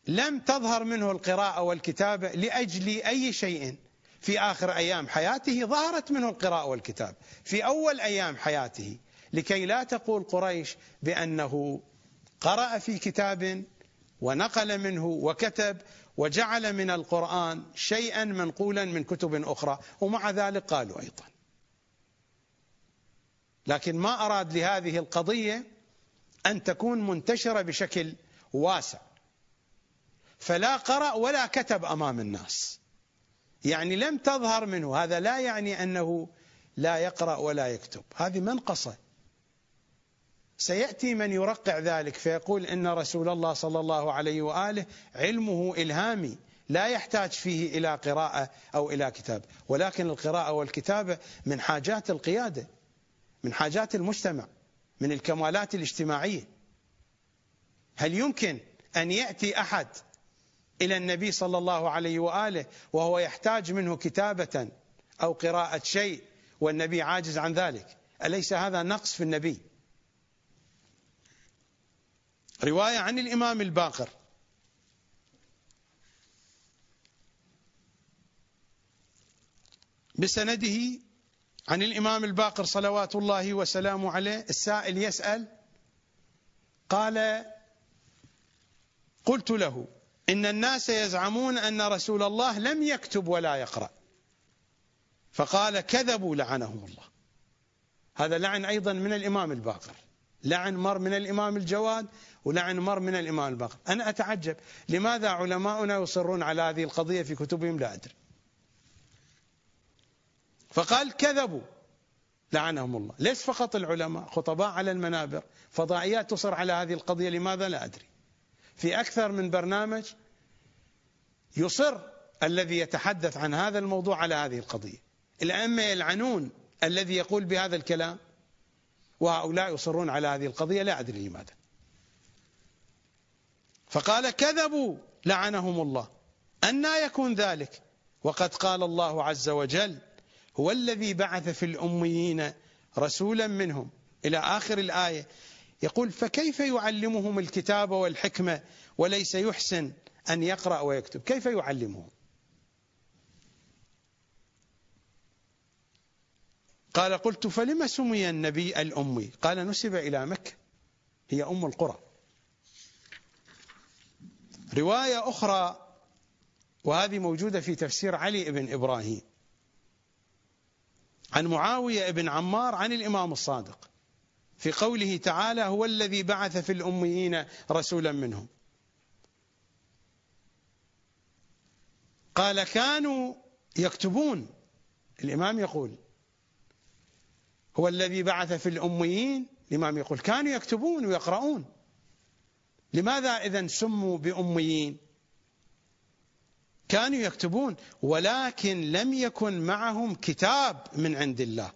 لم تظهر منه القراءة والكتابة لأجل أي شيء. في آخر أيام حياته ظهرت منه القراءة والكتاب في أول أيام حياته لكي لا تقول قريش بأنه قرأ في كتاب ونقل منه وكتب وجعل من القرآن شيئا منقولا من كتب أخرى ومع ذلك قالوا أيضا. لكن ما أراد لهذه القضية أن تكون منتشرة بشكل واسع. فلا قرأ ولا كتب أمام الناس. يعني لم تظهر منه. هذا لا يعني أنه لا يقرأ ولا يكتب. هذه منقصة. سيأتي من يرقع ذلك فيقول إن رسول الله صلى الله عليه وآله علمه إلهامي لا يحتاج فيه إلى قراءة أو إلى كتاب. ولكن القراءة والكتابة من حاجات القيادة من حاجات المجتمع من الكمالات الاجتماعية. هل يمكن أن يأتي أحد إلى النبي صلى الله عليه وآله وهو يحتاج منه كتابة أو قراءة شيء والنبي عاجز عن ذلك؟ أليس هذا نقص في النبي؟ رواية عن الإمام الباقر. بسنده عن الإمام الباقر صلوات الله وسلامه عليه السائل يسأل قال قلت له إن الناس يزعمون أن رسول الله لم يكتب ولا يقرأ. فقال كذبوا لعنهم الله. هذا لعن أيضا من الإمام الباقر. لعن مر من الإمام الجواد ولعن مر من الإمام الباقر. أنا أتعجب. لماذا علماؤنا يصرون على هذه القضية في كتبهم؟ لا أدري. فقال كذبوا. لعنهم الله. ليس فقط العلماء خطباء على المنابر فضائيات تصر على هذه القضية. لماذا؟ لا أدري. في أكثر من برنامج يصر الذي يتحدث عن هذا الموضوع على هذه القضية. الأئمة يلعنون الذي يقول بهذا الكلام. وهؤلاء يصرون على هذه القضية لا أدري لماذا. فقال كذبوا لعنهم الله. أنا يكون ذلك. وقد قال الله عز وجل هو الذي بعث في الأميين رسولا منهم. إلى آخر الآية يقول فكيف يعلمهم الكتاب والحكمة وليس يحسن أن يقرأ ويكتب؟ كيف يعلمهم؟ قال قلت فلما سمي النبي الأمي؟ قال نسب إلى مكة. هي أم القرى. رواية أخرى وهذه موجودة في تفسير علي بن إبراهيم. عن معاوية بن عمار عن الإمام الصادق في قوله تعالى هو الذي بعث في الأميين رسولا منهم. قال كانوا يكتبون. الإمام يقول هو الذي بعث في الأميين الإمام يقول كانوا يكتبون ويقرؤون. لماذا إذا سموا بأميين؟ كانوا يكتبون ولكن لم يكن معهم كتاب من عند الله.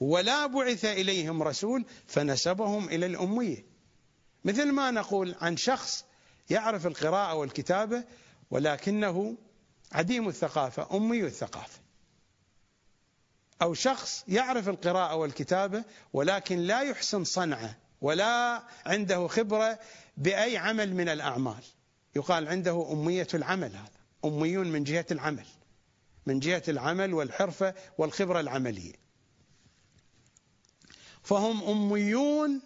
ولا بعث إليهم رسول فنسبهم إلى الأمية. مثل ما نقول عن شخص يعرف القراءة والكتابة ولكنه عديم الثقافة أمي الثقافة. أو شخص يعرف القراءة والكتابة ولكن لا يحسن صنعه ولا عنده خبرة بأي عمل من الأعمال. يقال عنده أمية العمل هذا. أميون من جهة العمل. من جهة العمل والحرفة والخبرة العملية. فهم أميون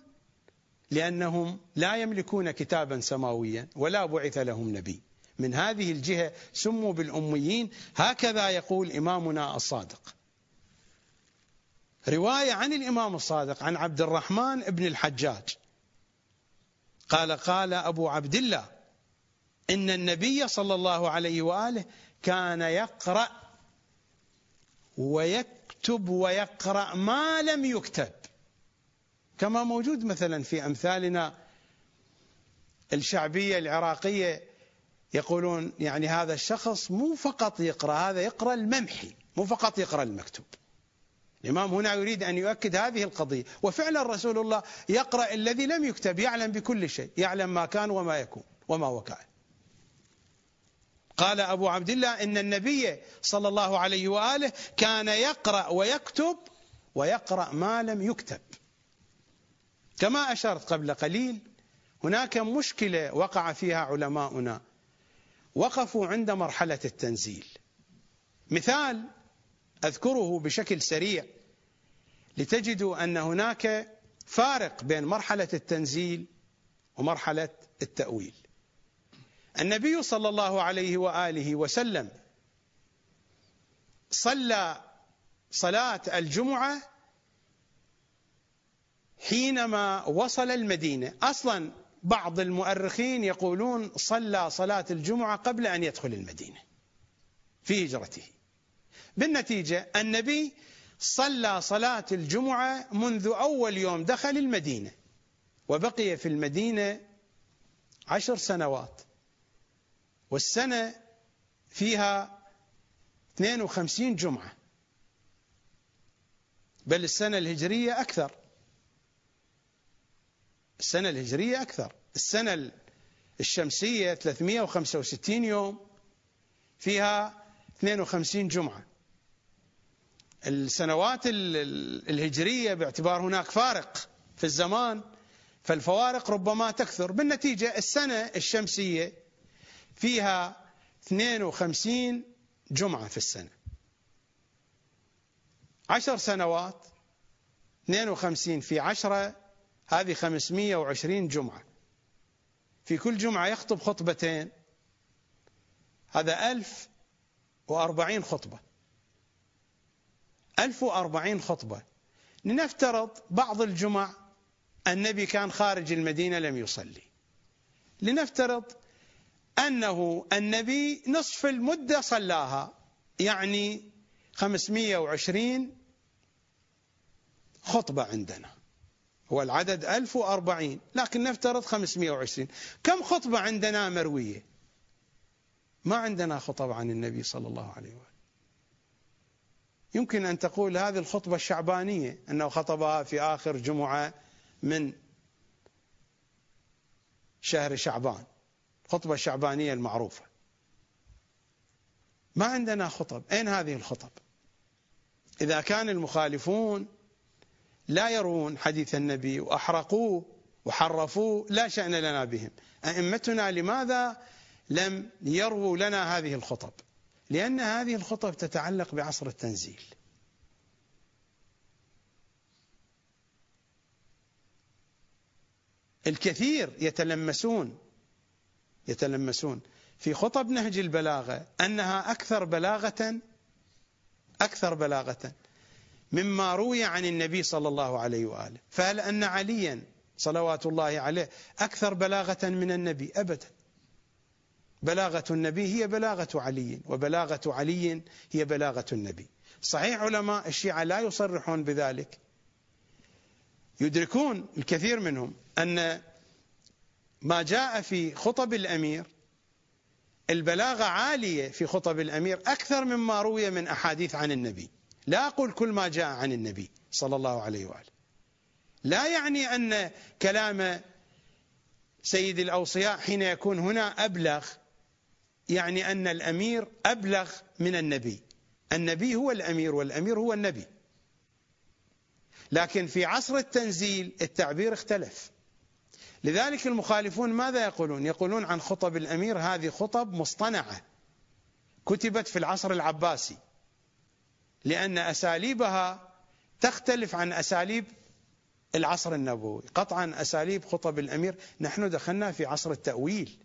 لأنهم لا يملكون كتابا سماويا ولا بعث لهم نبي. من هذه الجهة سموا بالأميين. هكذا يقول إمامنا الصادق. رواية عن الإمام الصادق عن عبد الرحمن بن الحجاج. قال قال أبو عبد الله إن النبي صلى الله عليه وآله كان يقرأ ويكتب ويقرأ ما لم يكتب. كما موجود مثلا في أمثالنا الشعبية العراقية يقولون يعني هذا الشخص مو فقط يقرأ هذا يقرأ الممحي مو فقط يقرأ المكتوب. الإمام هنا يريد أن يؤكد هذه القضية. وفعلا رسول الله يقرأ الذي لم يكتب يعلم بكل شيء يعلم ما كان وما يكون وما وكان قال أبو عبد الله إن النبي صلى الله عليه وآله كان يقرأ ويكتب ويقرأ ما لم يكتب. كما أشرت قبل قليل هناك مشكلة وقع فيها علماؤنا. وقفوا عند مرحلة التنزيل. مثال أذكره بشكل سريع لتجدوا أن هناك فارق بين مرحلة التنزيل ومرحلة التأويل. النبي صلى الله عليه وآله وسلم صلى صلاة الجمعة حينما وصل المدينة. أصلا بعض المؤرخين يقولون صلى صلاة الجمعة قبل أن يدخل المدينة في هجرته. بالنتيجة النبي صلى صلاة الجمعة منذ أول يوم دخل المدينة وبقي في المدينة عشر سنوات والسنة فيها 52 جمعة بل السنة الهجرية أكثر. السنة الهجرية أكثر. السنة الشمسية 365 يوم فيها 52 جمعة. السنوات الهجرية باعتبار هناك فارق في الزمان فالفوارق ربما تكثر. بالنتيجة السنة الشمسية فيها 52 جمعة في السنة. عشر سنوات 52 في عشرة هذه 520 جمعة. في كل جمعة يخطب خطبتين هذا 1040 خطبة. 1040 خطبة. لنفترض بعض الجمع النبي كان خارج المدينة لم يصلي. لنفترض أنه النبي نصف المدة صلاها يعني 520 خطبة عندنا. هو العدد 1040 لكن نفترض 520 كم خطبة عندنا مروية؟ ما عندنا خطب عن النبي صلى الله عليه وآله يمكن أن تقول هذه الخطبة الشعبانية أنه خطبها في آخر جمعة من شهر شعبان. الخطبة الشعبانية المعروفة. ما عندنا خطب. أين هذه الخطب؟ إذا كان المخالفون لا يرون حديث النبي وأحرقوه وحرفوه لا شأن لنا بهم. أئمتنا لماذا لم يرووا لنا هذه الخطب؟ لأن هذه الخطب تتعلق بعصر التنزيل. الكثير يتلمسون يتلمسون في خطب نهج البلاغة أنها أكثر بلاغة أكثر بلاغة مما روي عن النبي صلى الله عليه وآله. فهل أن عليا صلوات الله عليه أكثر بلاغة من النبي؟ أبدا. بلاغة النبي هي بلاغة علي وبلاغة علي هي بلاغة النبي. صحيح علماء الشيعة لا يصرحون بذلك. يدركون الكثير منهم أن ما جاء في خطب الأمير البلاغة عالية في خطب الأمير أكثر مما روي من أحاديث عن النبي. لا أقول كل ما جاء عن النبي صلى الله عليه وآله. لا يعني أن كلام سيد الأوصياء حين يكون هنا أبلغ يعني أن الأمير أبلغ من النبي. النبي هو الأمير والأمير هو النبي. لكن في عصر التنزيل التعبير اختلف. لذلك المخالفون ماذا يقولون؟ يقولون عن خطب الأمير هذه خطب مصطنعة. كتبت في العصر العباسي. لأن أساليبها تختلف عن أساليب العصر النبوي. قطعا أساليب خطب الأمير. نحن دخلنا في عصر التأويل.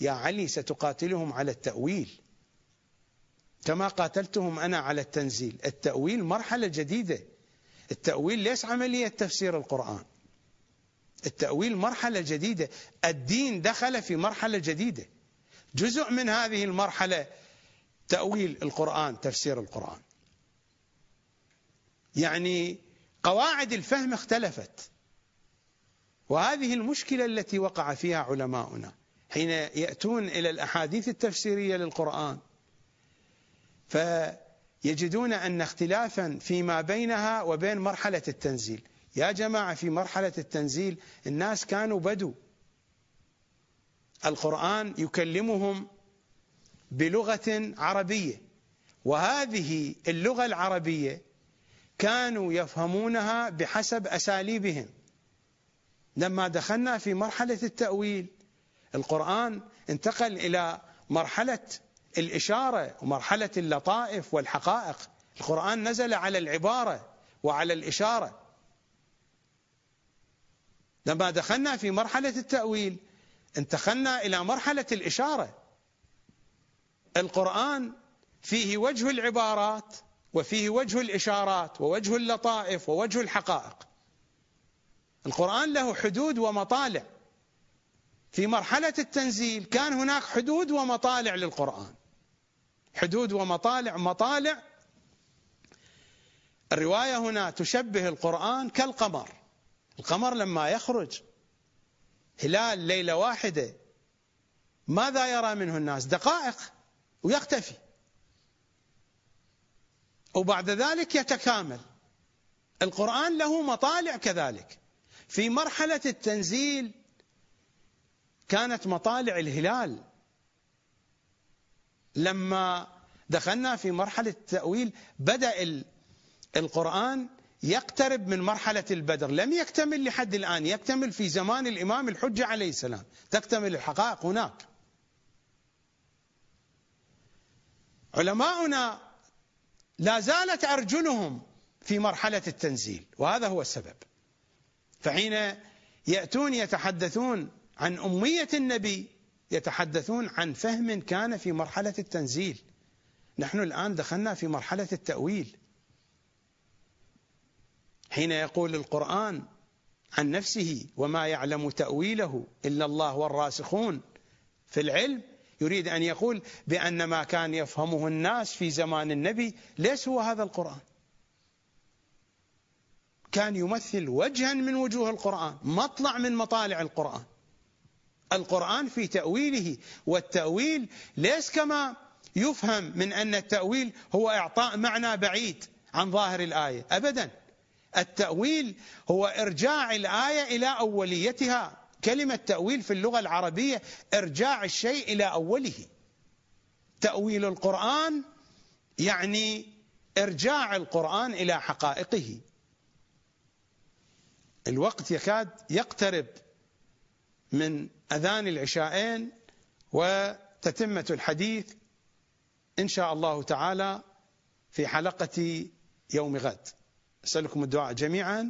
يا علي ستقاتلهم على التأويل. كما قاتلتهم أنا على التنزيل. التأويل مرحلة جديدة. التأويل ليس عملية تفسير القرآن. التأويل مرحلة جديدة. الدين دخل في مرحلة جديدة. جزء من هذه المرحلة تأويل القرآن تفسير القرآن. يعني قواعد الفهم اختلفت. وهذه المشكلة التي وقع فيها علماؤنا. حين يأتون إلى الأحاديث التفسيرية للقرآن. فيجدون أن اختلافا فيما بينها وبين مرحلة التنزيل. يا جماعة في مرحلة التنزيل الناس كانوا بدو. القرآن يكلمهم بلغة عربية. وهذه اللغة العربية كانوا يفهمونها بحسب أساليبهم. لما دخلنا في مرحلة التأويل القرآن انتقل إلى مرحلة الإشارة ومرحلة اللطائف والحقائق. القرآن نزل على العبارة وعلى الإشارة. لما دخلنا في مرحلة التأويل انتقلنا إلى مرحلة الإشارة. القرآن فيه وجه العبارات وفيه وجه الإشارات ووجه اللطائف ووجه الحقائق. القرآن له حدود ومطالع. في مرحلة التنزيل كان هناك حدود ومطالع للقرآن. حدود ومطالع مطالع. الرواية هنا تشبه القرآن كالقمر. القمر لما يخرج هلال ليلة واحدة ماذا يرى منه الناس؟ دقائق ويختفي. وبعد ذلك يتكامل. القرآن له مطالع كذلك. في مرحلة التنزيل كانت مطالع الهلال. لما دخلنا في مرحلة التأويل بدأ القرآن يقترب من مرحلة البدر. لم يكتمل لحد الآن يكتمل في زمان الإمام الحجة عليه السلام. تكتمل الحقائق هناك. علماؤنا لا زالت أرجلهم في مرحلة التنزيل وهذا هو السبب. فحين يأتون يتحدثون عن أمية النبي يتحدثون عن فهم كان في مرحلة التنزيل. نحن الآن دخلنا في مرحلة التأويل. حين يقول القرآن عن نفسه وما يعلم تأويله إلا الله والراسخون في العلم يريد أن يقول بأن ما كان يفهمه الناس في زمان النبي ليس هو هذا القرآن. كان يمثل وجها من وجوه القرآن مطلع من مطالع القرآن. القرآن في تأويله والتأويل ليس كما يفهم من أن التأويل هو إعطاء معنى بعيد عن ظاهر الآية أبدا. التأويل هو إرجاع الآية إلى أوليتها. كلمة تأويل في اللغة العربية إرجاع الشيء إلى أوله. تأويل القرآن يعني إرجاع القرآن إلى حقائقه. الوقت يكاد يقترب من أذان العشاءين وتتمة الحديث إن شاء الله تعالى في حلقة يوم غد. أسألكم الدعاء جميعا.